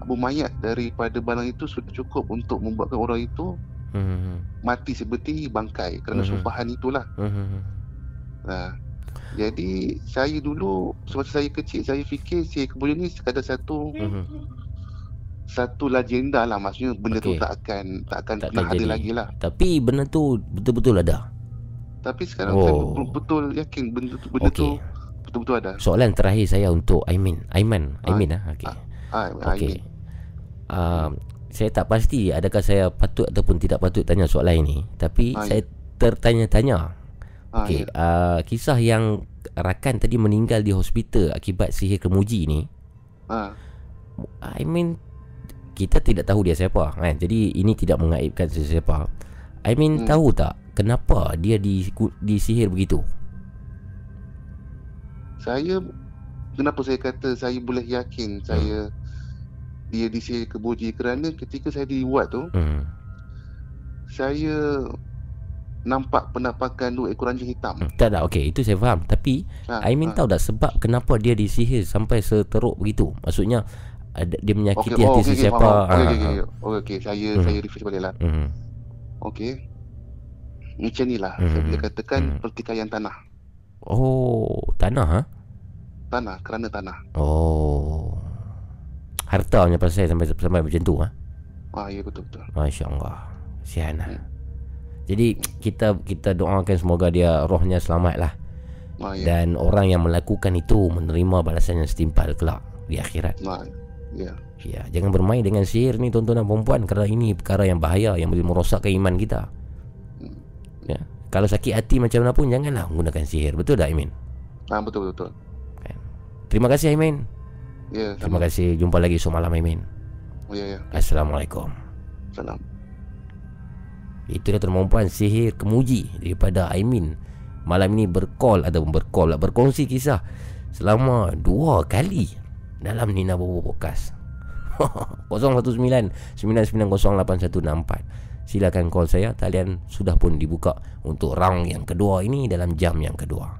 abu mayat daripada balang itu sudah cukup untuk membuatkan orang itu Hmm. mati seperti bangkai kerana Mhm. sumpahan itulah. Hmm. Nah, jadi saya dulu semasa saya kecil saya fikir si keboji ni sekadar satu Hmm. satu legenda lah maksudnya benda Okey. tu tak akan tak akan Tak pernah ada lagi lah. Tapi benda tu betul-betul ada. Tapi sekarang saya Oh. betul-betul yakin benda tu benda Okey. tu betul-betul ada. Soalan terakhir saya untuk Aimin. Aiman, Aimin ah. Okey. Ah, Okey. Uh, saya tak pasti adakah saya patut ataupun tidak patut tanya soalan ini, tapi Ah, saya tertanya-tanya. Ah, Okey, uh, kisah yang rakan tadi meninggal di hospital akibat sihir kemuji ni, Ah, I mean kita tidak tahu dia siapa kan. Jadi ini tidak mengaibkan sesiapa. I mean Hmm. tahu tak kenapa dia di disihir begitu? saya kenapa saya kata saya boleh yakin saya dia disihir keboji kerana ketika saya dibuat tu Hmm. saya nampak penampakan dua ekor anjing hitam. Tak tak okey itu saya faham tapi Ha, I mean ha. tahu tak sebab kenapa dia disihir sampai seteruk begitu? Maksudnya ada dia menyakiti Okey, oh, hati okey, sesiapa. Ah, Okey, okey, ah, okey. Okey, okey, saya Hmm. saya refresh balik lah. Hmm. Okey. Macam ni lah Hmm. saya boleh katakan Hmm. pertikaian tanah. Oh, tanah ha? Tanah kerana tanah. Oh. Harta punya pasal sampai sampai macam tu ha? Ah ya betul betul. Masya-Allah. Sihan lah. Jadi kita kita doakan semoga dia rohnya selamat lah. Ah ya. Dan orang yang melakukan itu menerima balasan yang setimpal kelak di akhirat. Ah, ya. Ya, jangan bermain dengan sihir ni tuan-tuan dan perempuan kerana ini perkara yang bahaya yang boleh merosakkan iman kita. Ya. Kalau sakit hati macam mana pun janganlah menggunakan sihir. Betul tak Aimin? Ah betul betul. Terima kasih Aimin. Ya, Terima kasih. Jumpa lagi esok malam Aimin. Oh, ya ya. Assalamualaikum. Salam. Itu dia tuan perempuan sihir kemuji daripada Aimin. Malam ini berkol ataupun berkol lah, berkongsi kisah selama dua kali dalam Nina Bobo Podcast. 019 9908164. Silakan call saya. Talian sudah pun dibuka untuk round yang kedua ini dalam jam yang kedua.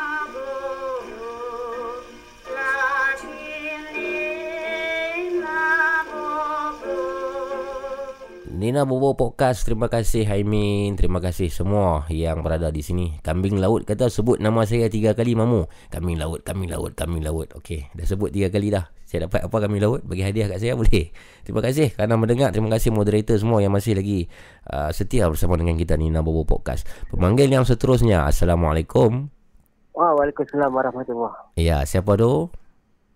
Bobo Podcast Terima kasih Haimin Terima kasih semua Yang berada di sini. Kambing laut kata Sebut nama saya tiga kali Mamu. Kambing laut Kambing laut Kambing laut. Okey Dah sebut tiga kali dah. Saya dapat apa kambing laut? Bagi hadiah kat saya boleh. Terima kasih. Kerana mendengar Terima kasih moderator semua Yang masih lagi uh, Setia bersama dengan kita Nina Bobo Podcast. Pemanggil yang seterusnya Assalamualaikum. Waalaikumsalam warahmatullahi Ya siapa tu?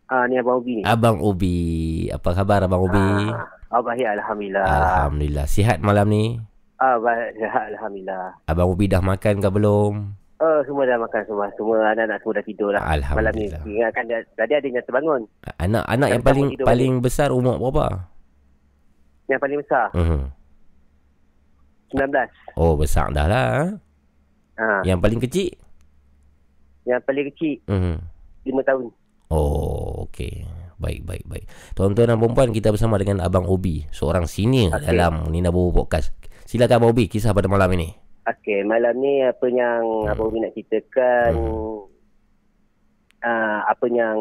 Ah, ni Abang Ubi. Ni. Abang Ubi. Apa khabar Abang Ubi? Ah, ah baik, Alhamdulillah. Alhamdulillah Sihat malam ni? Ah, baik, sihat, Alhamdulillah. Abang Ubi dah makan ke belum? Oh, semua dah makan semua. Semua anak-anak semua dah tidur lah. Malam ni Alhamdulillah. ingatkan dia, tadi ada yang terbangun. Anak-anak yang Tapi paling paling besar umur berapa? Yang paling besar, Mhm. 19. Oh, besar dah lah. Ha. Yang paling kecil? Yang paling kecil, Mhm. 5 tahun. Oh, okey. Baik, baik, baik. Tuan-tuan dan perempuan, kita bersama dengan Abang Obi, seorang senior Okey. dalam Nina Bobo Podcast. Silakan Abang Obi, kisah pada malam ini. Okey, malam ni apa yang hmm. Abang Umi nak ceritakan Hmm. uh, apa yang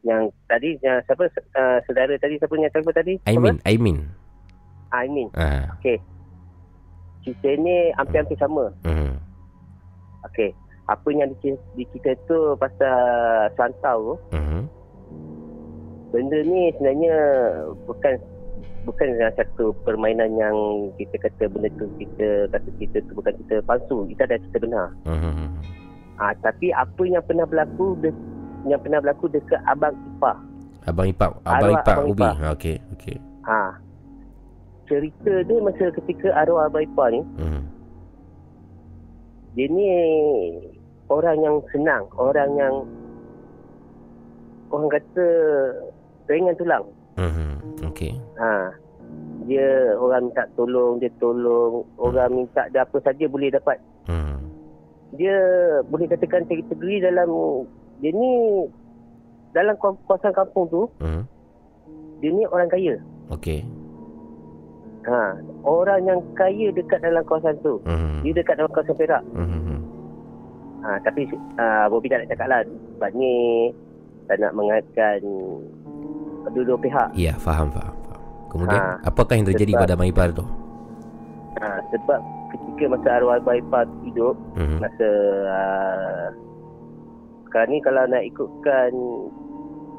yang tadi yang siapa uh, saudara tadi siapa yang telefon tadi? Aimin, Aimin. Siapa? Aimin. Ah. Okey. Cerita ni hampir-hampir sama. Mhm. Okey. Apa yang dicerita, dicerita tu pasal santau tu, Mhm. Benda ni sebenarnya bukan bukan satu permainan yang kita kata benda tu kita kata kita tu bukan kita palsu kita ada cerita benar Mhm. ha, tapi apa yang pernah berlaku de, yang pernah berlaku dekat abang ipar Abang Ipak, Abang Abang Ubi. Ha, Okey, okey. ha cerita dia masa ketika arwah abang ipar ni Mhm. dia ni orang yang senang orang yang orang kata ringan tulang Mhm. Okey. Ha. Dia orang minta tolong, dia tolong. Orang minta dia apa saja boleh dapat. Mhm. Dia boleh katakan kategori dalam dia ni dalam kaw- kawasan kampung tu, Mhm. dia ni orang kaya. Okey. Ha, orang yang kaya dekat dalam kawasan tu. Mhm. Dia dekat dalam kawasan Perak. Mhm. Ha, tapi uh, Bobby tak nak cakap lah. Sebab ni tak nak mengaitkan kedua-dua pihak. Ya, faham, faham, faham. Kemudian, Ha, apakah yang terjadi sebab- pada Abang Ipar tu? Ha, sebab ketika masa arwah abang ipar hidup, Mhm. masa uh, sekarang ni kalau nak ikutkan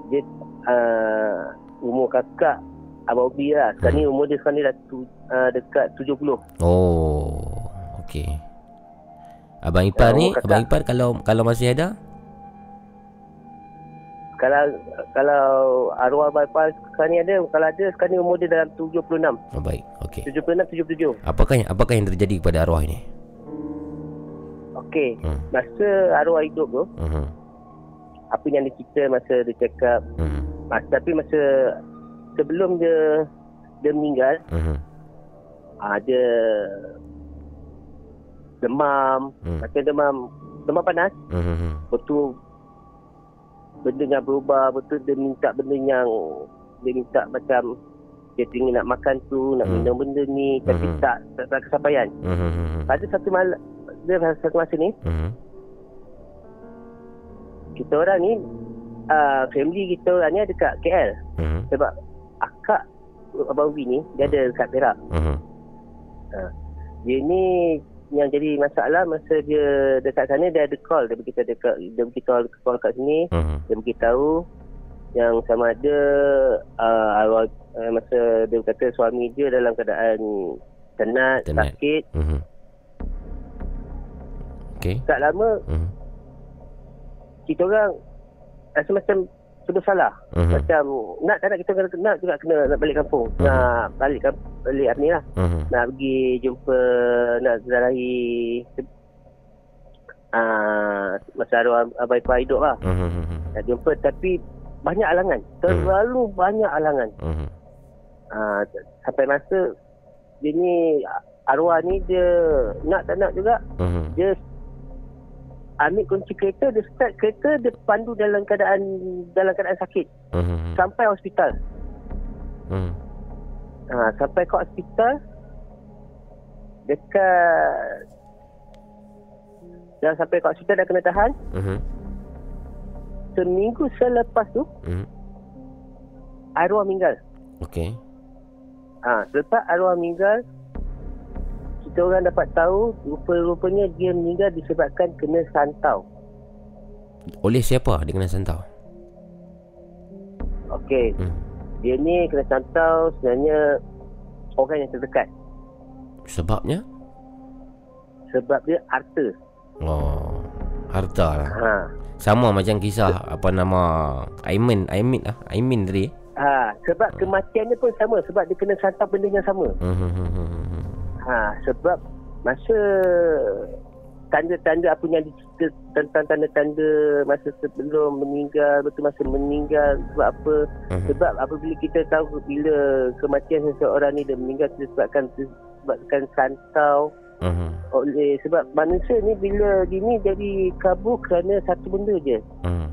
dia uh, umur kakak Abang Obi lah. Sekarang ni umur dia sekarang ni dah tu, uh, dekat 70. Oh, okey. Abang Ipar Oh, ni, kakak. Abang Ipar kalau kalau masih ada? Kalau kalau arwah Ipar sekarang ni ada, kalau ada sekarang ni umur dia dalam 76. Oh, baik, okey. 76 77. Apakah yang apakah yang terjadi kepada arwah ini? Okey. Hmm. Masa arwah hidup tu, Mhm. apa yang dia cerita masa dia cakap Mhm. mas, tapi masa sebelum dia dia meninggal, ah, dia demam, Hmm. macam demam demam panas, Mhm. betul benda yang berubah, betul dia minta benda yang dia minta macam dia tinggi nak makan tu, nak Hmm. minum benda ni, tapi Mhm. tak, tak, tak kesampaian. Mhm. Pada satu malam, dia satu masa ni, Mhm. kita orang ni, uh, family kita orang ni ada dekat KL. Mhm. Sebab akak Abang Ubi ni, dia ada dekat Perak. Mhm. Dia ni yang jadi masalah masa dia dekat sana dia ada call dia beritahu dekat dia beritahu call kat sini Mhm. dia beritahu yang sama ada uh, arwah uh, masa dia kata suami dia dalam keadaan tenat, Tenat. sakit Mhm. Okey. tak lama Mhm. kita orang rasa macam serba salah Mhm. macam nak tak nak kita kena nak juga kena nak balik kampung Mhm. nak balik kamp- balik ni lah Mhm. nak pergi jumpa nak zarahi uh, masa arwah abang ipar hidup lah Mhm. nak jumpa tapi banyak alangan terlalu banyak alangan Mhm. uh, sampai masa dia ni arwah ni dia nak tak nak juga Mhm. dia ambil kunci kereta dia start kereta dia pandu dalam keadaan dalam keadaan sakit Mhm. sampai hospital Mhm. ha, sampai ke hospital dekat dah sampai ke hospital dah kena tahan Mhm. seminggu selepas tu Mhm. arwah meninggal Okey. ha, selepas arwah meninggal kita orang dapat tahu rupa-rupanya dia meninggal disebabkan kena santau Oleh siapa dia kena santau? Okey. Hmm. Dia ni kena santau sebenarnya orang yang terdekat. Sebabnya? Sebab dia harta. Oh, harta lah. Ha. Sama macam kisah apa nama Aimin, Aimin ah, Aimin tadi. Ha, sebab kematiannya pun sama sebab dia kena santau benda yang sama. Mhm. Ha, sebab masa tanda-tanda apa yang dicerita tentang tanda-tanda masa sebelum meninggal betul masa meninggal sebab apa Mhm. sebab apabila kita tahu bila kematian seseorang ni dia meninggal disebabkan disebabkan santau Mhm. oleh sebab manusia ni bila gini jadi kabur kerana satu benda je Mhm.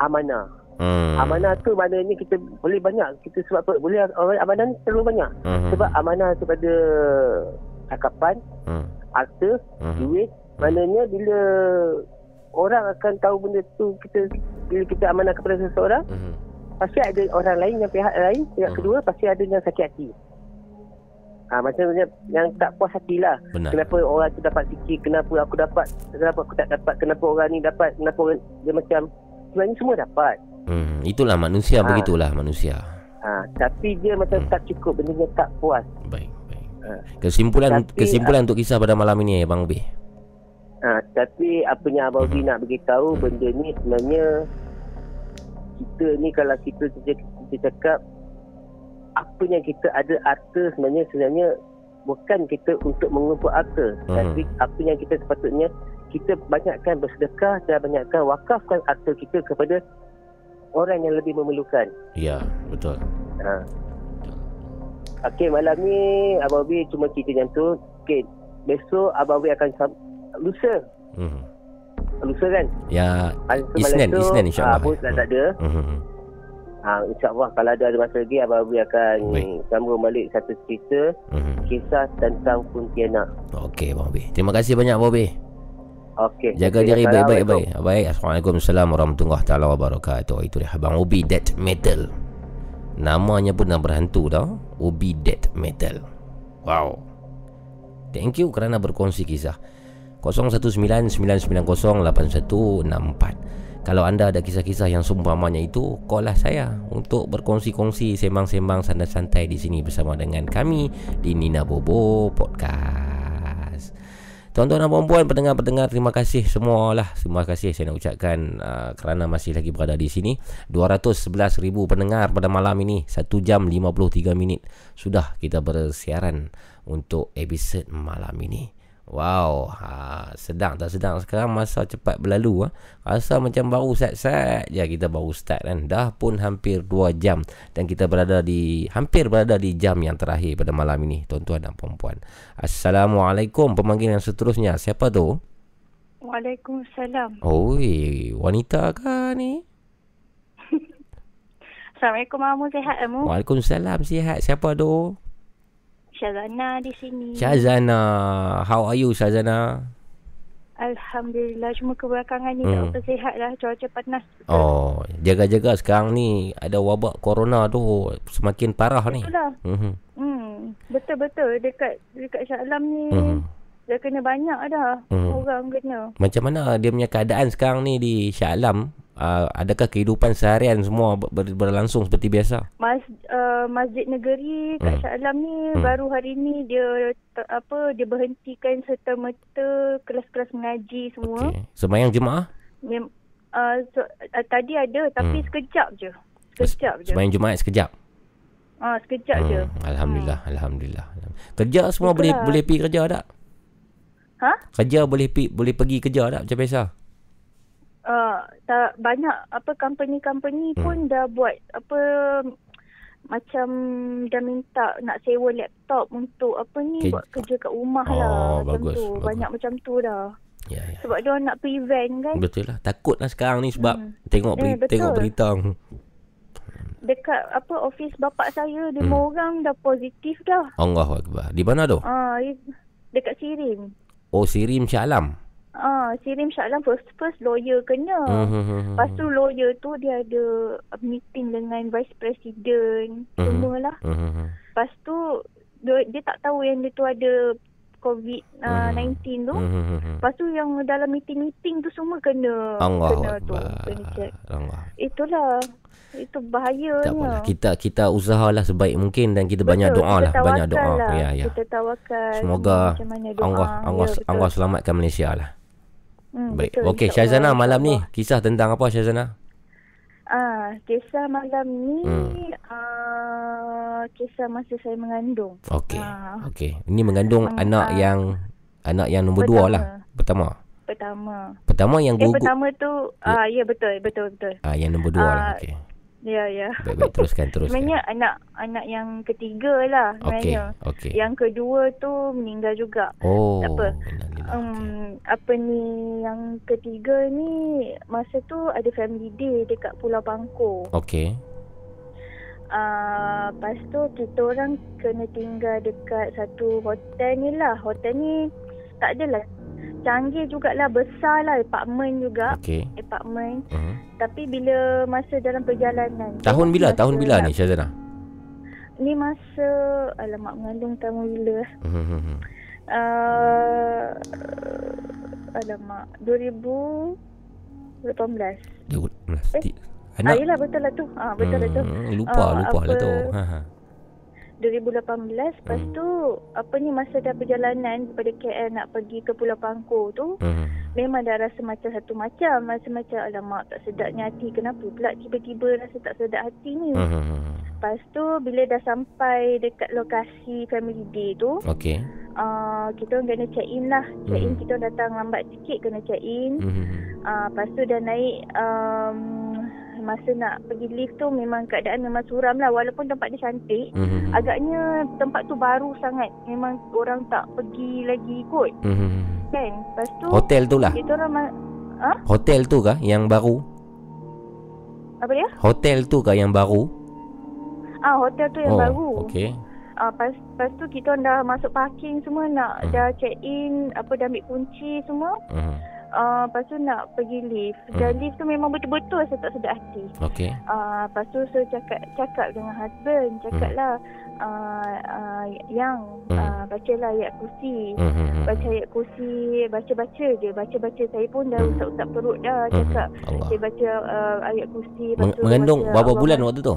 amanah Hmm. amanah tu maknanya kita boleh banyak kita sebab apa boleh amanah ni terlalu banyak Mhm. sebab amanah kepada cakapan Hmm. harta Mhm. duit maknanya bila orang akan tahu benda tu kita bila kita amanah kepada seseorang Mhm. pasti ada orang lain yang pihak lain pihak Hmm. kedua pasti ada yang sakit hati ha, macamnya yang tak puas hati lah Benar. kenapa orang tu dapat sikit kenapa aku dapat kenapa aku tak dapat kenapa orang ni dapat kenapa orang dia macam sebenarnya semua dapat Hmm. Itulah manusia Ah. begitulah manusia. ha, tapi dia macam Hmm. tak cukup benda tak puas Baik, baik. ha. Kesimpulan Tapi, kesimpulan untuk kisah pada malam ini Abang Ubi. Ha, tapi apa yang Abang Ubi nak beritahu benda ni sebenarnya kita ni kalau kita kita, kita cakap apa yang kita ada harta sebenarnya sebenarnya bukan kita untuk mengumpul harta Mhm. tapi apa yang kita sepatutnya kita banyakkan bersedekah dan banyakkan wakafkan harta kita kepada orang yang lebih memerlukan. Ya, betul. Ha. Okey, malam ni Abang Ubi cuma cerita macam tu. Okey, besok Abang Ubi akan sam- lusa. Hmm. Lusa kan? Ya, Ah, so Isnin, tu, Isnin insya-Allah. ah, bos dah tak ada. Mhm. Ha, InsyaAllah kalau ada, ada masa lagi Abang Abi akan Baik. sambung balik satu cerita Mhm. kisah tentang Pontianak. Okey, Abang Ubi. Terima kasih banyak Abang Ubi. Okey. Jaga Okey, diri baik-baik baik. Baik. Assalamualaikum warahmatullahi taala wabarakatuh. Itu dia Abang Ubi Death Metal. Namanya pun dah berhantu tau. Ubi Death Metal. Wow. Thank you kerana berkongsi kisah. 0199908164. Kalau anda ada kisah-kisah yang seumpamanya itu, call lah saya untuk berkongsi-kongsi sembang-sembang santai-santai di sini bersama dengan kami di Nina Bobo Podcast. Tuan-tuan dan puan-puan pendengar-pendengar terima kasih semualah. Terima kasih saya nak ucapkan uh, kerana masih lagi berada di sini. 211,000 pendengar pada malam ini. 1 jam 53 minit sudah kita bersiaran untuk episod malam ini. Wow, ha, sedang tak sedang sekarang masa cepat berlalu ha. Rasa macam baru set-set je kita baru start kan. Dah pun hampir 2 jam dan kita berada di hampir berada di jam yang terakhir pada malam ini tuan-tuan dan puan-puan. Assalamualaikum pemanggil yang seterusnya. Siapa tu? Waalaikumsalam. Oi, wanita kah ni? Assalamualaikum Mamu sihat kamu? Waalaikumsalam sihat. Siapa tu? Syazana di sini. Syazana. How are you Syazana? Alhamdulillah cuma kebelakangan ni Hmm. tak bersihat lah cuaca panas. Oh, jaga-jaga sekarang ni ada wabak corona tu semakin parah ni. Itulah. Mhm. Hmm, betul-betul dekat dekat Shah Alam ni Mhm. dah kena banyak dah Hmm. orang kena. Macam mana dia punya keadaan sekarang ni di Shah Alam? Uh, adakah kehidupan seharian semua ber- ber- berlangsung seperti biasa? Mas uh, Masjid Negeri kat Hmm. Shah Alam ni Hmm. baru hari ni dia te- apa dia berhentikan serta-merta kelas-kelas mengaji semua. Okay. Sembahyang jemaah? Mem- uh, so, uh, tadi ada tapi Hmm. sekejap je. Sekejap je. Sembahyang Jumaat sekejap? Ah, sekejap je. Hmm, Alhamdulillah, Alhamdulillah. Kerja semua boleh Itulah. boleh pergi kerja tak? Ha? Kerja boleh pi, boleh pergi kerja tak macam biasa? Uh, tak banyak apa company-company Hmm. pun dah buat apa macam dah minta nak sewa laptop untuk apa ni Ke- buat kerja kat rumah Oh, lah macam bagus, tu. bagus. Banyak macam tu dah. Ya, ya. Sebab dia nak prevent kan. Betul lah. Takut lah sekarang ni sebab Hmm. tengok Eh, beri, betul. tengok berita. Dekat apa office bapak saya lima Hmm. orang dah positif dah. Allah Akbar. Di mana tu? Ah, uh, dekat Sirim. Oh, Sirim Shah Alam. Ah, Sirim Shah Alam first first lawyer kena. Hmm, hmm, hmm, Lepas tu lawyer tu dia ada meeting dengan vice president Mhm. semualah. Hmm, hmm, hmm. Lepas tu dia, dia tak tahu yang dia tu ada COVID-19 tu. Hmm, hmm, hmm, hmm. Lepas tu yang dalam meeting-meeting tu semua kena Allah kena tu, Akbar. kena check. Allah. Itulah. Itu bahayanya. Tak apalah. Kita kita usahalah sebaik mungkin dan kita banyak Betul, doa kita lah, banyak doa. Lah. Ya, ya. Kita tawakal. Semoga doa. Allah Allah ya, betul. Allah selamatkan Malaysia lah. Hmm, Baik. betul, Okey, Syazana malam ni kisah tentang apa Syazana? Ah, kisah malam ni Hmm. ah, kisah masa saya mengandung. Okey. Ah. Okey. Ini mengandung Hmm, anak ah. yang Anak yang nombor dua Pertama. lah. Pertama. Pertama. Pertama yang Eh gugur. pertama tu ah ya betul betul betul. Ah, yang nombor dua lah. Ah, Okey. Ya ya. Baik-baik, teruskan, teruskan. Sebenarnya anak anak yang ketiga lah sebenarnya. okey. Yang kedua tu meninggal juga. Oh. Tak apa. Um, apa ni yang ketiga ni masa tu ada family day dekat Pulau Bangko. Okey. Uh, lepas tu kita orang kena tinggal dekat satu hotel ni lah. Hotel ni tak adalah canggih jugalah besar lah apartment juga. Okey. Apartment. Mhm. Tapi bila masa dalam perjalanan Tahun bila? Tahun bila ni Syazana? Ni masa alamak mengandung tahun bila? Mhm. Uh, alamak 2018. Dia Eh, Anak Ah, yelah betul lah tu. Ah, betul lah tu. Hmm, lupa, Ah, lupa lah apa- tu. Ha, ha. 2018 lepas Hmm. tu apa ni masa dah perjalanan daripada KL nak pergi ke Pulau Pangkor tu Mhm. memang dah rasa macam satu macam rasa macam alamak tak sedapnya hati kenapa pula tiba-tiba rasa tak sedap hati ni Mhm. lepas tu bila dah sampai dekat lokasi family day tu Okey. uh, kita orang kena check in lah check in Mhm. kita datang lambat sikit kena check in Mhm. uh, lepas tu dah naik um, masa nak pergi lift tu memang keadaan memang suram lah walaupun tempat dia cantik Mhm. agaknya tempat tu baru sangat memang orang tak pergi lagi kot Mhm. kan lepas tu Hotel tu lah. kita orang ma- ha? Hotel tu kah yang baru? apa dia Hotel tu kah yang baru? ah hotel tu yang oh, baru Okey. ah pas lepas tu kita dah masuk parking semua nak Hmm. dah check in apa dah ambil kunci semua Mhm. Ah lepas tu nak pergi lift dan lift tu memang betul-betul saya tak sedap hati Okey. Ah, lepas tu saya cakap cakap dengan husband, cakaplah uh, uh, yang Hmm. uh, bacalah ayat kursi. Mhm. Baca ayat kursi, baca-baca je. Baca-baca saya pun dah Hmm. usap-usap perut dah cakap. Allah. Saya baca uh, ayat kursi. Meng- mengandung baca berapa Allah bulan waktu tu?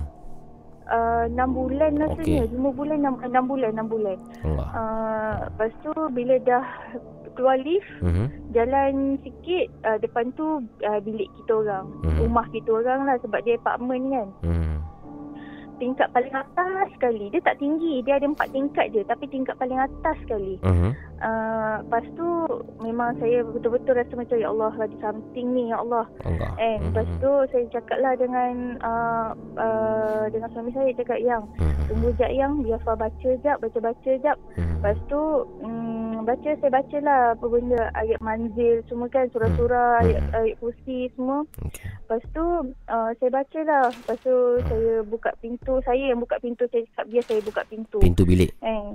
Uh, 6 bulan rasanya. Okey. 5 bulan, 6, 6 bulan, 6 bulan. Allah. Uh, lepas tu bila dah keluar lift, Mhm. jalan sikit uh, depan tu uh, bilik kita orang. Mhm. Rumah kita orang lah sebab dia apartment kan. Mhm. tingkat paling atas sekali. Dia tak tinggi. Dia ada empat tingkat je. Tapi tingkat paling atas sekali. Mhm. Uh, lepas tu memang saya betul-betul rasa macam ya Allah ada something ni ya Allah. Allah. And lepas tu saya cakap lah dengan uh, uh, dengan suami saya cakap yang Mhm. tunggu jap yang biar Fah baca jap baca-baca jap. Mhm. Lepas tu um, baca saya baca lah apa benda ayat manzil semua kan surah-surah Mhm. ayat ayat kursi semua. Okey. Lepas tu uh, saya baca lah. Lepas tu saya buka pintu. Saya yang buka pintu. Saya cakap biar saya buka pintu. Pintu bilik. Eh,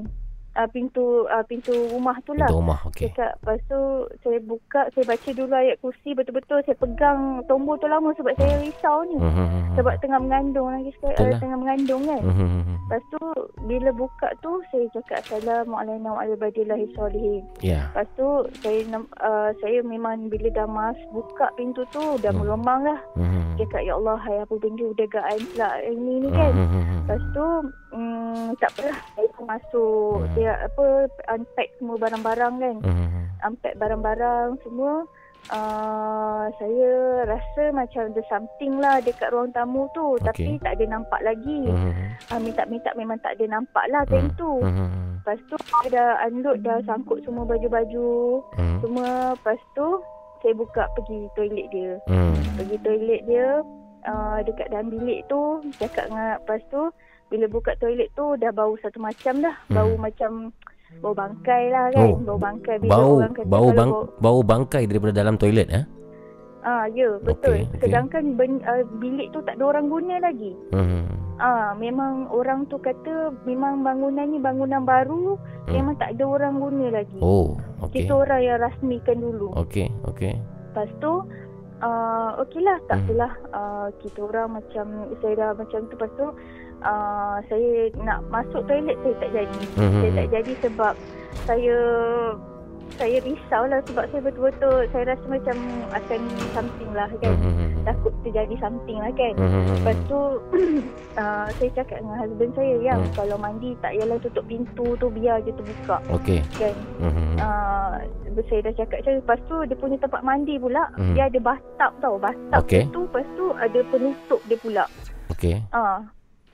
uh, pintu uh, pintu rumah tu lah. Pintu rumah, okey. Cakap, lepas tu saya buka, saya baca dulu ayat kursi betul-betul. Saya pegang tombol tu lama sebab saya risau ni. Mhm. Sebab tengah mengandung lagi sekali. Uh, tengah mengandung kan. Mhm. Lepas tu bila buka tu saya cakap Assalamualaikum warahmatullahi wabarakatuh. Ya. Lepas tu saya uh, saya memang bila dah mas buka pintu tu dah Hmm. meremang lah. Mhm. Cakap ya Allah hai apa benda degaan pula ini ni kan. Mhm. Lepas tu mm, tak apalah saya masuk Hmm. Dia apa unpack semua barang-barang kan. Mhm. Unpack barang-barang semua uh, saya rasa macam ada something lah dekat ruang tamu tu Okey. tapi tak ada nampak lagi. Mhm. Uh, minta-minta memang tak ada nampak lah time Hmm. tu. Mhm. Lepas tu saya dah unload dah sangkut semua baju-baju Mhm. semua. Lepas tu saya buka pergi toilet dia. Mhm. Pergi toilet dia uh, dekat dalam bilik tu cakap dengan lepas tu bila buka toilet tu dah bau satu macam dah. Hmm. Bau macam bau bangkai lah kan. Oh. Bau bangkai bila Bau orang kata bau bang bau, bau bangkai daripada dalam toilet eh? Ah ya betul. Okey, okey. Sedangkan ben, uh, bilik tu tak ada orang guna lagi. Mhm. Ah memang orang tu kata memang bangunan ni bangunan baru Hmm. memang tak ada orang guna lagi. Oh, okey. Kita orang yang rasmikan dulu. Okey, okey. Lepas tu uh, okeylah tak Hmm. apalah uh, kita orang macam saya dah macam tu lepas tu uh, saya nak masuk toilet saya tak jadi. Mhm. Saya tak jadi sebab saya saya risau lah sebab saya betul-betul saya rasa macam akan something lah kan. Mhm. Takut terjadi something lah kan. Mhm. Lepas tu uh, saya cakap dengan husband saya yang Hmm. kalau mandi tak payahlah tutup pintu tu biar je terbuka Okey. kan. Mhm. Uh, saya dah cakap macam. Lepas tu dia punya tempat mandi pula Hmm. dia ada bathtub tau. Bathtub Okey. tu lepas tu ada penutup dia pula. Okey. Ah.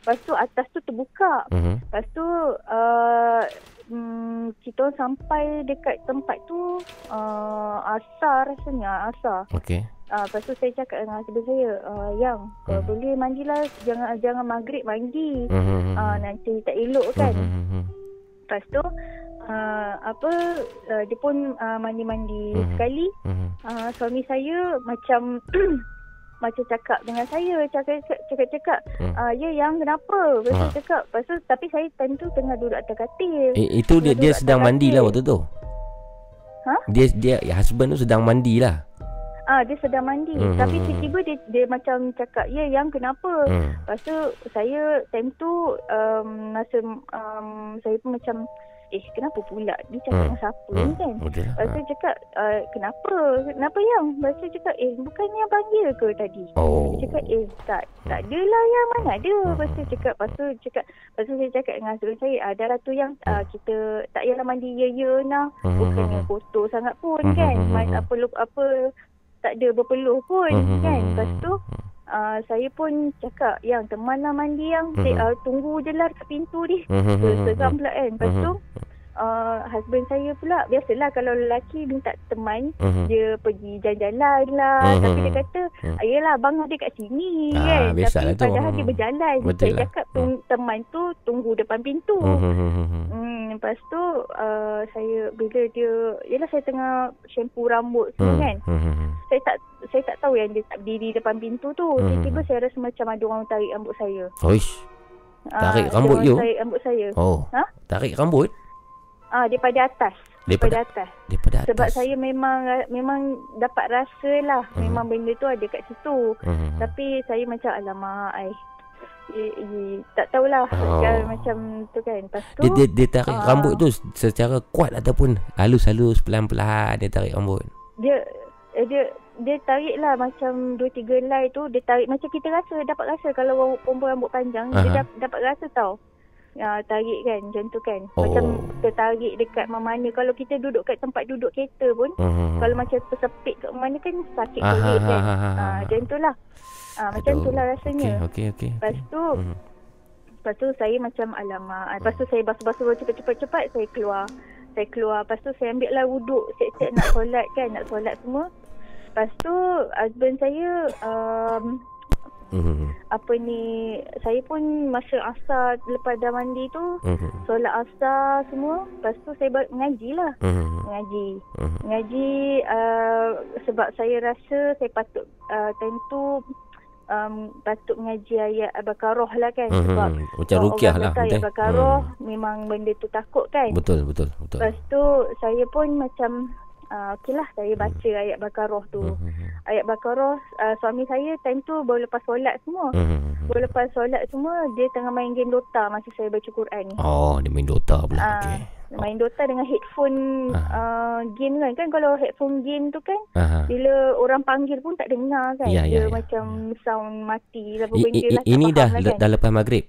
Lepas tu atas tu terbuka. Mhm. Lepas tu uh, um, kita sampai dekat tempat tu uh, asar rasanya asar. Okey. Ah, lepas tu saya cakap dengan husband saya, uh, yang uh, Hmm. boleh mandilah jangan jangan maghrib mandi. Mhm. Ah, nanti tak elok kan. Mhm. Lepas tu uh, apa uh, dia pun uh, mandi-mandi Mhm. sekali. Mhm. Uh, suami saya macam macam cakap dengan saya cakap cakap cakap Hmm. uh, ya yang kenapa lepas tu Ah. cakap lepas tu tapi saya time tu tengah duduk atas katil Eh, itu dia dia sedang mandi lah waktu tu. Ha? Dia dia ya, husband tu sedang mandi lah. Ah dia sedang mandi Hmm, tapi hmm, hmm. tiba-tiba dia dia macam cakap ya yang kenapa Hmm. lepas tu saya time tu um, masa um, saya pun macam eh kenapa pula? Dia cakap Hmm. dengan siapa Hmm. ni kan? Lah. Lepas tu cakap uh, kenapa? Kenapa yang? Lepas tu cakap eh bukannya yang panggil ke tadi? Oh. Dia cakap eh tak tak adalah yang mana ada. Lepas tu cakap lepas tu cakap lepas tu saya cakap dengan husband saya ada lah tu yang uh, kita tak payahlah mandi ya-ya nah. Hmm. bukannya kotor sangat pun Hmm, kan? hmm, Mas, hmm. apa lu- apa tak ada berpeluh pun Hmm, kan? hmm, lepas hmm, tu Uh, saya pun cakap yang teman lah mandi yang Mhm. uh, tunggu je lah dekat pintu ni Dia seram pula kan lepas Mhm. tu uh, husband saya pula biasalah kalau lelaki minta teman Mhm. dia pergi jalan-jalan lah Mhm. tapi dia kata Mhm. ayolah abang ada kat sini Ah, kan tapi tu. padahal dia Mhm. berjalan Betul saya lah. cakap tung- teman tu tunggu depan pintu mhm. Hmm, lepas tu uh, saya bila dia yalah saya tengah shampoo rambut semua Hmm, kan. hmm, hmm, hmm. Saya tak saya tak tahu yang dia tak berdiri depan pintu tu. Hmm. Tiba-tiba saya rasa macam ada orang tarik rambut saya. Oish. Ah, Tarik ada rambut you? Tarik rambut saya. Oh. Ha? Tarik rambut Ah daripada atas. Daripada- atas. daripada atas. Sebab saya memang memang dapat rasa lah Hmm. memang benda tu ada kat situ. Hmm. Tapi saya macam alamak ai. Tak tahulah Oh. macam tu kan. Lepas tu Dia, dia, dia tarik ah, rambut tu secara kuat ataupun halus-halus pelan-pelan dia tarik rambut. dia eh, dia dia tarik lah macam dua tiga helai tu dia tarik macam kita rasa dapat rasa kalau perempuan rambut panjang dia Aha. dap, dapat rasa tau ya, tarik kan macam tu kan macam Oh. tertarik dekat mana kalau kita duduk kat tempat duduk kereta pun Mhm. kalau macam tersepit kat mana kan sakit kulit kan aha, ha, aha. macam tu lah macam tu lah rasanya Okey, okey, okey. lepas tu Mhm. Lepas tu saya macam alamak. Lepas tu saya basuh-basuh cepat-cepat-cepat saya keluar. Saya keluar. Lepas tu saya ambil lah wuduk. Siap-siap nak solat kan. Nak solat semua. Lepas tu husband saya um, Mhm. apa ni saya pun masa asar lepas dah mandi tu Mhm. solat asar semua. Lepas tu saya mengaji lah. Mhm. Mengaji. Mhm. Mengaji uh, sebab saya rasa saya patut uh, time tu um, patut mengaji ayat Al-Baqarah lah kan Mhm. sebab Macam kata lah, Ayat? Al-Baqarah Hmm. memang benda tu takut kan. Betul, betul, betul. Lepas tu saya pun macam uh, okey lah saya Hmm. baca ayat Baqarah tu. Ayat Baqarah uh, suami saya time tu baru lepas solat semua. Mhm. Baru lepas solat semua dia tengah main game Dota masa saya baca Quran ni. Oh, dia main Dota pula. Ah, Okey. Main Dota dengan headphone uh, game kan. Kan kalau headphone game tu kan Aha. bila orang panggil pun tak dengar kan. Ya, ya, dia ya, macam sound mati I, benda i, lah. ini dah lah kan. dah lepas maghrib.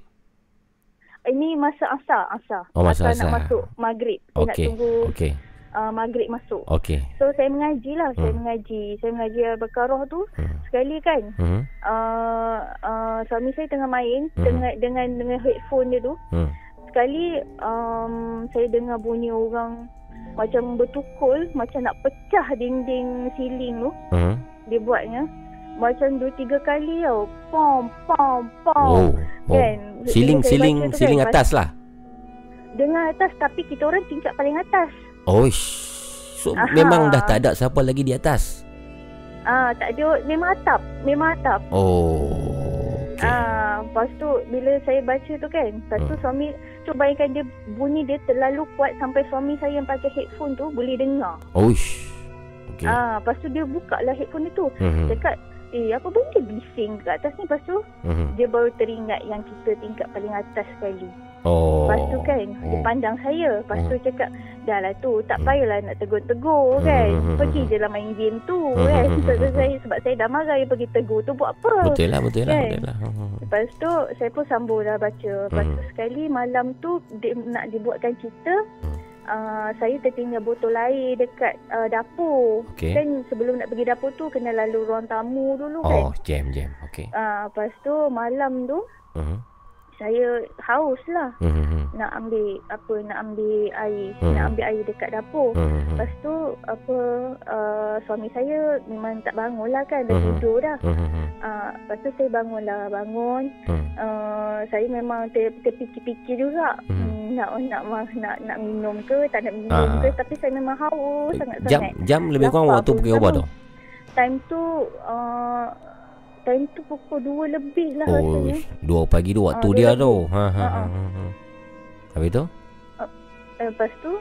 Ini masa asar, asar. Oh, masa nak asar. masuk maghrib. Saya nak Okey. tunggu Okey. Uh, maghrib masuk. Okey. So saya mengaji lah, saya Hmm. mengaji. Saya mengaji Al-Baqarah tu sekali kan. Mhm. Uh, uh, suami saya tengah main Hmm. dengan dengan dengan headphone dia tu. Hmm. Sekali um, saya dengar bunyi orang macam bertukul, macam nak pecah dinding siling tu. Mhm. Dia buatnya macam dua tiga kali tau. Pom pom pom. Oh. oh. Kan? Siling saya siling tu siling kan, atas lah. Dengan atas tapi kita orang tingkat paling atas. Oish. So Aha. memang dah tak ada siapa lagi di atas. Ah, tak ada memang atap, memang atap. Oh. Okay. Ah, lepas tu bila saya baca tu kan, lepas tu Hmm. suami tu bayangkan dia bunyi dia terlalu kuat sampai suami saya yang pakai headphone tu boleh dengar. Oish. Okey. Ah, lepas tu dia buka lah headphone dia tu. Mhm. Cakap, "Eh, apa benda bising kat atas ni?" Lepas tu Mhm. dia baru teringat yang kita tingkat paling atas sekali. Oh. Lepas tu kan Dia Oh. pandang saya Lepas tu cakap Dah lah tu Tak Hmm. payahlah nak tegur-tegur kan Hmm. Pergi je lah main game tu Hmm. kan Sebab saya, sebab saya dah marah Dia pergi tegur tu buat apa Betul lah, betul lah, Kan? betul lah. Lepas tu Saya pun sambung lah baca Lepas tu Hmm. sekali Malam tu dia, Nak dibuatkan cerita Hmm. Uh, saya tertinggal botol air dekat uh, dapur. Okey. Kan sebelum nak pergi dapur tu kena lalu ruang tamu dulu kan. Oh, jam jam. Okey. Uh, lepas tu malam tu Mhm. Saya haus lah. Hmm. Nak ambil apa nak ambil air, Hmm. nak ambil air dekat dapur. Hmm. Lepas tu apa uh, suami saya memang tak bangun lah kan dah Mhm. tidur dah. Hmm. Uh, lepas tu saya bangun lah bangun. Hmm. Uh, saya memang ter, terfikir-fikir juga Hmm. hmm. nak nak nak nak nak minum ke tak nak minum Ah. ke tapi saya memang haus sangat-sangat. Jam jam lebih kurang waktu berapa sama. tu? Time tu uh, time tu pukul 2 lebih lah Oh, rasanya. dua pagi tu waktu Ah, dia dua tu. lebih. Ha ha. Ah, ha, ah. ha, ha. Habis tu? Eh, lepas tu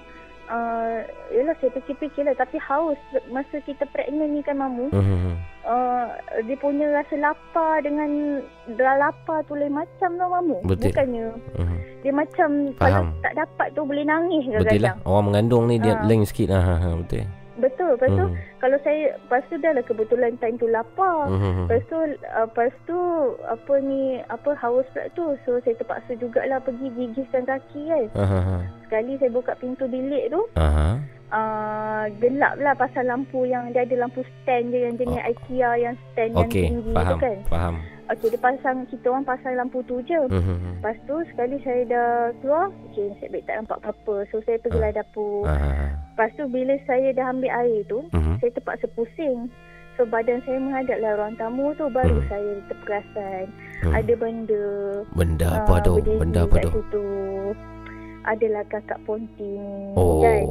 uh, Yelah saya fikir-fikir lah Tapi haus Masa kita pregnant ni kan mamu Hmm. uh, Dia punya rasa lapar dengan Dah lapar tu lain macam tau mamu Betul. Bukannya Hmm. Dia macam Faham. Kalau tak dapat tu boleh nangis Betul lah. Orang mengandung ni dia Ah. leng sikit. Ha ha. ha, Betul. Betul Lepas tu Hmm. Kalau saya Lepas tu dah lah kebetulan time tu lapar Hmm. Lepas tu uh, Lepas tu Apa ni Apa haus pula tu So saya terpaksa jugalah Pergi gigiskan kaki kan ha. Sekali saya buka pintu bilik tu Aha. uh, gelap lah pasal lampu yang dia ada lampu stand je yang jenis Oh. IKEA yang stand yang Okey, tinggi faham. tu kan. Faham. Okey dia pasang kita orang pasang lampu tu je. Hmm. Lepas tu sekali saya dah keluar, okey nasib baik tak nampak apa-apa. So saya pergilah dapur. Ha ha. Lepas tu bila saya dah ambil air tu, Mhm. saya terpaksa pusing. So badan saya menghadaplah ruang tamu tu baru Hmm. saya terperasan Hmm. ada benda Benda apa tu? berdiri Benda apa tu? situ. Adalah kakak ponting Oh. kan.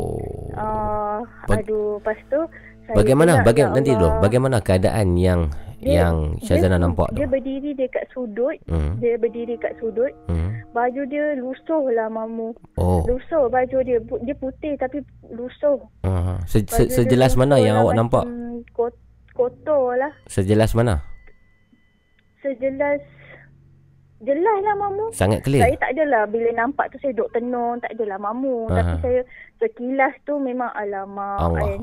Ah, Bag- aduh, lepas tu saya Bagaimana bagaimana ya nanti dulu? Bagaimana keadaan yang Dia- yang Syazana dia, nampak tu? Dia berdiri dekat sudut, Hmm. dia berdiri kat sudut. Hmm. Baju dia lusuh lah mamu. Oh. Lusuh baju dia. Dia putih tapi lusuh. Ha. Se, se, dia sejelas mana yang lah, awak nampak? Kotor lah. Sejelas mana? Sejelas Jelas lah mamu. Sangat clear. Saya tak adalah bila nampak tu saya duk tenung, tak adalah mamu. Aha. Tapi saya sekilas tu memang alamak Allah kan.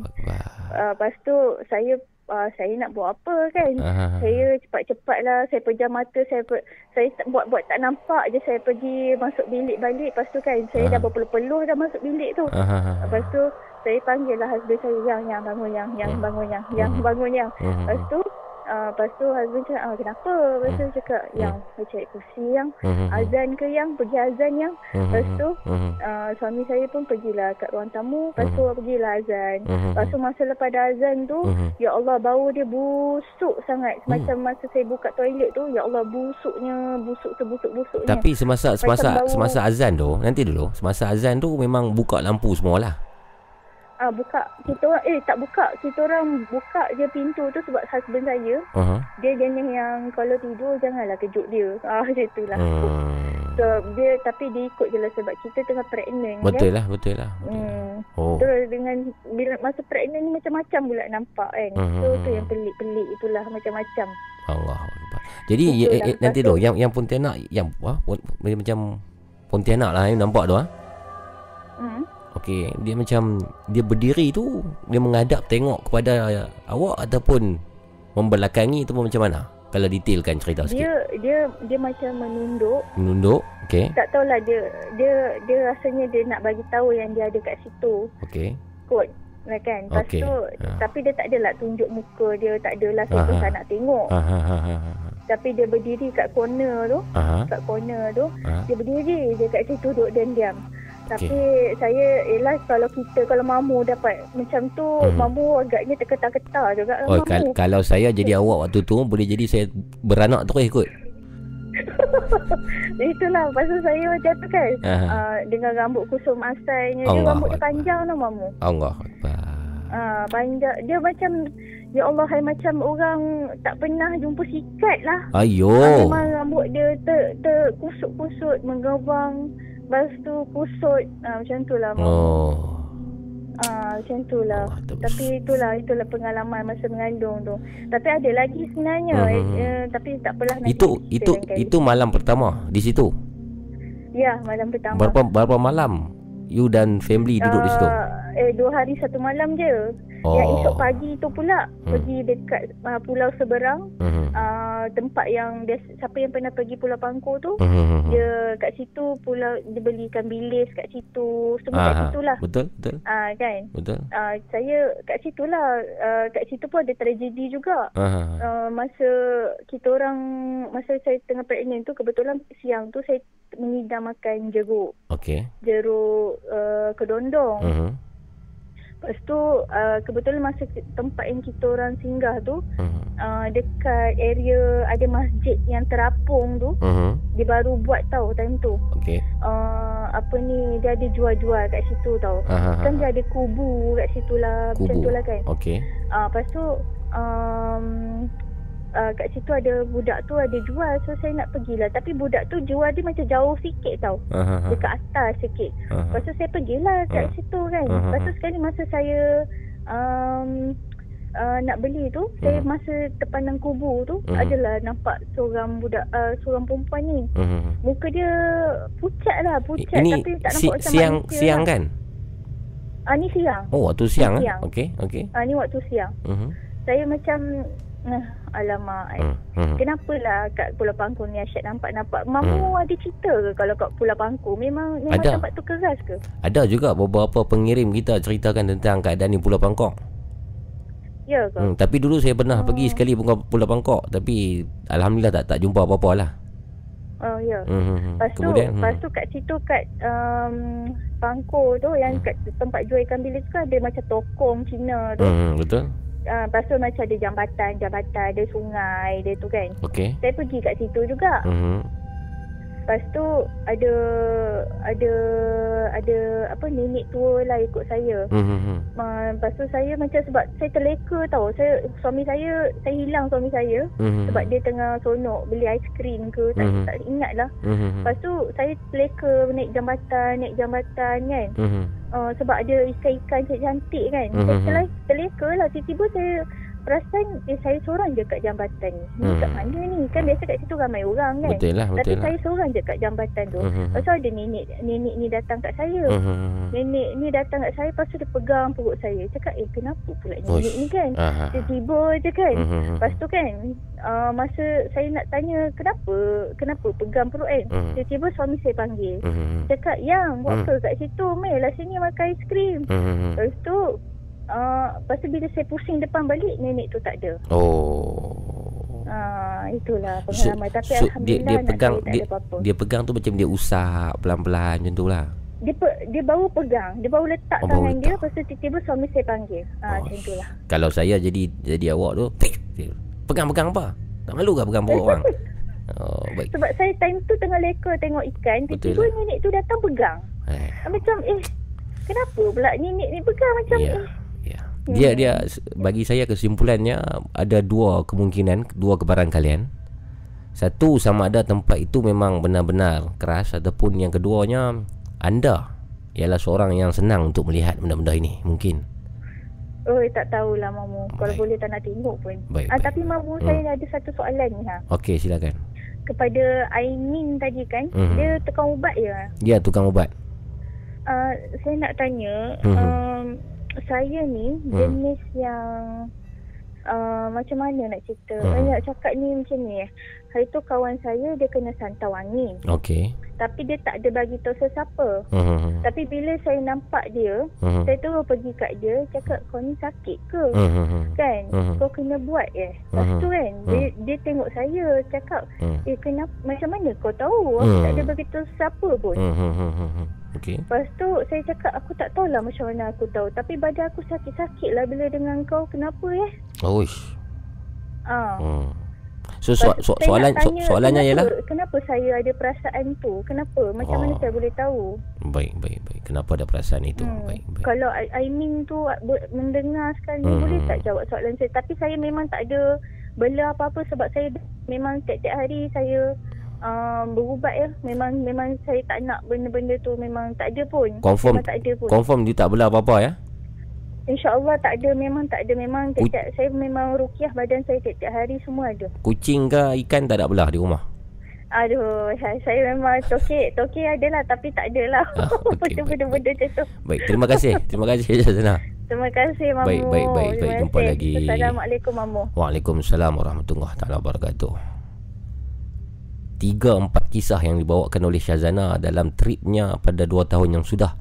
Uh, lepas tu saya uh, saya nak buat apa kan. Aha. Saya cepat-cepat lah saya pejam mata saya per, saya tak buat buat tak nampak je saya pergi masuk bilik balik lepas tu kan saya Aha. dah berpeluh-peluh dah masuk bilik tu. Aha. Lepas tu saya panggil lah husband saya yang yang bangun yang yang bangun yang yang bangun yang. Lepas tu Uh, lepas tu husband cakap ah, kenapa? Lepas tu saya cakap yang saya cari kursi yang Hmm. azan ke yang pergi azan yang. Hmm. Lepas tu Hmm. uh, suami saya pun pergilah kat ruang tamu. Lepas tu pergilah azan. Hmm. Lepas tu masa lepas dah azan tu Hmm. Ya Allah bau dia busuk sangat Macam masa saya buka toilet tu Ya Allah busuknya Busuk sebusuk-busuknya Tapi semasa semasa semasa azan tu, nanti dulu, semasa azan tu memang buka lampu semualah. Ah, Buka Kita orang Eh tak buka Kita orang buka je pintu tu Sebab husband saya Aha. Dia jenis yang Kalau tidur Janganlah kejut dia ah, Macam tu lah Hmm. So dia Tapi dia ikut je lah Sebab kita tengah pregnant Betul kan? lah, betul lah. Hmm. Oh. Terus dengan bila masa pregnant ni macam-macam pula nampak kan. So Hmm. tu yang pelik-pelik itulah macam-macam. Allah Akbar. Jadi Betul eh, lah, eh, nanti betul. dulu yang yang Pontianak yang dia macam Pontianak lah yang nampak tu ah. Hmm. Okey, dia macam dia berdiri tu dia menghadap tengok kepada awak ataupun membelakangi tu macam mana? Kalau detailkan cerita sikit. Dia dia dia macam menunduk. Menunduk, okey. Tak tahulah dia dia dia rasanya dia nak bagi tahu yang dia ada kat situ. Okey. Kot. Lah kan. Lepas Okey. tu Ya. tapi dia tak adalah tunjuk muka dia, tak adalah saya pun Aha. tak nak tengok. Ha ha ha ha. ha. Tapi dia berdiri kat corner tu. Aha. Kat corner tu. Aha. Dia berdiri je kat situ duduk diam-diam. Tapi Okey. saya Yelah kalau kita Kalau mamu dapat Macam tu Mhm. Mamu agaknya terketar-ketar juga Oh, mamu kal- kalau saya jadi awak waktu tu boleh jadi saya beranak terus kot. Itulah Pasal saya macam tu kan Aha. uh, Dengan rambut kusum asalnya Dia Allah rambut dia panjang tau mamu Allah Akbar. uh, Panjang Dia macam Ya Allah hai macam orang Tak pernah jumpa sikat lah Ayo. Ah, Memang rambut dia ter, ter kusut-kusut Menggabang Lepas tu kusut uh, Macam tu lah Oh. Ah, macam tu lah. Tapi itulah itulah pengalaman masa mengandung tu. Tapi ada lagi sebenarnya. Mhm. Eh, tapi tak apalah nanti Itu itu itu malam pertama di situ. Ya, malam pertama. Berapa berapa malam you dan family duduk di situ? Ah, eh dua hari satu malam je. Oh. Yang esok pagi tu pula Hmm. pergi dekat uh, pulau seberang. Mhm. Uh, uh, tempat yang dia, siapa yang pernah pergi Pulau Pangkor tu Mhm. dia kat situ pulau dia belikan bilis kat situ semua kat Ah, situ lah Betul, betul. ah kan Betul. uh, saya kat situ lah uh, kat situ pun ada tragedi juga Ah. uh, masa kita orang masa saya tengah pregnant tu kebetulan siang tu saya mengidam makan jeruk Okey. jeruk uh, kedondong Mhm. Lepas tu uh, kebetulan masa tempat yang kita orang singgah tu Mhm. uh, dekat area ada masjid yang terapung tu Mhm. dia baru buat tau time tu. Okey. Uh, apa ni dia ada jual-jual kat situ tau. Ah, Kan dia ada kubu kat situ lah macam Kubu. tu lah kan. Okey. Uh, lepas tu um, uh, kat situ ada budak tu ada jual so saya nak pergilah tapi budak tu jual dia macam jauh sikit tau. Ah, ah, ah. Dekat atas sikit. Ah, ah. Lepas tu saya pergilah kat Ah. situ kan. Ah, ah, Lepas tu ah. sekali masa saya um, uh, nak beli tu, saya Mhm. masa terpandang kubu tu Mhm. adalah nampak seorang budak uh, seorang perempuan ni. Mhm. Muka dia pucat lah, pucat Ini tapi tak si, nampak macam siang siang lah. kan? Ah ni siang. Oh, waktu siang ah. Siang. Okey, okey. Ah ni waktu siang. Mhm. Saya macam nah, alamak. Hmm, hmm. Kenapa lah kat Pulau Pangkor ni asyik nampak-nampak Mamu ada cerita ke kalau kat Pulau Pangkor Memang, memang Ada. tempat tu keras ke? Ada juga beberapa pengirim kita ceritakan tentang keadaan di Pulau Pangkok. Ya ke? Hmm, tapi dulu saya pernah Oh. pergi sekali Pulau Pulau Pangkok tapi alhamdulillah tak tak jumpa apa-apa lah. Oh ya. Hmm, hmm, hmm. Lepas tu, Kemudian lepas hmm. tu kat situ kat um, Pangkor tu yang kat tempat jual ikan bilis tu ada macam tokong Cina tu. Hmm, hmm, betul. Uh, lepas tu macam ada jambatan-jambatan, ada sungai dia tu kan. Okey. Saya pergi kat situ juga. Hmm. Lepas tu ada ada ada apa nenek tua lah ikut saya. Hmm. Uh, lepas tu saya macam sebab saya terleka tau. Saya suami saya saya hilang suami saya Mhm. sebab dia tengah sonok beli aiskrim ke tak Mhm. tak ingat lah. Hmm, hmm, Lepas tu saya terleka naik jambatan, naik jambatan kan. hmm. Uh, sebab ada ikan-ikan cantik kan. Mhm. Saya terle- terleka lah. Tiba-tiba saya perasan eh, saya seorang je kat jambatan ni. Ni kat mana ni? Kan biasa kat situ ramai orang kan. Betul lah, Tapi betul lah. saya seorang je kat jambatan tu. Mhm. Lepas tu ada nenek nenek ni datang kat saya. Mhm. Nenek ni datang kat saya lepas tu dia pegang perut saya. Cakap eh kenapa pula nenek Uish. ni kan? Aha. Dia tiba je kan. Mhm. Lepas tu kan uh, masa saya nak tanya kenapa kenapa pegang perut kan. Mhm. Tiba-tiba suami saya panggil. Mhm. Cakap yang buat Hmm. apa kat situ? Mel lah sini makan aiskrim. Mhm. Lepas tu uh, lepas tu bila saya pusing depan balik nenek tu tak ada. Oh. Uh, itulah So, pengalaman. Tapi so dia Alhamdulillah dia anak pegang saya tak dia, ada apa-apa. dia pegang tu macam dia usap pelan-pelan macam tu lah. Dia, pe, dia baru pegang. Dia baru letak Oh, baru tangan letak. dia. Lepas tu tiba-tiba suami saya panggil. Ah, Oh, macam tu lah. Kalau saya jadi jadi awak tu dia- pegang-pegang apa? Tak malu ke pegang perut orang? Oh, baik. Sebab saya time tu tengah leka tengok ikan. Tiba-tiba lah. nenek tu datang pegang. Eh, Macam eh kenapa pula nenek ni pegang macam Ya. eh. Dia dia bagi saya kesimpulannya ada dua kemungkinan, dua kebarangkalian. Satu sama ada tempat itu memang benar-benar keras ataupun yang keduanya anda ialah seorang yang senang untuk melihat benda-benda ini mungkin. Oh tak tahulah mamu. Kalau boleh tak nak tengok pun. Baik, ah, baik. tapi mamu Hmm. saya ada satu soalan ni ha. Okey silakan. Kepada Aimin tadi kan. Mhm. Dia tukang ubat ya. Dia tukang ubat. Uh, saya nak tanya Mhm. um, saya ni Hmm. jenis yang uh, macam mana nak cerita? Saya nak cakap ni macam ni hari tu kawan saya dia kena santau angin Okey. tapi dia tak ada bagi tahu sesiapa Mhm. tapi bila saya nampak dia Mhm. saya terus pergi kat dia cakap kau ni sakit ke Mhm. kan Mhm. kau kena buat eh lepas Mhm. tu kan dia, dia tengok saya cakap Mhm. eh kenapa macam mana kau tahu aku Mhm. tak ada bagi tahu siapa pun Mhm. Okey. Lepas tu saya cakap aku tak tahulah macam mana aku tahu. Tapi badan aku sakit-sakit lah bila dengan kau. Kenapa eh? Oish. Ah. Hmm. So, so, so soalan so, soalannya kenapa, ialah Kenapa saya ada perasaan tu? Kenapa? Macam mana Oh. saya boleh tahu? baik baik baik. Kenapa ada perasaan itu? Hmm. Baik baik. Kalau I- Aimin tu mendengar sekali Hmm. boleh tak jawab soalan saya? Tapi saya memang tak ada bela apa-apa sebab saya memang tiap-tiap hari saya um, berubat ya. Memang memang saya tak nak benda-benda tu memang tak ada pun. Confirm Memang tak ada pun. confirm dia tak bela apa-apa ya? InsyaAllah tak ada Memang tak ada Memang tiap-tiap Saya memang rukiah Badan saya tiap-tiap hari Semua ada Kucing ke ikan tak ada belah di rumah? Aduh Saya, saya memang tokek Tokek ada lah Tapi tak ada lah Ah, Macam benda-benda macam tu Baik, terima kasih. Terima kasih Jazana. Terima kasih Mamu. Baik, baik, baik, baik. Jumpa lagi. Assalamualaikum Mamu. Waalaikumsalam warahmatullahi taala wabarakatuh. Tiga empat kisah yang dibawakan oleh Syazana dalam tripnya pada dua tahun yang sudah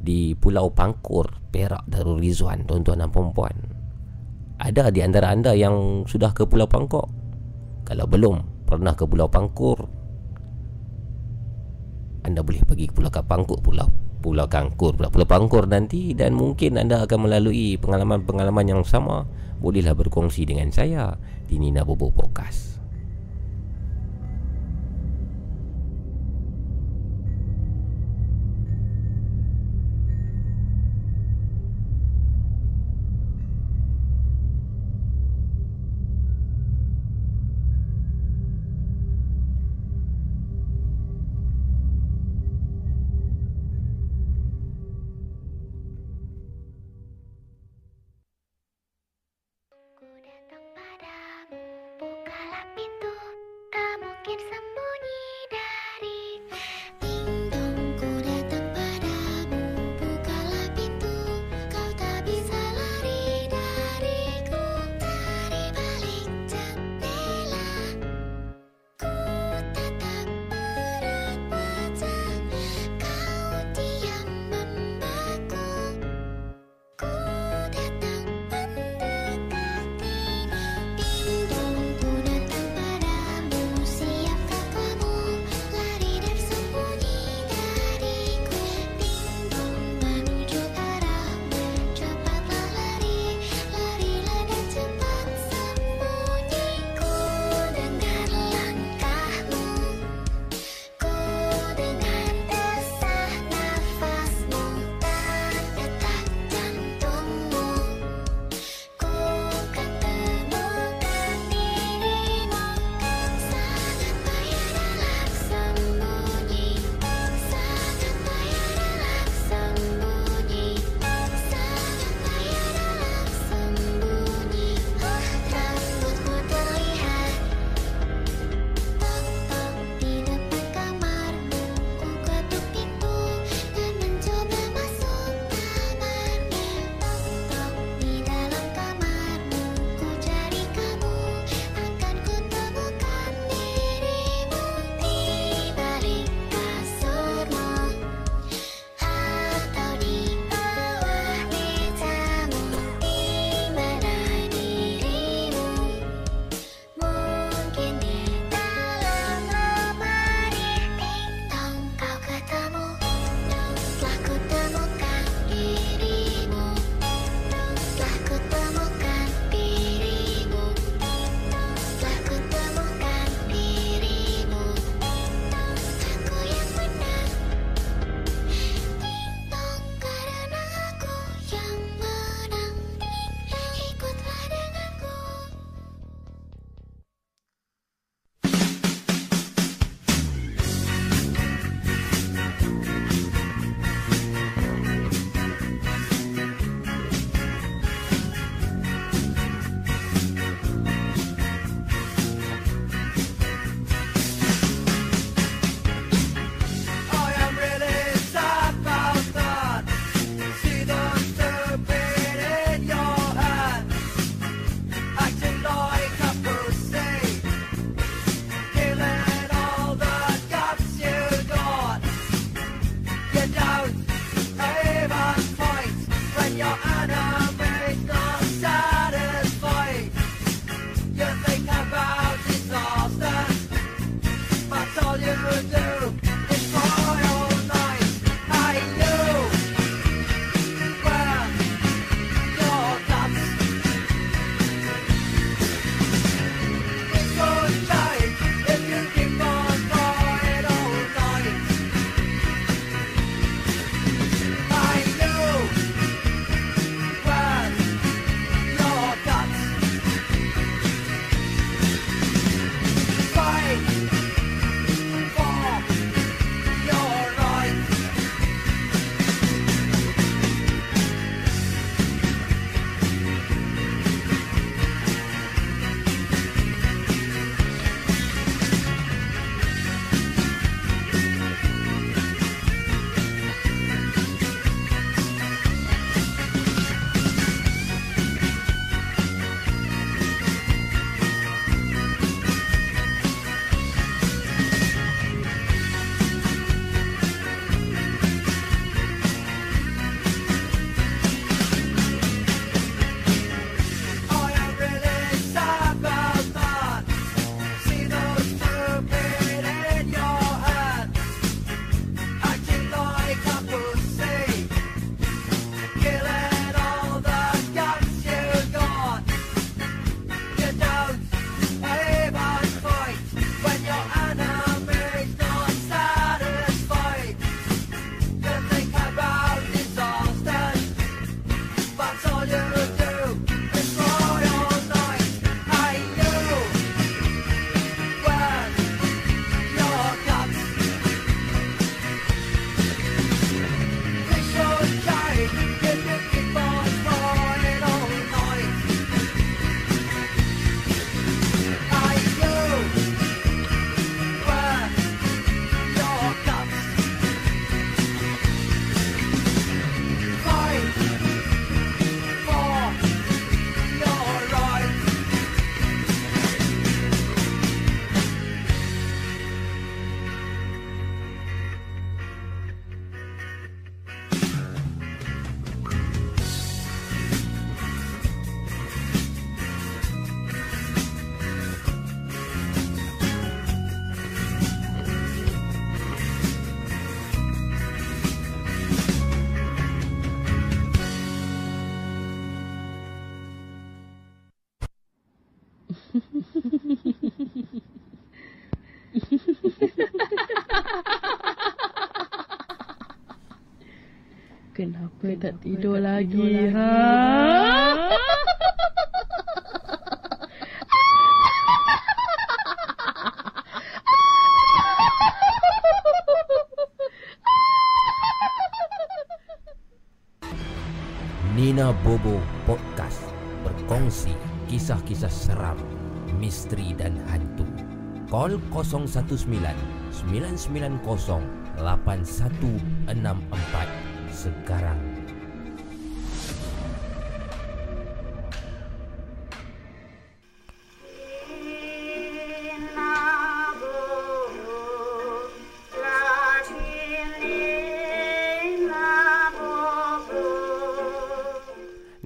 di Pulau Pangkur, Perak, Darul Rizwan, tuan-tuan dan puan-puan. Ada di antara anda yang sudah ke Pulau Pangkor? Kalau belum pernah ke Pulau Pangkur, anda boleh pergi ke Pulau Pangkur, Pulau Pulau Kangkur, Pulau, Pulau Pangkur nanti dan mungkin anda akan melalui pengalaman-pengalaman yang sama. Bolehlah berkongsi dengan saya di Nina Bobo Podcast. Kenapa tak tidur lagi? Ha? Nina Bobo Podcast berkongsi kisah-kisah seram, misteri dan hantu. Call 019 990 8164 sekarang.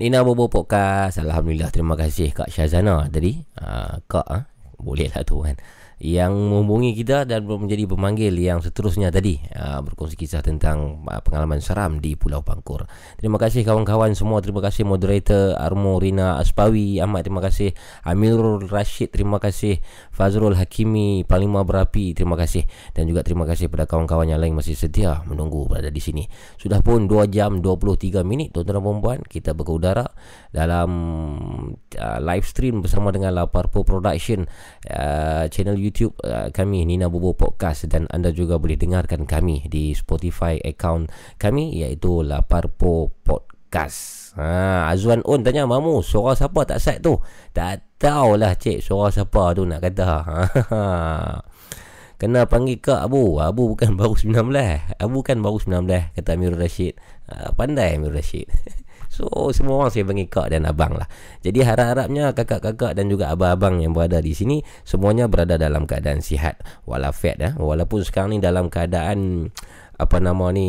Nina Bobo Podcast. Alhamdulillah Terima kasih Kak Syazana tadi. Uh, Kak uh, Boleh lah tu kan. Yang menghubungi kita dan menjadi pemanggil yang seterusnya tadi. Uh, berkongsi kisah tentang uh, pengalaman seram di Pulau Pangkur. Terima kasih kawan-kawan semua, terima kasih moderator Armo Rina Aspawi, Ahmad terima kasih, Amirul Rashid terima kasih, Fazrul Hakimi, Panglima Berapi terima kasih dan juga terima kasih kepada kawan-kawan yang lain masih setia menunggu berada di sini. Sudah pun 2 jam 23 minit tuan-tuan dan puan kita berkeudara dalam uh, live stream bersama dengan Laparpo Production uh, channel YouTube uh, kami Nina Bobo Podcast dan anda juga boleh dengarkan kami di Spotify account kami iaitu Laparpo Podcast. Ha, Azwan On tanya Mamu suara siapa tak set tu? Tak tahulah cik suara siapa tu nak kata. Ha, Kena panggil Kak Abu Abu bukan baru 19 Abu kan baru 19 Kata Amirul Rashid ha, Pandai Amirul Rashid So semua orang saya panggil kak dan abang lah Jadi harap-harapnya kakak-kakak dan juga abang-abang yang berada di sini Semuanya berada dalam keadaan sihat Walafiat ya Walaupun sekarang ni dalam keadaan apa nama ni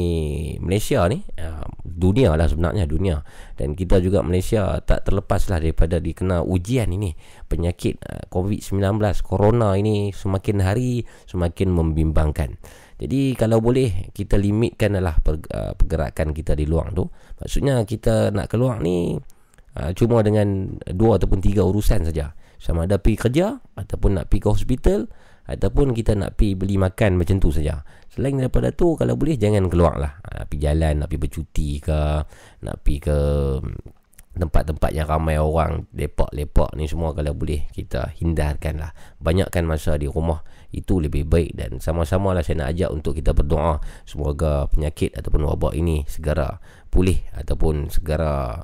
Malaysia ni uh, dunia lah sebenarnya dunia. Dan kita juga Malaysia tak terlepas lah daripada dikena ujian ini. Penyakit uh, COVID-19 corona ini semakin hari semakin membimbangkan. Jadi kalau boleh kita limitkanlah uh, pergerakan kita di luar tu. Maksudnya kita nak keluar ni uh, cuma dengan dua ataupun tiga urusan saja. Sama ada pergi kerja ataupun nak pergi ke hospital ataupun kita nak pergi beli makan macam tu saja. Selain daripada tu kalau boleh jangan keluar lah. Nak pergi jalan, nak pergi bercuti ke, nak pergi ke tempat-tempat yang ramai orang, lepak-lepak ni semua kalau boleh kita hindarkan lah. Banyakkan masa di rumah itu lebih baik dan sama-sama lah saya nak ajak untuk kita berdoa semoga penyakit ataupun wabak ini segera pulih ataupun segera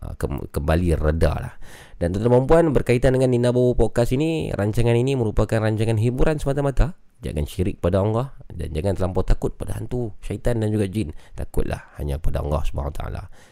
uh, kembali reda lah. Dan tuan-tuan puan berkaitan dengan Nina Bobo Podcast ini, rancangan ini merupakan rancangan hiburan semata-mata. Jangan syirik pada Allah dan jangan terlampau takut pada hantu, syaitan dan juga jin. Takutlah hanya pada Allah SWT.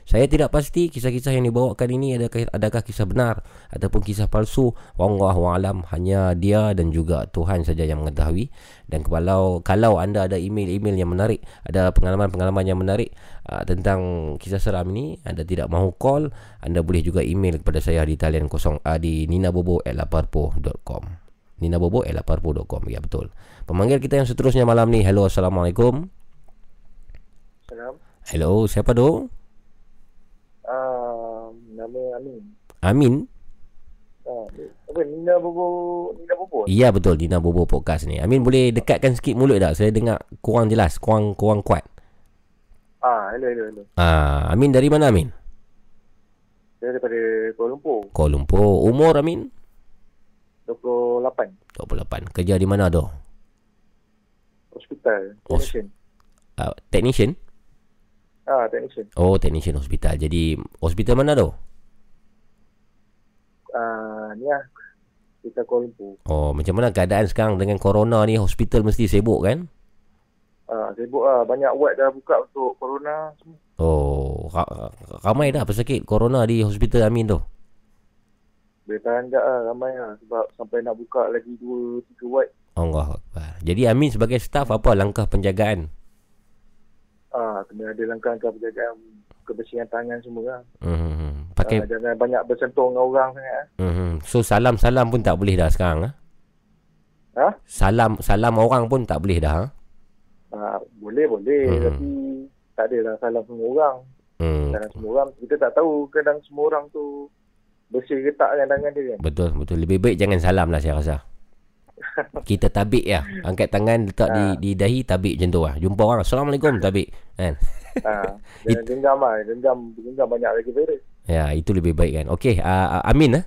Saya tidak pasti kisah-kisah yang dibawakan ini adakah, adakah kisah benar ataupun kisah palsu. Allah alam hanya dia dan juga Tuhan saja yang mengetahui. Dan kalau kalau anda ada email-email yang menarik, ada pengalaman-pengalaman yang menarik uh, tentang kisah seram ini, anda tidak mahu call, anda boleh juga email kepada saya di talian kosong uh, di ninabobo@laparpo.com. ninabobo@laparpo.com. Ya betul. Pemanggil kita yang seterusnya malam ni. Hello, Assalamualaikum. Salam. Hello, siapa tu? Uh, nama Amin. Amin? Uh, apa, Nina Bobo, Nina Bobo? Ya, betul. Nina Bobo Podcast ni. Amin boleh dekatkan sikit mulut tak? Saya dengar kurang jelas, kurang kurang kuat. Ah, hello, hello, hello. Ah, Amin dari mana Amin? Saya daripada Kuala Lumpur. Kuala Lumpur. Umur Amin? 28. 28. Kerja di mana tu? Hospital. Technician. Uh, technician? Ah, technician. Oh, technician hospital. Jadi, hospital mana tu? Ah, ni lah. Kita Kuala Lumpur. Oh, macam mana keadaan sekarang dengan corona ni? Hospital mesti sibuk kan? Ah, sibuk lah. Banyak ward dah buka untuk corona semua. Oh, ra- ramai dah pesakit corona di hospital Amin tu? Boleh sekejap lah. Ramai lah. Sebab sampai nak buka lagi 2-3 ward. Allah Akbar. Jadi Amin sebagai staff apa langkah penjagaan? Ah, kena ada langkah-langkah penjagaan kebersihan tangan semua lah. Hmm, pakai Ah, jangan banyak bersentuh dengan orang sangat. hmm, so salam-salam pun tak boleh dah sekarang ah. Ha? Salam salam orang pun tak boleh dah. ah? Ah, boleh, boleh. Hmm. Tapi tak adalah salah semua orang. Hmm. Salah semua orang. Kita tak tahu kadang semua orang tu bersih ke tak dengan tangan dia kan. Betul betul lebih baik jangan salam lah saya rasa. Kita tabik ya. Angkat tangan letak di Ha. di dahi tabik macam tu lah. Jumpa orang Assalamualaikum tabik kan. ha, jangan genggam lah. Genggam, genggam banyak lagi virus. Ya, itu lebih baik kan. Okey, uh, Amin ah.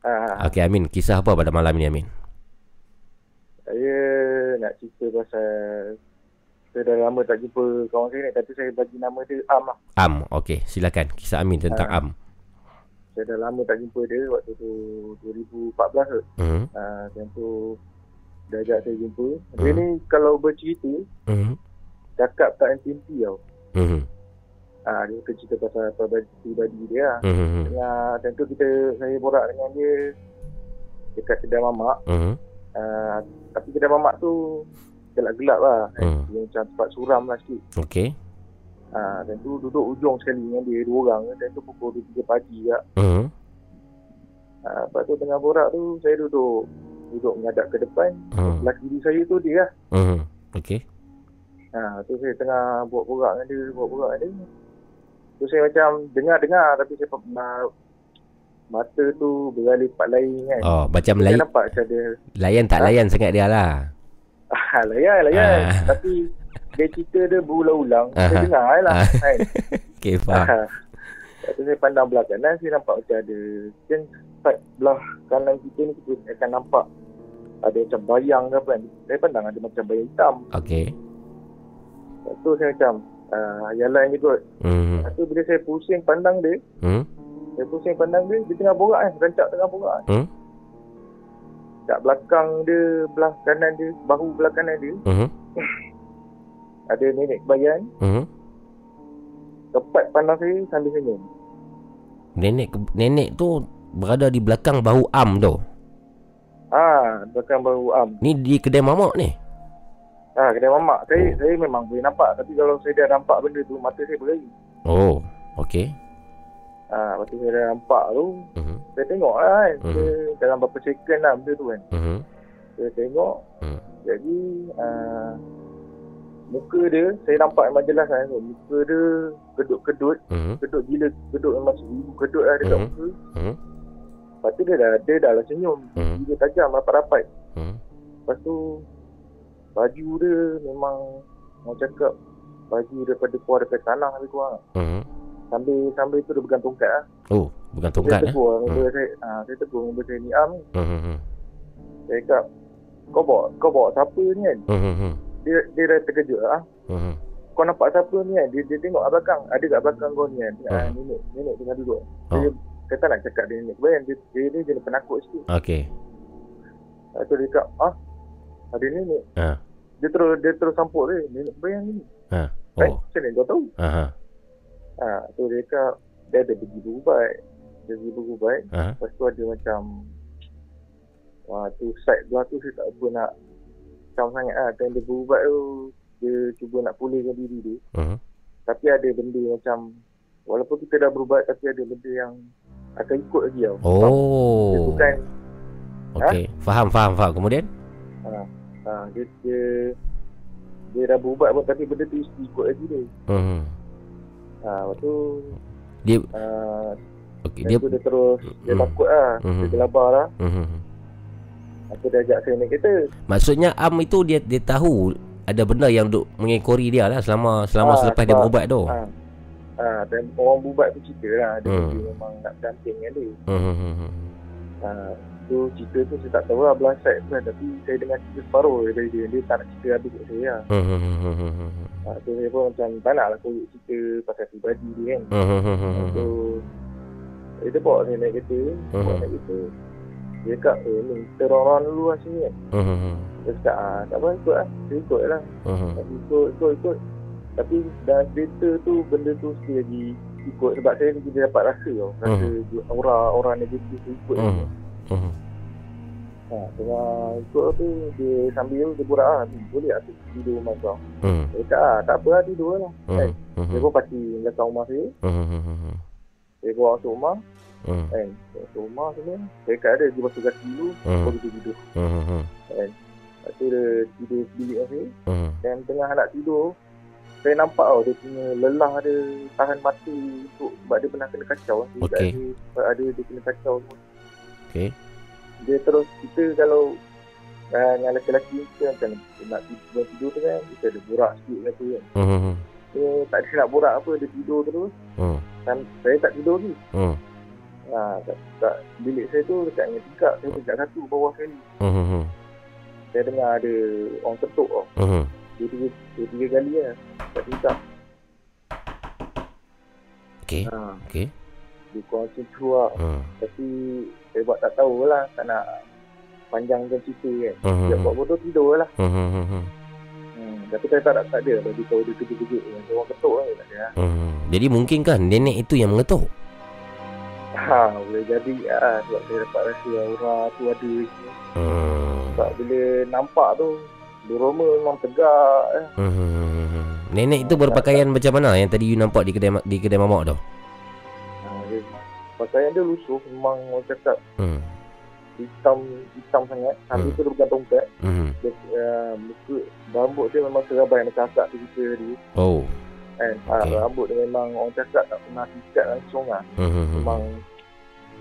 Ha, ha. Okey Amin, kisah apa pada malam ni Amin? Saya nak cerita pasal saya dah lama tak jumpa kawan saya ni tapi saya bagi nama dia Am lah. Am. Okey, silakan kisah Amin tentang Ah. Am. Saya dah lama tak jumpa dia waktu tu 2014 tu. Hmm. Ha, time tu dia ajak saya jumpa. Dia Hmm. ni kalau bercerita Hmm. cakap tak henti-henti tau. Hmm. Ha, dia akan cerita pasal pribadi dia lah. Hmm. Tengah time tu kita saya borak dengan dia dekat kedai mamak. Hmm. Uh, tapi kedai mamak tu gelap-gelap lah. Hmm. Dia macam tempat suram lah sikit. Okey. Ha, dan tu duduk ujung sekali dengan dia dua orang. Dan tu pukul 2-3 pagi tak. Hmm. Ha, lepas tu tengah borak tu saya duduk duduk menghadap ke depan. Hmm. Sebelah kiri saya tu dia lah. Hmm. Okey. Ha, tu saya tengah buat borak dengan dia, buat borak dengan dia. Tu saya macam dengar-dengar tapi saya uh, mata tu beralih tempat lain kan. Oh, macam layan nampak macam dia layan tak Ha? layan sangat dia lah. ah, layan, layan. Ah. Tapi dia cerita dia berulang-ulang. Ah. Saya dengar je lah. Ah. Kan? Okey, faham. Ah. Lepas tu saya pandang belah kanan, saya nampak macam ada Kan side belah kanan kita ni kita akan nampak Ada macam bayang ke apa kan Saya pandang ada macam bayang hitam Okey. Lepas tu saya macam uh, Yalan je kot Hmm. Lepas tu bila saya pusing pandang dia Hmm. Saya pusing pandang dia Dia tengah borak kan Rancak tengah borak kan Hmm. Kat belakang dia Belah kanan dia Bahu belah kanan dia Hmm. Ada nenek bayan Hmm. Tepat pandang saya sambil senyum Nenek nenek tu berada di belakang bahu Am tu. Ah, belakang bahu am Ni di kedai mamak ni. Ah, kedai mamak. Saya saya memang boleh nampak tapi kalau saya dah nampak benda tu mata saya berlari. Oh, okey. Ah, lepas tu saya dah nampak tu, Mhm. saya tengok lah kan. Mhm. Saya dalam beberapa second lah benda tu kan. Mhm. Saya tengok. Mhm. Jadi ah, muka dia saya nampak memang jelas kan. Muka dia kedut-kedut, Mhm. kedut gila, kedut memang seribu kedut lah dekat Mhm. muka. Mhm. Lepas tu dia dah dia dah lah senyum. Mhm. Dia tajam rapat-rapat. Mhm. Lepas tu baju dia memang mau cakap baju daripada keluar daripada tanah lebih kurang. Mhm. Sambil sambil tu dia pegang tongkat lah. Oh, bukan tongkat saya eh. tegur Hmm. hmm. saya, ah, saya tegur dengan saya ni Am. Mhm. Saya cakap kau bawa kau bawa siapa ni kan? Mhm. Dia dia dah terkejut ah. Mhm. Kau nampak siapa ni kan? Dia, dia tengok kat belakang. Ada kat belakang kau ni kan? Hmm. Ah, nenek, nenek tengah duduk. Oh. Dia kata nak cakap dia nenek. Kebayang dia, dia, dia jenis penakut sikit. Okey. Lepas tu dia cakap, ah, ada nenek. Ha. Dia terus dia terus sampuk dia. Nenek bayang ni. Ha. Eh, Oh. macam mana kau tahu? Aha. Ha, tu dia cakap, dia ada pergi berubat. Dia pergi berubat. Ha. Lepas tu ada macam, wah tu side belah tu saya tak apa nak macam sangat lah. Time dia berubat tu, dia cuba nak pulihkan diri dia. Mhm. Tapi ada benda macam, walaupun kita dah berubat, tapi ada benda yang akan ikut lagi tau. Dia Oh. bukan, Okey. Faham, faham, faham. Kemudian? ha, ha, dia, dia, dia dah berubat pun tapi benda tu mesti ikut lagi dia. Mhm. Ha, lepas tu, Dia uh, okey, dia, dia tu dia terus, dia Hmm. takut lah. Mhm. Dia gelabar lah. Mhm. Aku dia ajak saya naik kereta. Maksudnya Am itu dia dia tahu ada benda yang duk mengekori dia lah selama selama Ah, selepas dia sebab- berubat tu. Ha, ha, dan orang bubat tu cerita lah. Dia, Hmm. dia memang nak damping dengan dia. Mhm. Ha, tu cerita tu saya tak tahu lah belah side tu kan. Tapi saya dengar cerita separuh dari dia. Dia tak nak cerita habis kat saya lah. Mhm. Ha, tu saya pun macam tak nak lah korek cerita pasal pribadi dia kan. Mhm. So, dia bawa saya naik kereta. Bawa Mhm. naik kereta. Dia cakap, eh ni kita orang dulu lah sini kan. Mhm. Dia cakap, ah, tak apa ikut lah. Saya ikut lah. Tapi ikut, ikut, ikut. Tapi dalam cerita tu, benda tu mesti lagi ikut. Sebab saya ni dia dapat rasa tau. Rasa Mhm. aura-aura negatif tu ikut. Mhm. Mhm. Ha, tengah ikut tu, dia sambil dia borak lah. "Hmm, Boleh tak tidur rumah kau? Mhm. Dia cakap, ah, tak apa lah tidur lah. Kan? Mhm. Dia pun pasti belakang rumah saya. Mhm. Saya bawa masuk rumah. Mhm. Kan? Masuk rumah semua. Saya kat dia, dia basuh kaki dulu. Hmm. Baru dia tidur. Mhm. Kan? Lepas tu dia tidur dengan saya. Mhm. Dan tengah nak tidur Saya nampak tau dia punya lelah dia Tahan mata untuk Sebab dia pernah kena kacau dia Okey. ada, ada dia kena kacau semua Okey. Dia terus kita kalau uh, Yang lelaki-lelaki kita macam Nak tidur, tidur tu kan Kita ada borak sikit ke apa kan Mhm. dia tak ada nak borak apa dia tidur terus Hmm. dan saya tak tidur ni Hmm. Ha, kat, kat bilik saya tu dekat dengan tingkap saya tingkat satu bawah sekali Hmm. Hmm. saya dengar ada orang ketuk tau Hmm. dua tiga, dua tiga kali lah kat tingkap Okey. ha, Okey. dia kurang macam tu lah Hmm. tapi saya buat tak tahu lah tak nak panjangkan cerita kan Hmm. dia buat bodoh tidur lah Hmm. Hmm. Hmm. Hmm. hmm, tapi saya tak, tak, ada bagi tahu dia kejut-kejut Dia orang ketuk lah tak ada lah Hmm. Jadi mungkinkah nenek itu yang mengetuk? Ha, boleh jadi ah sebab saya dapat rasa aura tu ada. Hmm. Sebab bila nampak tu Doroma memang tegak eh. Hmm. Nenek itu berpakaian macam mana yang tadi you nampak di kedai di kedai mamak tu? Ha, dia, pakaian dia lusuh memang orang cakap Hmm. hitam hitam sangat. Sambil Hmm. tu dia pegang tongkat. Hmm. Dia uh, muka rambut dia memang serabai macam akak tu kita tadi. Oh. Kan? Ha, Okey. rambut dia memang orang cakap tak pernah sikat langsung lah. Hmm. Hmm. Memang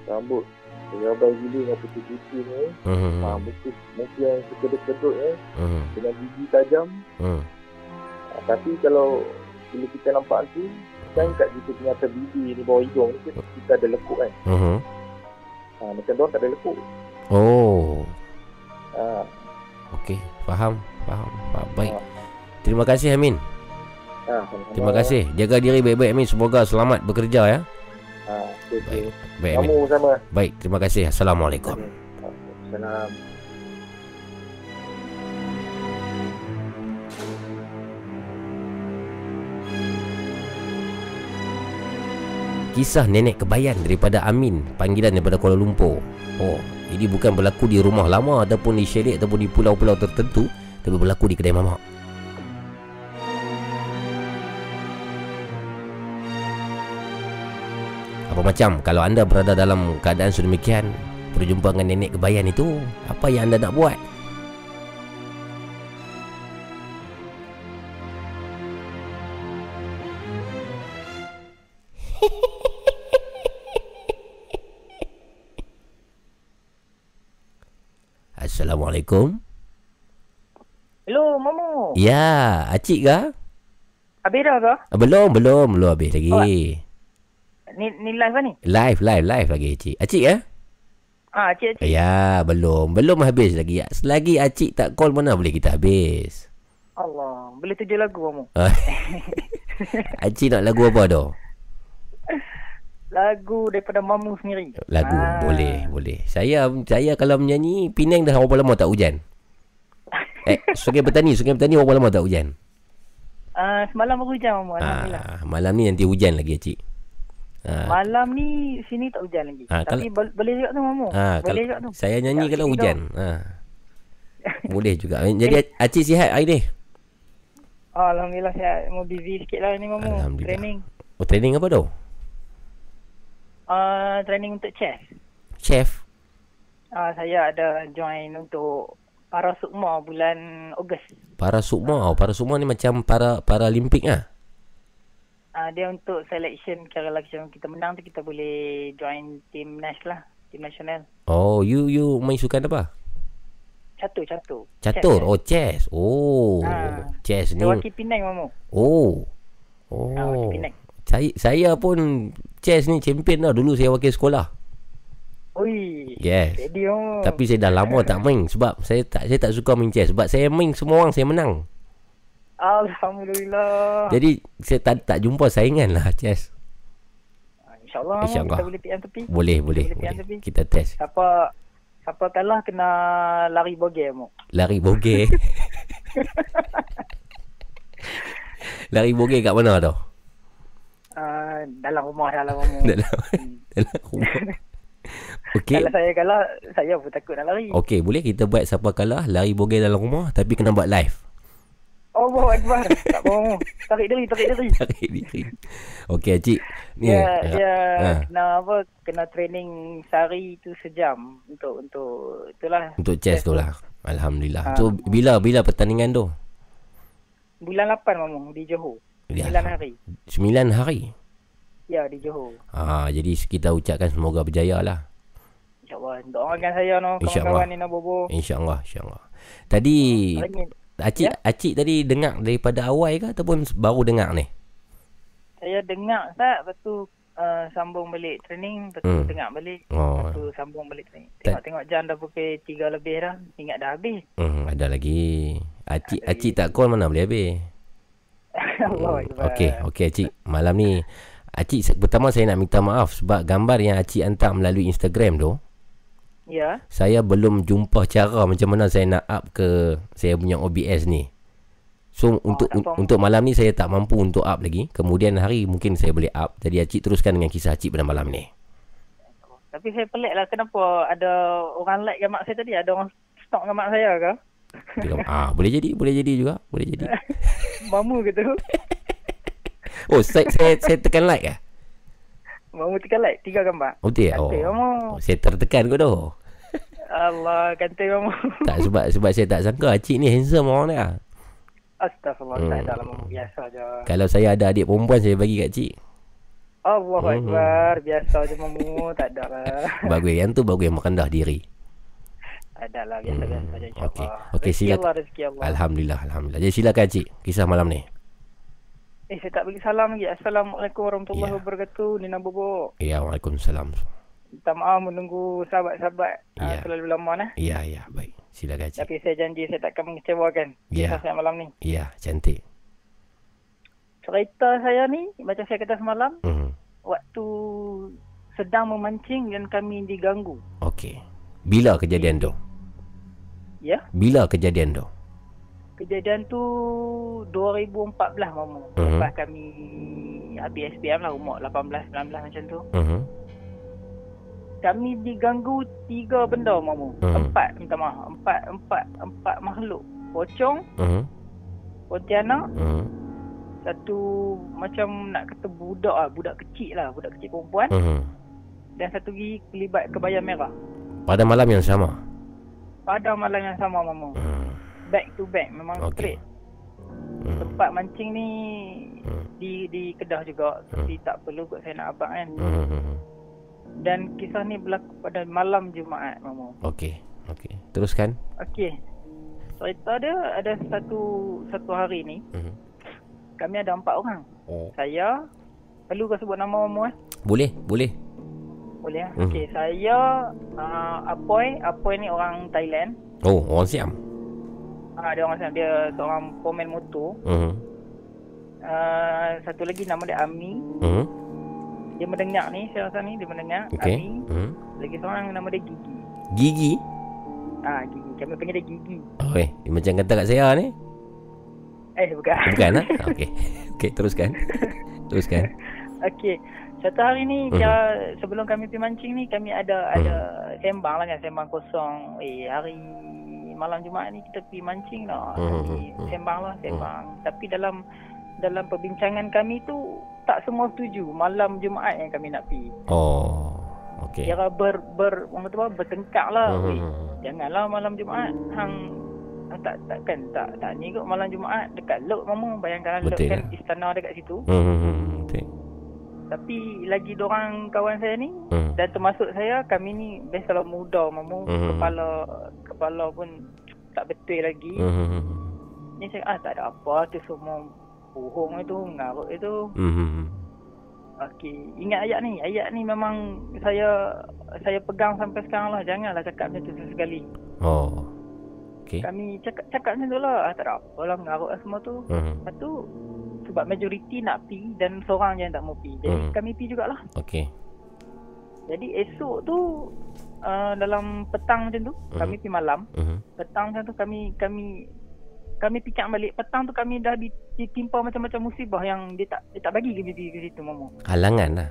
rambut serabai gila dengan putih-putih ni. Hmm. Ha, muka, muka yang sekedut-kedut ni Hmm. dengan gigi tajam. Hmm. Ha, tapi kalau bila kita nampak tu kan kat kita punya atas bibir ni bawah hidung ni kita, kita ada lekuk kan. Hmm. Ha, macam dia tak ada lekuk. Oh. Ha, Okey, faham, faham, faham. Baik. Terima kasih Amin. ha. Terima kasih. Jaga diri baik-baik Amin. Semoga selamat bekerja ya. Ha, okay, okay. Baik Kamu Amin. sama. Baik, terima kasih. Assalamualaikum. Salam. Kisah nenek kebayan daripada Amin Panggilan daripada Kuala Lumpur Oh Ini bukan berlaku di rumah lama Ataupun di syarikat Ataupun di pulau-pulau tertentu Tapi berlaku di kedai mamak Apa macam Kalau anda berada dalam keadaan sedemikian Berjumpa dengan nenek kebayan itu Apa yang anda nak buat Assalamualaikum Hello, Momo. Ya Acik ke? Habis dah ke? Ah, Belum belum Belum habis lagi Oh. Ni ni live kan ni? Live live live lagi Acik Acik ya? Ah, cik cik. Ya belum Belum habis lagi Selagi Acik tak call mana boleh kita habis Allah, boleh tujuh lagu. Ah. Acik nak lagu apa tu? Lagu daripada Mamu sendiri. Lagu Ah. boleh boleh. Saya saya kalau menyanyi Penang dah berapa lama tak hujan? Eh Sungai Petani Sungai Petani berapa lama tak hujan? Ah, semalam baru hujan. Alhamdulillah. Ah, malam ni nanti hujan lagi Acik. Ah, Malam ni sini tak hujan lagi. Ah, Tapi bol- boleh juga tu Momo. ah, boleh juga kalau tu. saya nyanyi Tak kalau hujan. Ah. Boleh juga. Jadi Acik sihat hari ni? Alhamdulillah saya mau busy sikit lah ni. Alhamdulillah. Training. Oh training apa tu? Ah, training untuk chess. Chef. Ah, saya ada join untuk para sukma bulan Ogos. Para sukma. Oh, para sukma ni macam para Paralimpik ah. Ah, dia untuk selection kalau macam kita menang tu kita boleh join tim Nash lah, tim nasional. Oh, you you main sukan apa? Catur, catur. Catur. Chess, Oh, chess. Oh, Ah. chess ni. Wakil Penang Mamu. Oh. Ah, Oh. wakil Penang. Saya saya pun chess ni champion dah dulu saya wakil sekolah. Ui. Yes. Steady Mamu. Tapi saya dah lama tak main sebab saya tak saya tak suka main chess sebab saya main semua orang saya menang. Alhamdulillah. Jadi saya tak tak jumpa saingan lah chess. InsyaAllah, InsyaAllah. InsyaAllah. kita boleh PM tepi. Boleh Kita boleh PM boleh. tepi. Kita test. Siapa siapa kalah kena lari bogey Mamu. Lari bogey. Lari bogey kat mana tu? Uh, dalam rumah dalam Mamu. Dalam dalam rumah. Okey. Kalau saya kalah, saya pun takut nak lari. Okey, boleh kita buat siapa kalah lari bogey dalam rumah tapi kena buat live. Allah Akbar. tak mau. Tarik diri, tarik diri. Tarik diri. Okey, Cik. Ni. Dia, eh, dia ha, kena apa, kena training sehari tu sejam untuk untuk itulah. untuk chess tu lah. Alhamdulillah. Ha. So bila bila pertandingan tu? Bulan 8 Mamu di Johor. Ya. 9 hari. 9 hari. Ya di Johor. Ah, jadi kita ucapkan semoga berjaya lah. InsyaAllah. Doakan saya no InsyaAllah. kawan-kawan ni nak bobo. InsyaAllah, insyaAllah. Tadi Lagi- Acik Ya? Acik tadi dengar daripada awal ke ataupun baru dengar ni? saya dengar Ustaz, lepas tu uh, sambung balik training, lepas tu Hmm. dengar balik, Oh. lepas tu sambung balik training. Tengok-tengok jam dah pukul 3 lebih dah, ingat dah habis. Hmm, ada lagi. Acik acik tak call mana boleh habis. Allah Akbar. Okey, okey acik. Malam ni Acik pertama saya nak minta maaf sebab gambar yang acik hantar melalui Instagram tu Ya. saya belum jumpa cara macam mana saya nak up ke saya punya OBS ni. So untuk un- untuk malam ni saya tak mampu untuk up lagi. Kemudian hari mungkin saya boleh up. Jadi acik teruskan dengan kisah acik pada malam ni. Tapi saya pelik lah kenapa ada orang like gambar saya tadi, ada orang stalk gambar saya ke? Dia kata, ah boleh jadi, boleh jadi juga, boleh jadi. Mamu gitu. Oh, saya saya, saya tekan like ah. Mamu tekan like, tiga gambar. Oh, betul? Oh. Mamu. oh, saya tertekan kot tu. Allah, cantik mamu. Tak sebab sebab saya tak sangka acik ni handsome orang ni ah. Astagfirullah, Hmm. tak ada mamu. Biasa je. Kalau saya ada adik perempuan saya bagi kat cik. Allah Hmm. Akbar, biasa je mamu. Tak ada lah. Bagus yang tu bagus yang merendah diri. Ada lah, biasa-biasa je insyaAllah. Okey. Okey silakan. Allah, rezeki Allah. Alhamdulillah, alhamdulillah. Jadi silakan cik kisah malam ni. Eh, saya tak bagi salam lagi. Assalamualaikum warahmatullahi Ya. wabarakatuh. Nina Bobo. Ya, Waalaikumsalam. Minta maaf menunggu sahabat-sahabat Ya. uh, terlalu lama nah. Ya, ya, baik. Silakan cik. Tapi saya janji saya tak akan mengecewakan. Ya. Saya malam ni. Ya, cantik. Cerita saya ni, macam saya kata semalam, Mhm. waktu sedang memancing dan kami diganggu. Okey. Bila kejadian tu? Ya, Bila kejadian tu? kejadian tu 2014 mamu. Mhm. Lepas kami habis SPM lah, umur 18-19 macam tu. Mhm. Kami diganggu tiga benda mamu. Mhm. Empat, minta maaf. Empat, empat, empat makhluk. Pocong, Mhm. Pontianak, Mhm. satu macam nak kata budak lah, budak kecil lah, budak kecil perempuan. Mhm. Dan satu lagi kelibat kebaya merah. Pada malam yang sama. Pada malam yang sama mamu. Back to back, memang Okey. straight. Hmm. Tempat mancing ni di di Kedah juga. Tapi tak perlu kot saya nak abang kan. Mhm. Dan kisah ni berlaku pada malam Jumaat mamu. Okey. Okey. Teruskan. Okey. Cerita dia ada satu satu hari ni. Mhm. Kami ada empat orang. Oh. Saya perlu ke sebut nama mamu eh? Boleh, boleh. Boleh eh? Mhm. Okey, saya uh, Apoy, Apoy ni orang Thailand. Oh, orang Siam. Ah dia orang sana dia seorang pemain motor. Mhm. Uh, satu lagi nama dia Ami. Mhm. Dia mendengar ni, saya rasa ni dia mendengar. Okey. Ami. Mhm. Lagi seorang nama dia Gigi. Gigi. Ah Gigi, kami panggil dia Gigi. Oh, eh, dia macam kata kat saya ni. Eh bukan. Bukan ah? Okey. Okey, teruskan. Teruskan. Okey. Satu hari ni Mhm. kira sebelum kami pergi mancing ni kami ada ada sembang lah kan sembang kosong. Eh hari malam Jumaat ni kita pergi mancing lah. Mhm, Kami sembang lah sembang. Tapi dalam dalam perbincangan kami tu tak semua setuju malam Jumaat yang kami nak pergi. Oh. Okey. Kira ber ber orang kata apa bertengkar lah. Mhm. Weh, janganlah malam Jumaat hang tak takkan tak tak ni kot malam Jumaat dekat Lok mamu bayangkan Lok Betul kan lah. istana dekat situ. Mhm. Betul. Tapi lagi dorang kawan saya ni Hmm. dan termasuk saya kami ni best kalau muda mamu Hmm. kepala kepala pun tak betul lagi. Mhm. Ni saya ah tak ada apa tu semua bohong itu ngarut itu. Mhm. Okey, ingat ayat ni. Ayat ni memang saya saya pegang sampai sekarang lah. Janganlah cakap macam tu sekali. Oh. Okey. Kami cakap cakap macam tu lah. Ah, tak ada apa lah mengarut lah semua tu. Mhm. Lepas tu sebab majoriti nak pi dan seorang je yang tak mau pi. Jadi Hmm. kami pi jugalah. Okey. Jadi esok tu uh, dalam petang macam tu Mhm. kami pergi malam. Mhm. Petang macam tu kami kami kami fikir balik petang tu kami dah di- ditimpa macam-macam musibah yang dia tak dia tak bagi kami pergi ke situ mamu. Halangan lah.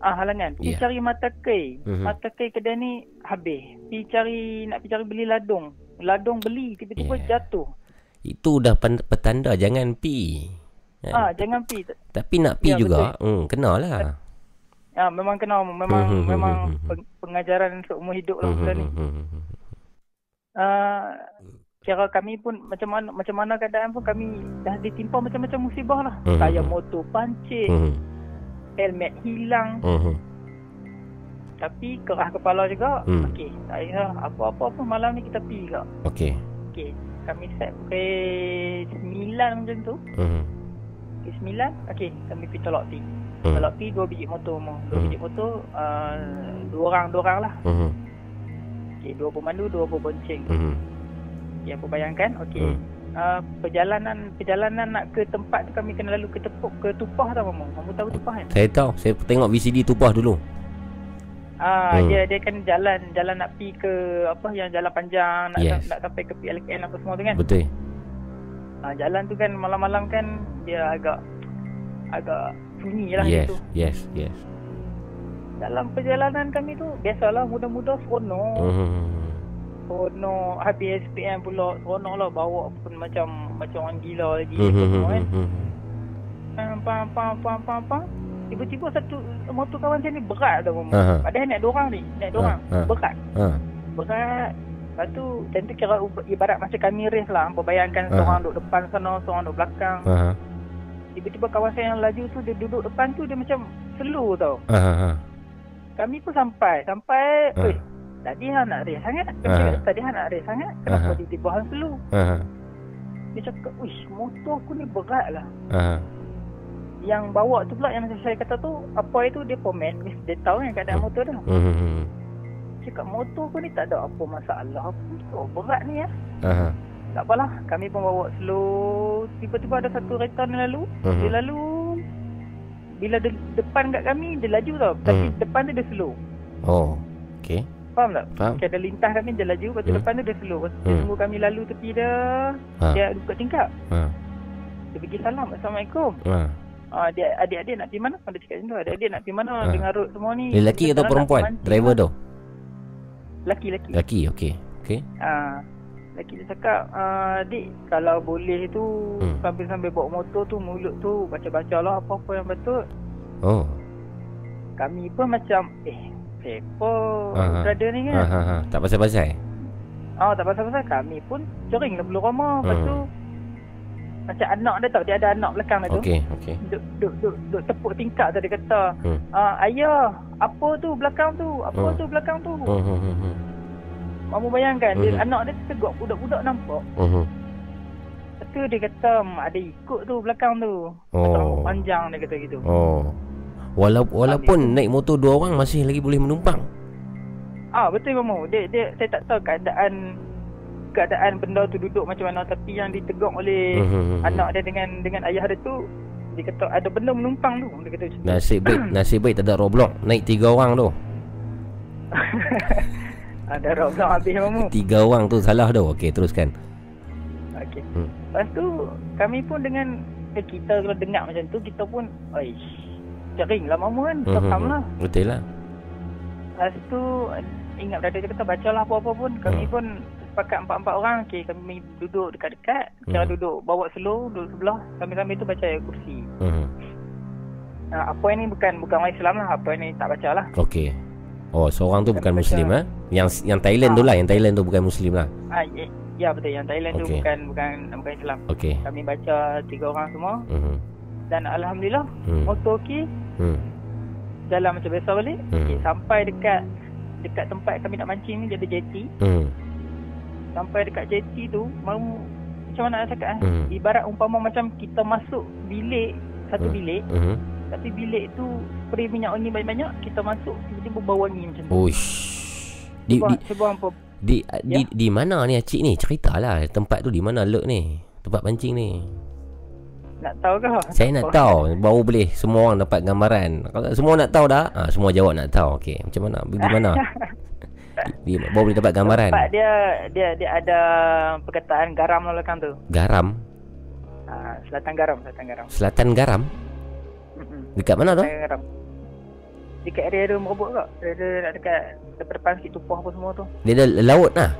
Ah halangan. Pergi Ya. cari mata kai. Mhm. Mata kai kedai ni habis. Pergi cari nak pergi cari beli ladung. Ladung beli tiba-tiba Ya. jatuh. Itu dah pen- petanda jangan pi. Kan? Ah jangan pi. Tapi nak pi Ya, juga. Hmm, kenalah. Ah memang kena memang Mhm, memang mhm, peng- pengajaran seumur hidup lah ni. Mhm. uh, kira kami pun macam mana macam mana keadaan pun kami dah ditimpa macam-macam musibah lah. Mhm. Tayar motor pancit, Mhm. helmet hilang. Mhm. Tapi kerah kepala juga. Hmm. Okey, tak payah apa-apa pun malam ni kita pergi juga. Okey. Okey, kami set pukul 9 macam tu. Pukul 9 Okey Kami pergi tolak P Hmm. Tolak P dua biji motor mu Dua Hmm. biji motor uh, Dua orang Dua orang lah Mhm. Okey Dua pemandu Dua pembonceng Mhm. Ya apa bayangkan Okey Hmm. uh, Perjalanan Perjalanan nak ke tempat tu Kami kena lalu ke tepuk Ke Tupah tau Mamu Mamu tahu Tupah kan Saya tahu Saya tengok VCD tupah dulu Ah, Hmm. dia dia kan jalan jalan nak pi ke apa yang jalan panjang nak Yes. nak sampai ke PLKN apa semua tu kan. Betul Ah, jalan tu kan malam-malam kan dia agak agak sunyi lah Yes gitu. Yes Yes Dalam perjalanan kami tu biasalah muda-muda seronok. Mhm. Seronok habis SPM pula seronok lah bawa pun macam macam orang gila lagi Mhm, apa semua kan. mhm. Pam pam pam pam pam pam. Tiba-tiba satu motor kawan saya ni berat tau. Aha. Padahal naik dua orang ni, naik dua orang. Ha, ha. Berat. Ha. Berat. Lepas tu Macam tu kira ibarat macam kami race lah Hampa bayangkan Aha. seorang duduk depan sana Seorang duduk belakang Aha. Tiba-tiba kawan saya yang laju tu Dia duduk depan tu Dia macam slow tau ha. Kami pun sampai Sampai. Oi Tadi Han nak race sangat Aha. cakap tadi Han nak race sangat Kenapa Aha. tiba-tiba Han slow Aha. Dia cakap Uish motor aku ni berat lah Aha. Yang bawa tu pula Yang saya kata tu Apa itu dia pomen Dia tahu kan keadaan motor dah Mhm. Cakap motor aku ni tak ada apa masalah Apa berat ni ya Aha. Tak apalah, kami pun bawa slow. Tiba-tiba ada satu retan yang lalu. Mhm. Dia lalu bila de- depan kat kami dia laju tau. Tapi Mhm. depan tu dia slow. Oh Okay Faham tak? Faham. Ada lintas kami dia laju, lepas tu Hmm. depan tu dia slow. Lepas tu dia Hmm. tunggu kami lalu tepi dia. Ha. Dia buka tingkap. Ha. Dia pergi salam, Assalamualaikum. Ha. Ah, dia adik-adik nak pergi mana? Dia cakap macam tu. Adik-adik nak pergi mana Ha. dengan road semua ni. Lelaki atau perempuan? Driver tu Lelaki, lelaki. Lelaki okay Okay Ah, lelaki dia cakap, ah, Dik, kalau boleh tu Hmm. sambil-sambil bawa motor tu mulut tu baca-baca lah apa-apa yang betul. Oh Kami pun macam, eh, siapa brother ni kan? Aha. ha. Tak pasal-pasal Ah, tak pasal-pasal kami pun cering lah bulu rama. Lepas Hmm. tu macam anak dia tau, dia ada anak belakang dia tu. Okay Okay Duk, duk, duk, duk tepuk tingkap tu dia kata, Hmm. ah, ayah, apa tu belakang tu? Apa Hmm. tu belakang tu? Mhm. Mhm. Mamu bayangkan, dia, Hmm. anak dia tegak budak-budak nampak. Mhm. Lepas tu dia kata, "Mak, ada ikut tu belakang tu. Oh. Panjang dia kata gitu. Oh Walau, Walaupun naik motor dua orang Masih lagi boleh menumpang Ah betul mamu. Dia dia saya tak tahu keadaan keadaan benda tu duduk macam mana tapi yang ditegur oleh Mhm. anak dia dengan dengan ayah dia tu dia kata ada benda menumpang tu dia kata macam. Nasib baik Nasib baik tak ada roblox Naik tiga orang tu ada belum habis mamu. Tiga orang tu salah tu Okay teruskan Okey. Hmm. Lepas tu kami pun dengan eh, kita kalau dengar macam tu kita pun aish cering lah mamu kan. Mhm. Faham lah. Betul lah Lepas tu ingat brother dia kata bacalah apa-apa pun kami Hmm. pun sepakat empat-empat orang okey kami duduk dekat-dekat cara Hmm. duduk bawa slow duduk sebelah sambil-sambil tu baca ayat kursi Mhm. uh, apa ini bukan bukan orang Islam lah apa ini tak baca lah Okay Oh seorang tu bukan Baca. Muslim eh? Yang yang Thailand tu lah Yang Thailand tu bukan Muslim lah ah, ya, ya betul yang Thailand tu Okey. bukan bukan bukan Islam Okay kami baca tiga orang semua Mhm. Dan Alhamdulillah Hmm. motor okey Hmm. jalan macam biasa balik Hmm. okay, sampai dekat dekat tempat kami nak mancing ni dia ada jetty Hmm. sampai dekat jetty tu mau macam mana nak cakap eh Hmm. ibarat umpama macam kita masuk bilik satu Hmm. bilik Mhm. tapi bilik tu spray minyak wangi banyak-banyak kita masuk tiba-tiba bau wangi macam tu Uish di, cuba, di, cuba hampa di, di, Ya. di mana ni Acik ni Ceritalah Tempat tu di mana Lek ni Tempat pancing ni nak tahu ke Saya nak tahu. Baru boleh Semua orang dapat gambaran. Kalau semua nak tahu dah. Ha, Semua jawab nak tahu. Okey Macam mana? Di mana? Baru boleh dapat gambaran. Tempat dia dia dia ada perkataan garam lah belakang tu. Garam? Ha, selatan garam selatan garam. Selatan garam? Mm-mm. Dekat mana tu? Selatan garam. Dekat area dia merobot ke dia dekat depan sikit tupah apa semua tu. Dia ada laut lah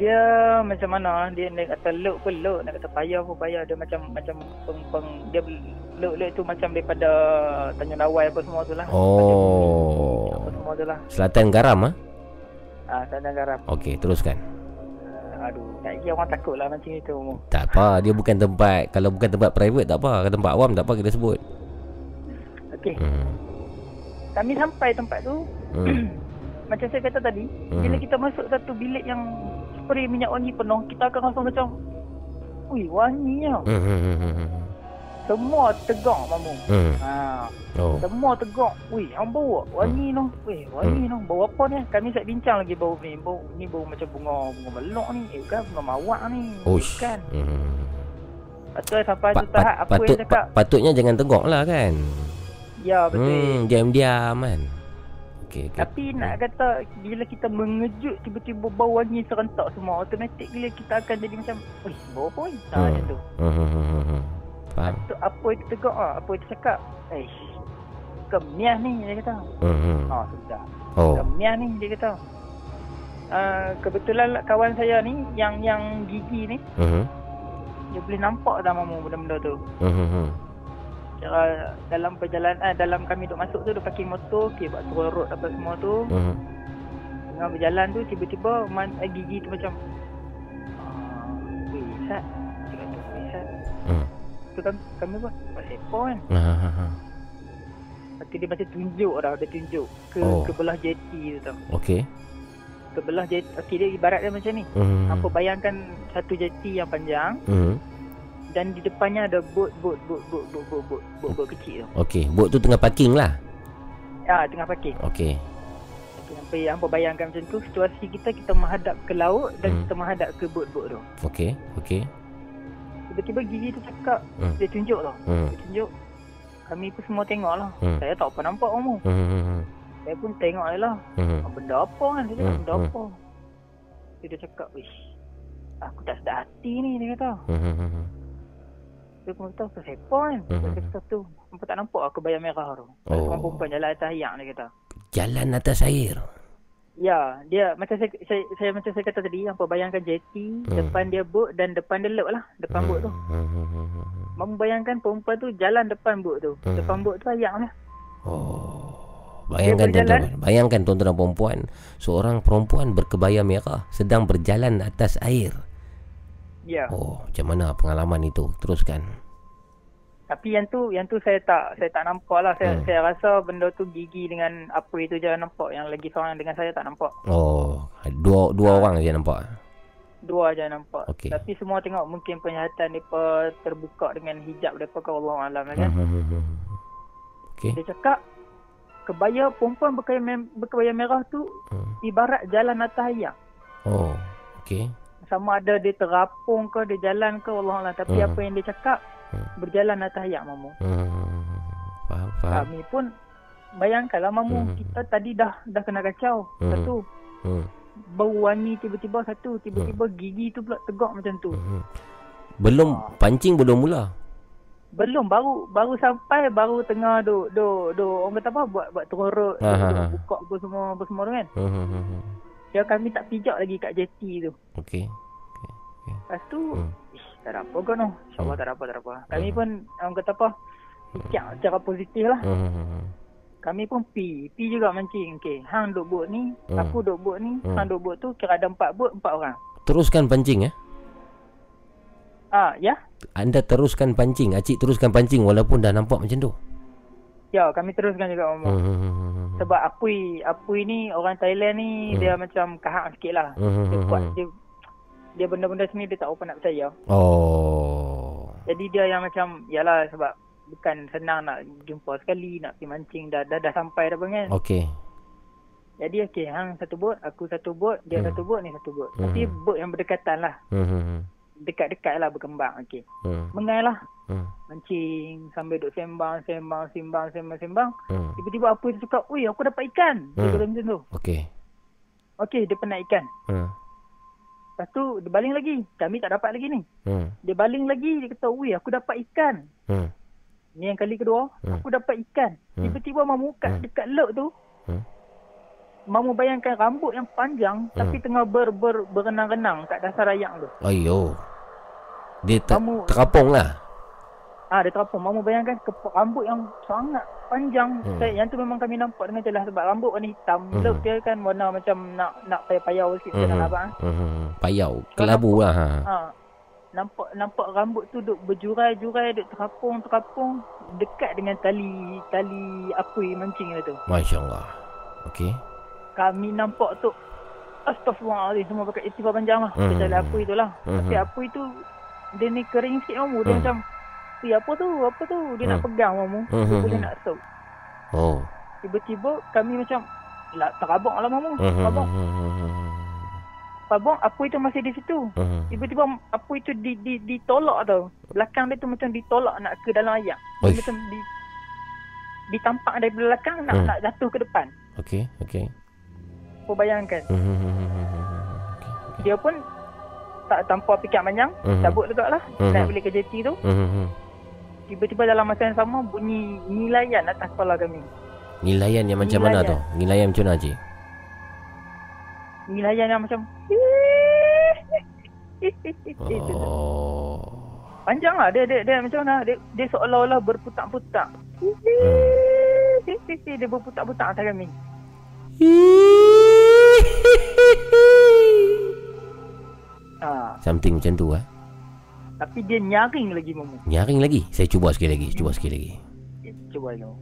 dia macam mana dia nak kata luk pun luk nak kata payah pun payah. Dia macam macam peng, peng dia luk luk tu macam daripada Tanjung Lawai apa semua tu lah. Oh. Apa semua tu lah. Selatan garam ah. ah Tanjung Garam. Okey teruskan. Ah, aduh tak kira orang takut lah macam itu Tak apa Dia bukan tempat Kalau bukan tempat private tak apa. Kalau tempat awam tak apa kita sebut. Okey. Hmm. kami sampai tempat tu. Hmm. macam saya kata tadi Hmm. bila kita masuk satu bilik yang spray minyak wangi penuh kita akan rasa macam Ui wangi tau Hmm, hmm, hmm, hmm, hmm. semua tegak mamu. Hmm. Ha. Oh. Semua tegak. Wih, bau tak? wangi Hmm. noh. Wih, wangi noh. Bau apa ni? Kami set bincang lagi bau ni. Bau ni bau macam bunga bunga melok ni. Eh kan bunga mawar ni. Uish. Kan. Hmm. Lepas tu sampai Pa- tu tahap pa- apa patut yang cakap. pa- patutnya jangan tegak lah kan. Ya betul. Hmm, diam-diam kan. Okey, okey. Tapi nak kata bila kita mengejut tiba-tiba bau wangi serentak semua automatik bila kita akan jadi macam Wih bau apa ni? Ha, macam tu. Hmm, hmm, hmm, hmm, hmm. Faham. tu apa itu tegak ah, apa itu cakap. Eh kemiah ni dia kata. Hmm, hmm. Ha sudah. Oh. Kemiah ni dia kata. Uh, kebetulan lah kawan saya ni yang yang gigi ni Hmm. dia boleh nampak dah mamu benda-benda tu. Hmm, Cara dalam perjalanan eh, dalam kami duk masuk tu dia parking motor, okey buat turun road apa semua tu. Hmm. Tengah berjalan tu tiba-tiba man, eh, gigi tu macam ah, Weh Sat Dia kata Weh Sat Hmm. Tu kami, kami pun Buat sepo kan Ha, ha, ha. Lepas tu dia macam tunjuk tau Dia tunjuk Ke, Oh. ke belah jeti tu tau Okey. Ke belah jeti Okey dia ibarat dia macam ni Hmm. Apa bayangkan Satu jeti yang panjang Hmm. Dan di depannya ada bot Bot Bot Bot Bot Bot Bot Bot, bot kecil tu Okey, bot tu tengah parking lah. Ah tengah parking Okey. okay, Sampai hampa bayangkan macam tu Situasi kita Kita menghadap ke laut Dan Hmm. kita menghadap ke bot-bot tu Okey, okey. Tiba-tiba gigi tu cakap Hmm. Dia tunjuk tau Hmm. Dia tunjuk Kami pun semua tengok lah Hmm. Saya tak apa nampak kamu Hmm, hmm, hmm. Saya pun tengok je lah Hmm. Benda apa kan Dia cakap Hmm, benda hmm. apa Dia, dia cakap Wish Aku tak sedar hati ni Dia kata Hmm, Dia pun kata Apa Hmm. Dia kata tu Nampak tak nampak aku bayar merah tu Oh. Orang perempuan jalan atas ayak Dia kata Jalan atas air. Ya, dia macam saya, saya, saya macam saya kata tadi, apa bayangkan jeti, Hmm. depan dia bot dan depan dia lot lah, depan bot tu. Hmm, hmm, hmm, hmm. Mamu bayangkan perempuan tu jalan depan bot tu. Hmm. Depan bot tu ayak lah. Bayangkan Dia berjalan. tuan-tuan, bayangkan tuan-tuan dan puan seorang perempuan berkebaya merah sedang berjalan atas air. Ya. Oh, macam mana pengalaman itu? Teruskan. Tapi yang tu yang tu saya tak saya tak nampak lah. Saya Hmm. saya rasa benda tu gigi dengan apa itu je nampak. Yang lagi seorang dengan saya tak nampak. Oh, dua dua orang je nampak. Dua je nampak. Okey. Tapi semua tengok mungkin penglihatan depa terbuka dengan hijab depa ke Allah alam kan. Hmm, hmm, hmm, hmm. Okey. Dia cakap kebaya perempuan berkebaya, berkebaya merah tu Hmm. ibarat jalan atas ayak. Oh, okey. Sama ada dia terapung ke dia jalan ke Allah alam. Tapi Hmm. apa yang dia cakap Hmm. berjalan atas ayak mamu. Hmm. Faham, faham. Kami pun bayangkanlah mamu Hmm. kita tadi dah dah kena kacau. Hmm. Satu Hmm. bau wangi tiba-tiba satu tiba-tiba gigi tu pula tegak macam tu. Hmm. Belum pancing belum mula. Belum baru baru sampai baru tengah duk duk duk orang kata apa buat buat road Ha, ha, ha. buka apa semua apa semua tu kan. Hmm, hmm, hmm, hmm. Ya kami tak pijak lagi kat jeti tu. Okey. Lepas tu Hmm. ish, tak ada apa kan noh. InsyaAllah tak ada apa tak ada apa. Kami pun orang kata apa fikir secara positif lah. Hmm, hmm, hmm. Kami pun pi, pi juga mancing. Okey, hang duk bot ni, Hmm. aku duk bot ni, Hmm. hang duk bot tu kira ada empat bot, empat orang. Teruskan pancing ya. Ah, ya. Anda teruskan pancing, acik teruskan pancing walaupun dah nampak macam tu. Ya, kami teruskan juga Hmm, Mama. hmm, hmm. Sebab Apui, Apui ni orang Thailand ni Hmm. dia macam kahak sikit lah. Hmm, Dia hmm, kuat, dia dia benda-benda sini dia tak apa nak percaya. Oh. Jadi dia yang macam, yalah sebab bukan senang nak jumpa sekali, nak pergi mancing, dah dah, dah sampai dah pun kan. Okey. Jadi okey, hang satu bot, aku satu bot, dia Hmm. satu bot, ni satu bot. Hmm. Tapi bot yang berdekatan lah. Hmm. Dekat-dekat lah berkembang, okey. Hmm. Mengai Hmm. Mancing, sambil duk sembang, sembang, sembang, sembang, sembang. Hmm. Tiba-tiba apa dia cakap, Ui, aku dapat ikan. Dia Hmm. kata macam tu. Okey. Okey, dia pernah ikan. Hmm. Lepas tu, dia baling lagi. Kami tak dapat lagi ni. Hmm. Dia baling lagi, dia kata, Ui, aku dapat ikan. Hmm. Ni yang kali kedua, Hmm. aku dapat ikan. Hmm. Tiba-tiba mamu kat Hmm. dekat lok tu, Hmm. mamu bayangkan rambut yang panjang, Hmm. tapi tengah ber, ber, berenang-renang kat dasar ayam tu. Ayo. Dia ter- Kamu- terapung lah. Ah, dia terapung. Mamu bayangkan kepo- rambut yang sangat panjang. Hmm. Saya, yang tu memang kami nampak dengan jelas sebab rambut warna hitam. Hmm. Lok dia kan warna macam nak nak payau-payau sikit macam Hmm. mana abang. Hmm. hmm. Payau. Kelabu lah. Ha. Ha. Nampak nampak rambut tu duk berjurai-jurai, duk terapung-terapung dekat dengan tali tali apui mancing dia tu. Masya Allah. Okey. Kami nampak tu Astaghfirullahaladzim semua pakai istighfar panjang lah. Hmm. Kita tali apui tu lah. Hmm. Tapi apui tu dia ni kering sikit kamu. Dia Hmm. macam api apa tu? Apa tu? Dia nak Hmm. pegang mamu. Dia hmm, hmm. nak sok. Oh. Tiba-tiba kami macam lah, terabak lah mamu. Terabak, apa itu masih di situ. hmm. Tiba-tiba apa itu di, di, ditolak tau. Belakang dia tu macam ditolak nak ke dalam. Dia Uish. macam di ditampak dari belakang nak Hmm. nak jatuh ke depan. Okey, okey. Kau bayangkan. Hmm, hmm. Dia pun tak tanpa fikir panjang, Mhm. cabut juga lah. Mhm. Naik balik ke jeti tu. Hmm. Tiba-tiba dalam masa yang sama bunyi nilayan atas kepala kami. Nilayan yang macam mana tu? Nilayan. Nilayan macam mana cik? Nilayan yang macam. Oh. Panjang lah dia, dia, dia macam mana dia, dia seolah-olah berputak-putak Dia berputak-putak atas kami ha, Something macam tu ah. Tapi dia nyaring lagi mamu Nyaring lagi. Saya cuba sekali lagi, cuba sekali lagi. Cuba dulu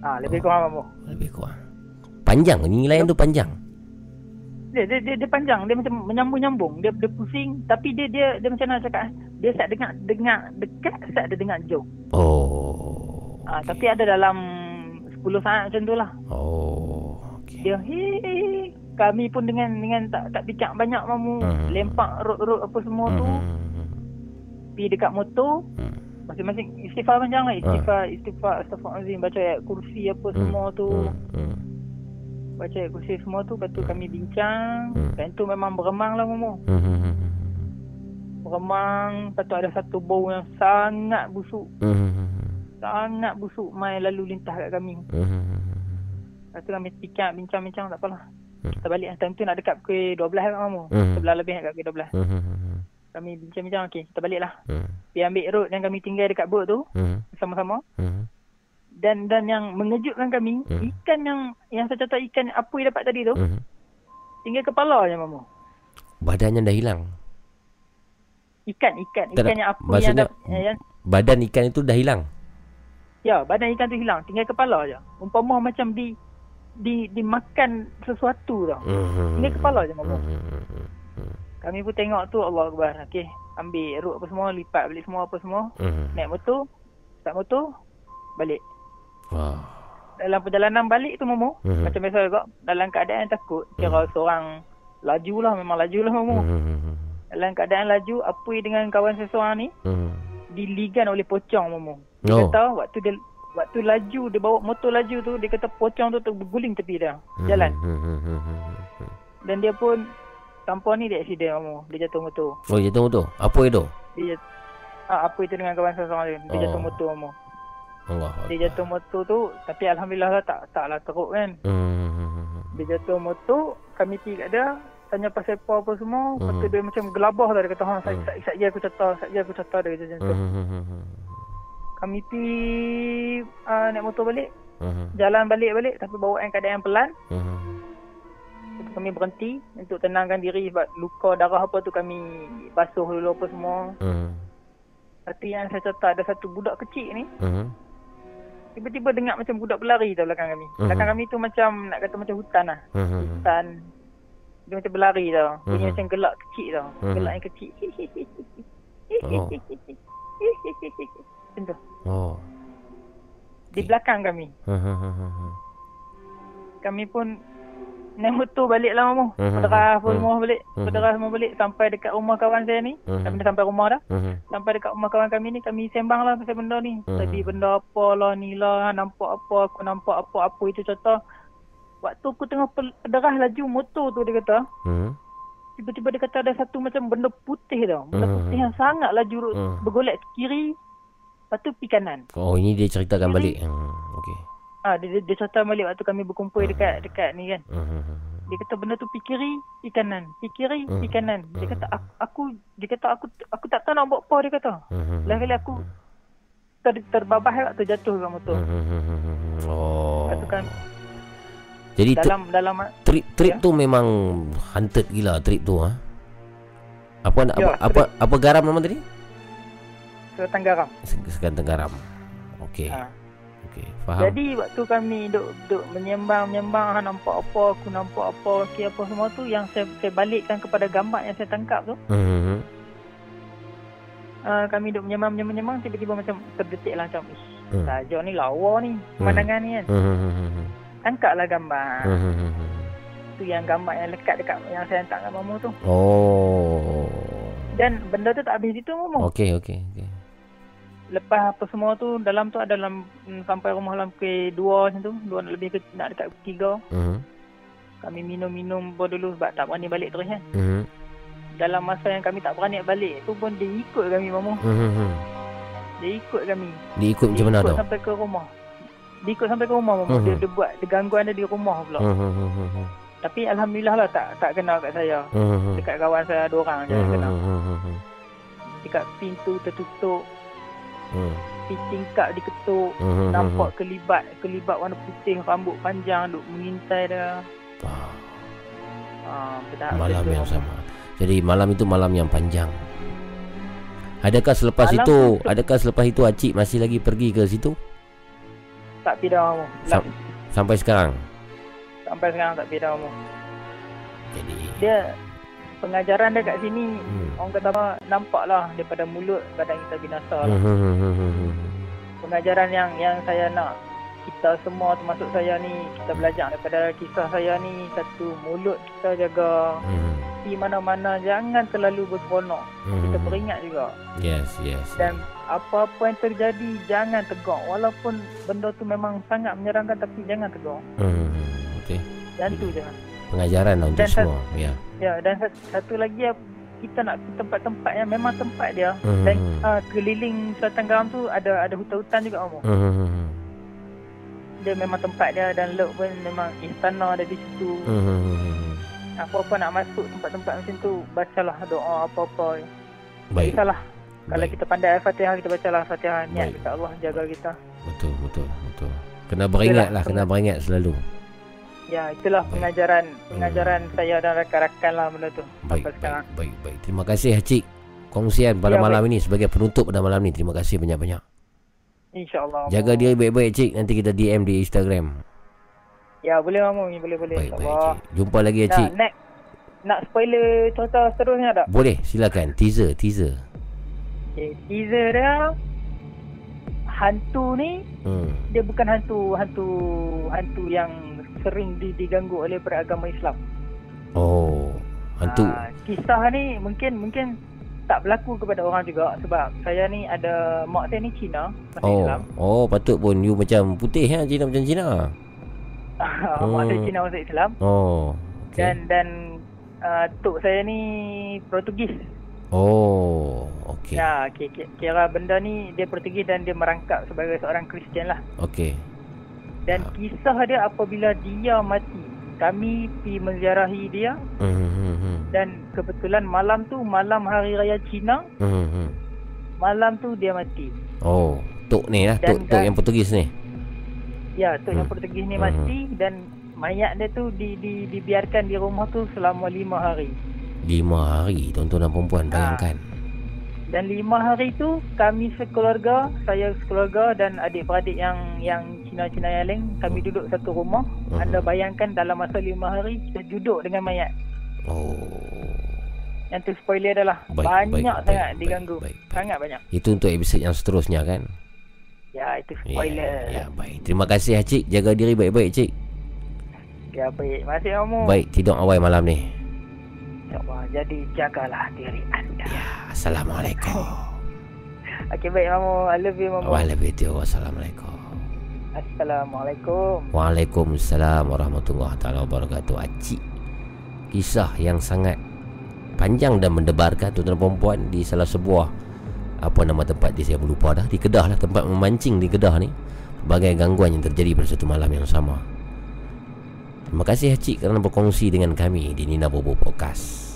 Ah, lebih kurang mamu Lebih kurang. Panjang, nilayan tu panjang. dia, dia, dia, dia panjang dia macam menyambung-nyambung dia dia pusing tapi dia dia dia macam mana cakap eh? dia tak dengar dengar dekat tak ada dengar jauh Oh. ah, tapi ada dalam 10 saat macam tu lah Oh. dia hi kami pun dengan dengan tak tak fikir banyak mamu. Hmm. lempak rot-rot apa semua tu. Pergi dekat motor. Hmm. masing-masing istighfar panjang lah istighfar istighfar astaghfirullahalazim baca ayat kursi apa semua tu. Hmm. baca ayat kursi semua tu lepas tu kami bincang. Dan tu memang beremang lah mamu. Hmm. hmm, hmm, Remang Lepas tu ada satu bau yang sangat busuk. Hmm, Sangat busuk Mai lalu lintas kat kami. Hmm, Lepas tu kami bincang-bincang tak apalah Kita balik time tu nak dekat pukul 12 kan kamu Hmm. Sebelah lebih nak kat pukul 12 hmm, hmm, hmm, Kami bincang-bincang okay kita balik lah hmm, Pergi ambil road yang kami tinggal dekat boat tu hmm, Sama-sama hmm. Dan dan yang mengejutkan kami Hmm. Ikan yang Yang saya cakap ikan apa yang dapat tadi tu Hmm. Tinggal kepala je mamu Badannya dah hilang. Ikan Ikan Tak Ikan nak- yang apa yang, maksudnya yang, yang Badan ikan itu dah hilang. Ya, badan ikan tu hilang, tinggal kepala je. Umpama macam di di dimakan sesuatu tau. Hmm. Tinggal kepala je mama. Hmm. Kami pun tengok tu Allah Akbar. Okey, ambil root apa semua, lipat balik semua apa semua. Hmm. Naik motor, start motor, balik. Wah. Dalam perjalanan balik tu Momo, Mhm. macam biasa juga, dalam keadaan takut, kira seorang laju lah, memang laju lah Momo. Hmm. Dalam keadaan laju, Apui dengan kawan seseorang ni Hmm. diligan oleh pocong Momo. Dia Oh. kata waktu dia waktu laju dia bawa motor laju tu dia kata pocong tu terguling tepi dia jalan Hmm. hmm, hmm, hmm, dan dia pun tanpa ni dia accident kamu dia jatuh motor Oh, jatuh motor. Apa itu? dia jat- ah, apa itu dengan kawan seseorang dia dia Oh. jatuh motor kamu Allah. dia jatuh motor tu tapi alhamdulillah lah tak taklah teruk kan Hmm. dia jatuh motor kami pergi kat dia tanya pasal apa apa semua lepas tu Mhm. dia macam gelabah tau dia kata ha sat je aku cerita je aku cerita dia kata macam tu Hmm. Kami pergi uh, naik motor balik Hmm. jalan balik-balik tapi bawa yang keadaan yang pelan tu kami berhenti untuk tenangkan diri sebab luka darah apa tu kami basuh dulu apa semua. Hmm. Tapi yang saya cerita ada satu budak kecil ni Hmm. tiba-tiba dengar macam budak berlari tau belakang kami. Mhm. Belakang kami tu macam nak kata macam hutan lah. Hmm. Hutan. Dia macam berlari tau. Bunyi Mhm. macam gelak kecil tau. Mhm. Gelak yang kecil. Oh. Tu. Oh. Di belakang kami. Hmm. hmm, hmm, hmm. Kami pun naik motor balik lah mamu. Mhm. Berderah Mhm. semua balik. Berderah semua balik sampai dekat rumah kawan saya ni. Kami dah sampai rumah dah. Sampai dekat rumah kawan kami ni kami sembang lah pasal benda ni. Tadi benda apa lah ni lah, nampak apa, aku nampak apa, apa itu contoh. Waktu aku tengah pederah laju motor tu dia kata, Hmm. tiba-tiba dia kata ada satu macam benda putih tau. Benda putih yang sangat laju bergolek ke kiri, lepas tu pergi kanan. Oh, ini dia ceritakan balik. Hmm. Okey. Ah dia, dia, dia cerita balik waktu kami berkumpul dekat dekat ni kan. Hmm. Dia kata benda tu pergi kiri, pergi kanan. Pergi kiri, pergi kanan. Dia kata aku, aku dia kata aku aku tak tahu nak buat apa dia kata. Hmm. Lain kali aku ter, terbabah waktu jatuh kat motor. Hmm. Oh. Lepas tu kan Jadi tu- dalam dalam trip trip Ya. tu memang hunted gila trip tu ha. Apa Ya, apa, apa apa garam nama tadi? Selatan Garam. Se- Sekantang garam. Okey. Ha. okey. Faham. Jadi waktu kami duk duk menyembang menyembang ha, nampak apa aku nampak apa okey apa semua tu yang saya saya balikkan kepada gambar yang saya tangkap tu. Mhm. Uh, kami duk menyembang menyembang, menyembang tiba-tiba macam terdetik lah macam ish Hmm. Saja ni lawa ni pemandangan ni kan. Mhm. Tangkaplah gambar. Mhm. Tu yang gambar yang lekat dekat yang saya hantar kat mamu tu. Oh. Dan benda tu tak habis situ mamu. Okey, okey, okey. Lepas apa semua tu dalam tu ada dalam mm, sampai rumah dalam pukul 2 macam tu, 2 nak lebih ke nak dekat 3. Mhm. Kami minum-minum pun dulu sebab tak berani balik terus kan. Mhm. Dalam masa yang kami tak berani balik tu pun dia ikut kami mamu. Mhm. Dia ikut kami. Dia ikut macam mana Dia ikut sampai ke rumah. Dia ikut sampai ke rumah mamu. Mhm. Dia, dia buat dia gangguan dia di rumah pula. Mhm. Tapi alhamdulillah lah tak tak kenal kat saya. Mhm. Dekat kawan saya ada orang je yang kenal. Mhm. Dekat pintu tertutup, Mhm. pintu tingkap diketuk, Mhm. nampak kelibat, kelibat warna putih, rambut panjang duk mengintai dia. Ah, betul. Malam betul, yang sama. Jadi malam itu malam yang panjang. Adakah selepas Malam itu, tu- adakah selepas itu Acik masih lagi pergi ke situ? Tak pindah. Sam- sampai sekarang. Sampai sekarang tak pindah. Jadi Dia pengajaran dia kat sini Hmm. orang kata apa nampak lah daripada mulut badan kita binasa lah. Mhm. pengajaran yang yang saya nak kita semua termasuk saya ni kita belajar daripada kisah saya ni satu mulut kita jaga Mhm. di mana-mana jangan terlalu berseronok kita Mhm. beringat juga Yes, yes. dan apa-apa yang terjadi jangan tegak walaupun benda tu memang sangat menyeramkan tapi jangan tegak Mhm. Okey. dan tu je Pengajaran lah untuk Dan semua. Ya. ya dan sat- satu lagi ya, kita nak pergi tempat-tempat yang memang tempat dia Mhm. dan uh, keliling Selatan Garam tu ada ada hutan-hutan juga Omong. Mhm. dia memang tempat dia dan Lok pun memang istana ada di situ. Mhm. Apa-apa nak masuk tempat-tempat macam tu, bacalah doa apa-apa. Baik. Kisahlah. Kalau kita pandai Al-Fatihah, kita bacalah Al-Fatihah. Niat dekat Allah jaga kita. Betul, betul, betul. Kena beringat lah, kena beringat selalu. Ya, itulah pengajaran pengajaran saya dan rakan-rakan lah benda tu. Hmm. Baik, sekarang. Baik, baik. Terima kasih Acik. Kongsian pada Ya, malam baik. ini sebagai penutup pada malam ini. Terima kasih banyak-banyak. InsyaAllah. Jaga diri baik-baik Cik. Nanti kita DM di Instagram. Ya, boleh Mamu. Boleh, boleh. Baik, baik. Cik. Jumpa lagi Nah, Cik. next. Nak spoiler cerita seterusnya tak? Boleh, silakan. Teaser, teaser. Okay, teaser dia hantu ni Hmm. dia bukan hantu hantu hantu yang sering di, diganggu oleh beragama Islam. Oh, hantu. Ah, kisah ni mungkin mungkin tak berlaku kepada orang juga sebab saya ni ada mak saya ni Cina, masuk Oh, Islam. oh patut pun you macam putih ya, Cina macam Cina. mak saya Hmm. Cina masuk Islam Oh, dan dan uh, tok saya ni Portugis. oh, okey. Ya, ki- kira benda ni dia Portugis dan dia merangkap sebagai seorang Kristian lah. Okey. Dan kisah dia apabila dia mati, kami pergi menziarahi dia Hmm, hmm, hmm. dan kebetulan malam tu malam hari raya Cina, Hmm, hmm. malam tu dia mati. Oh, tok ni lah, tok, tok yang Portugis ni. Ya, tok yang Hmm. Portugis ni Hmm. mati dan mayat dia tu di, di dibiarkan di rumah tu selama lima hari. Lima hari, tuan-tuan dan perempuan, Ah. bayangkan. Dan lima hari tu kami sekeluarga, saya sekeluarga dan adik-beradik yang yang Cina-Cina yang lain, kami duduk satu rumah. Hmm. Anda bayangkan dalam masa lima hari kita duduk dengan mayat. Oh, Yang tu spoiler dah lah. Baik, banyak baik, sangat baik, diganggu. Sangat banyak. itu untuk episod yang seterusnya kan? Ya, itu Ya, spoiler. ya, baik. Terima kasih Cik. Jaga diri baik-baik Cik. Ya, baik. Terima kasih kamu. Baik, tidur awal malam ni. InsyaAllah. Jadi jagalah diri anda. Ya, Assalamualaikum. Okey, baik kamu. I love you, Mamu. Waalaikumsalam. Wassalamualaikum. Assalamualaikum. Waalaikumsalam warahmatullahi taala wabarakatuh. Acik. Kisah yang sangat panjang dan mendebarkan tuan-tuan perempuan di salah sebuah apa nama tempat dia saya lupa dah di Kedah lah tempat memancing di Kedah ni berbagai gangguan yang terjadi pada satu malam yang sama terima kasih Acik kerana berkongsi dengan kami di Nina Bobo Podcast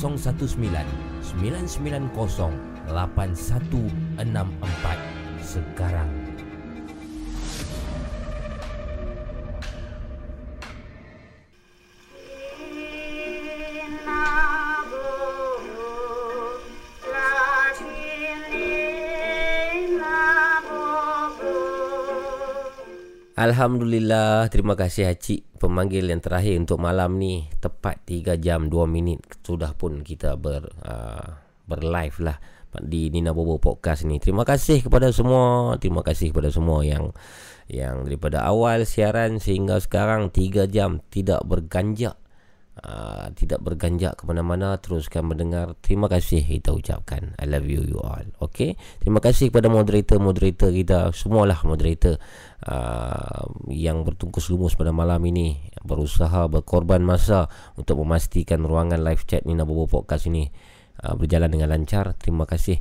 019 990 8164 sekarang. Alhamdulillah, terima kasih Haci pemanggil yang terakhir untuk malam ni tepat 3 jam 2 minit sudah pun kita ber uh, berlive lah di Nina Bobo podcast ni. Terima kasih kepada semua, terima kasih kepada semua yang yang daripada awal siaran sehingga sekarang 3 jam tidak berganjak. Uh, tidak berganjak ke mana-mana teruskan mendengar. Terima kasih kita ucapkan I love you you all. Okay terima kasih kepada moderator-moderator kita. Semualah moderator yang bertungkus lumus pada malam ini berusaha berkorban masa untuk memastikan ruangan live chat Nina Bobo Podcast ini uh, berjalan dengan lancar. Terima kasih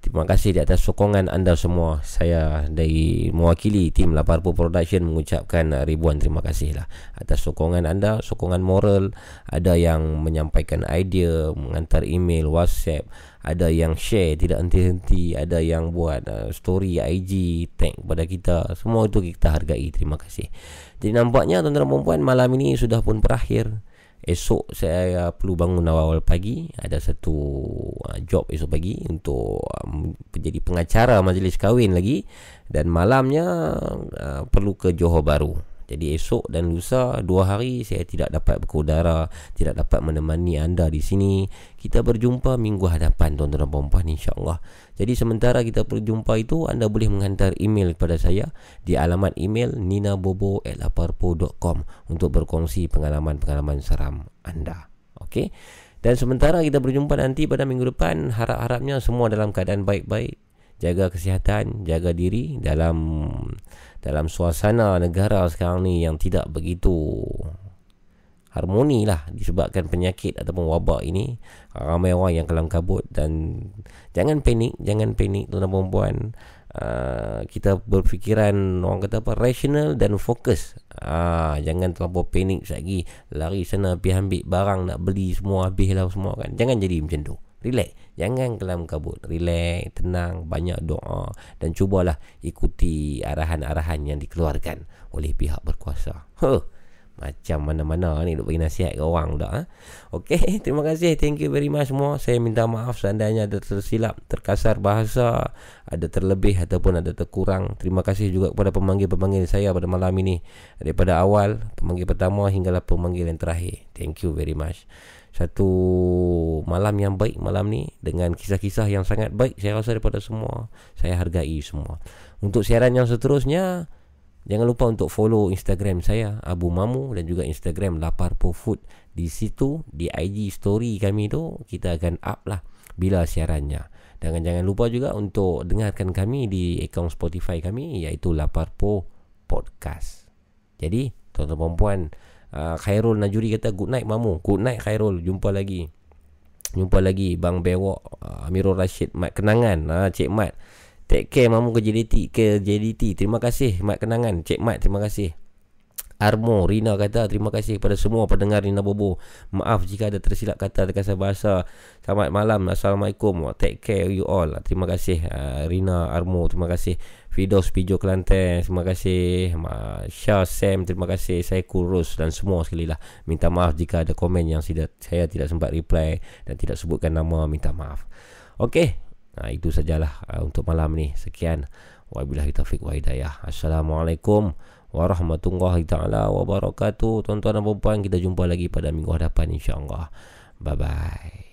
Terima kasih di atas sokongan anda semua. Saya dari mewakili tim Laparpo Production mengucapkan ribuan terima kasih lah atas sokongan anda, sokongan moral. Ada yang menyampaikan idea, mengantar email, WhatsApp. Ada yang share tidak henti-henti. Ada yang buat uh, story IG, tag kepada kita. Semua itu kita hargai. Terima kasih. Jadi nampaknya tuan-tuan dan puan malam ini sudah pun berakhir. Esok saya perlu bangun awal-awal pagi Ada satu uh, job esok pagi Untuk um, menjadi pengacara majlis kahwin lagi Dan malamnya uh, perlu ke Johor Baru jadi esok dan lusa dua hari saya tidak dapat berkudara, tidak dapat menemani anda di sini. Kita berjumpa minggu hadapan tuan-tuan dan puan-puan insya-Allah. Jadi sementara kita berjumpa itu anda boleh menghantar email kepada saya di alamat email ninabobo@laparpo.com untuk berkongsi pengalaman-pengalaman seram anda. Okey. Dan sementara kita berjumpa nanti pada minggu depan harap-harapnya semua dalam keadaan baik-baik. Jaga kesihatan, jaga diri dalam dalam suasana negara sekarang ni yang tidak begitu harmoni lah disebabkan penyakit ataupun wabak ini. Ramai orang yang kelam kabut dan jangan panik jangan panik tuan-tuan dan puan uh, kita berfikiran orang kata apa rational dan fokus. Uh, jangan terlalu panik lagi lari sana pergi ambil barang nak beli semua habis lah semua kan. Jangan jadi macam tu. Relax. Jangan kelam kabut. Relax Tenang Banyak doa Dan cubalah Ikuti arahan-arahan Yang dikeluarkan Oleh pihak berkuasa. Huh macam mana-mana ni Duk bagi nasihat ke orang dah ha? Okay Terima kasih. Thank you very much semua. Saya minta maaf Seandainya ada tersilap Terkasar bahasa Ada terlebih Ataupun ada terkurang. Terima kasih juga kepada pemanggil-pemanggil saya Pada malam ini. Daripada awal Pemanggil pertama Hinggalah pemanggil yang terakhir. Thank you very much. Satu malam yang baik malam ni dengan kisah-kisah yang sangat baik saya rasa daripada semua saya hargai semua. Untuk siaran yang seterusnya jangan lupa untuk follow Instagram saya Abu Mamu dan juga Instagram Laparpo Food. Di situ di IG story kami tu kita akan up lah bila siarannya. Dan jangan lupa juga untuk dengarkan kami di akaun Spotify kami iaitu Laparpo Podcast. Jadi tuan-tuan puan uh, Khairul Najuri kata good night mamu. Good night Khairul. Jumpa lagi. Jumpa lagi Bang Bewok uh, Amirul Rashid Mat Kenangan. Uh, Cik Mat take care mamu ke JDT ke JDT terima kasih Mat Kenangan Cik Mat terima kasih Armo Rina kata terima kasih kepada semua pendengar Rina Bobo. Maaf jika ada tersilap kata terkasar bahasa. Selamat malam. Assalamualaikum. Take care you all. Terima kasih uh, Rina Armo. Terima kasih Fidos Pijo Kelantan. Terima kasih Syah Sam. Terima kasih saya kurus dan semua sekali lah. Minta maaf jika ada komen yang saya tidak sempat reply dan tidak sebutkan nama. Minta maaf. Okey. Nah, itu sajalah uh, untuk malam ni. Sekian. Wabillahi taufiq wa hidayah. Assalamualaikum warahmatullahi taala wabarakatuh. Tuan-tuan dan puan kita jumpa lagi pada minggu hadapan insya-Allah. Bye bye.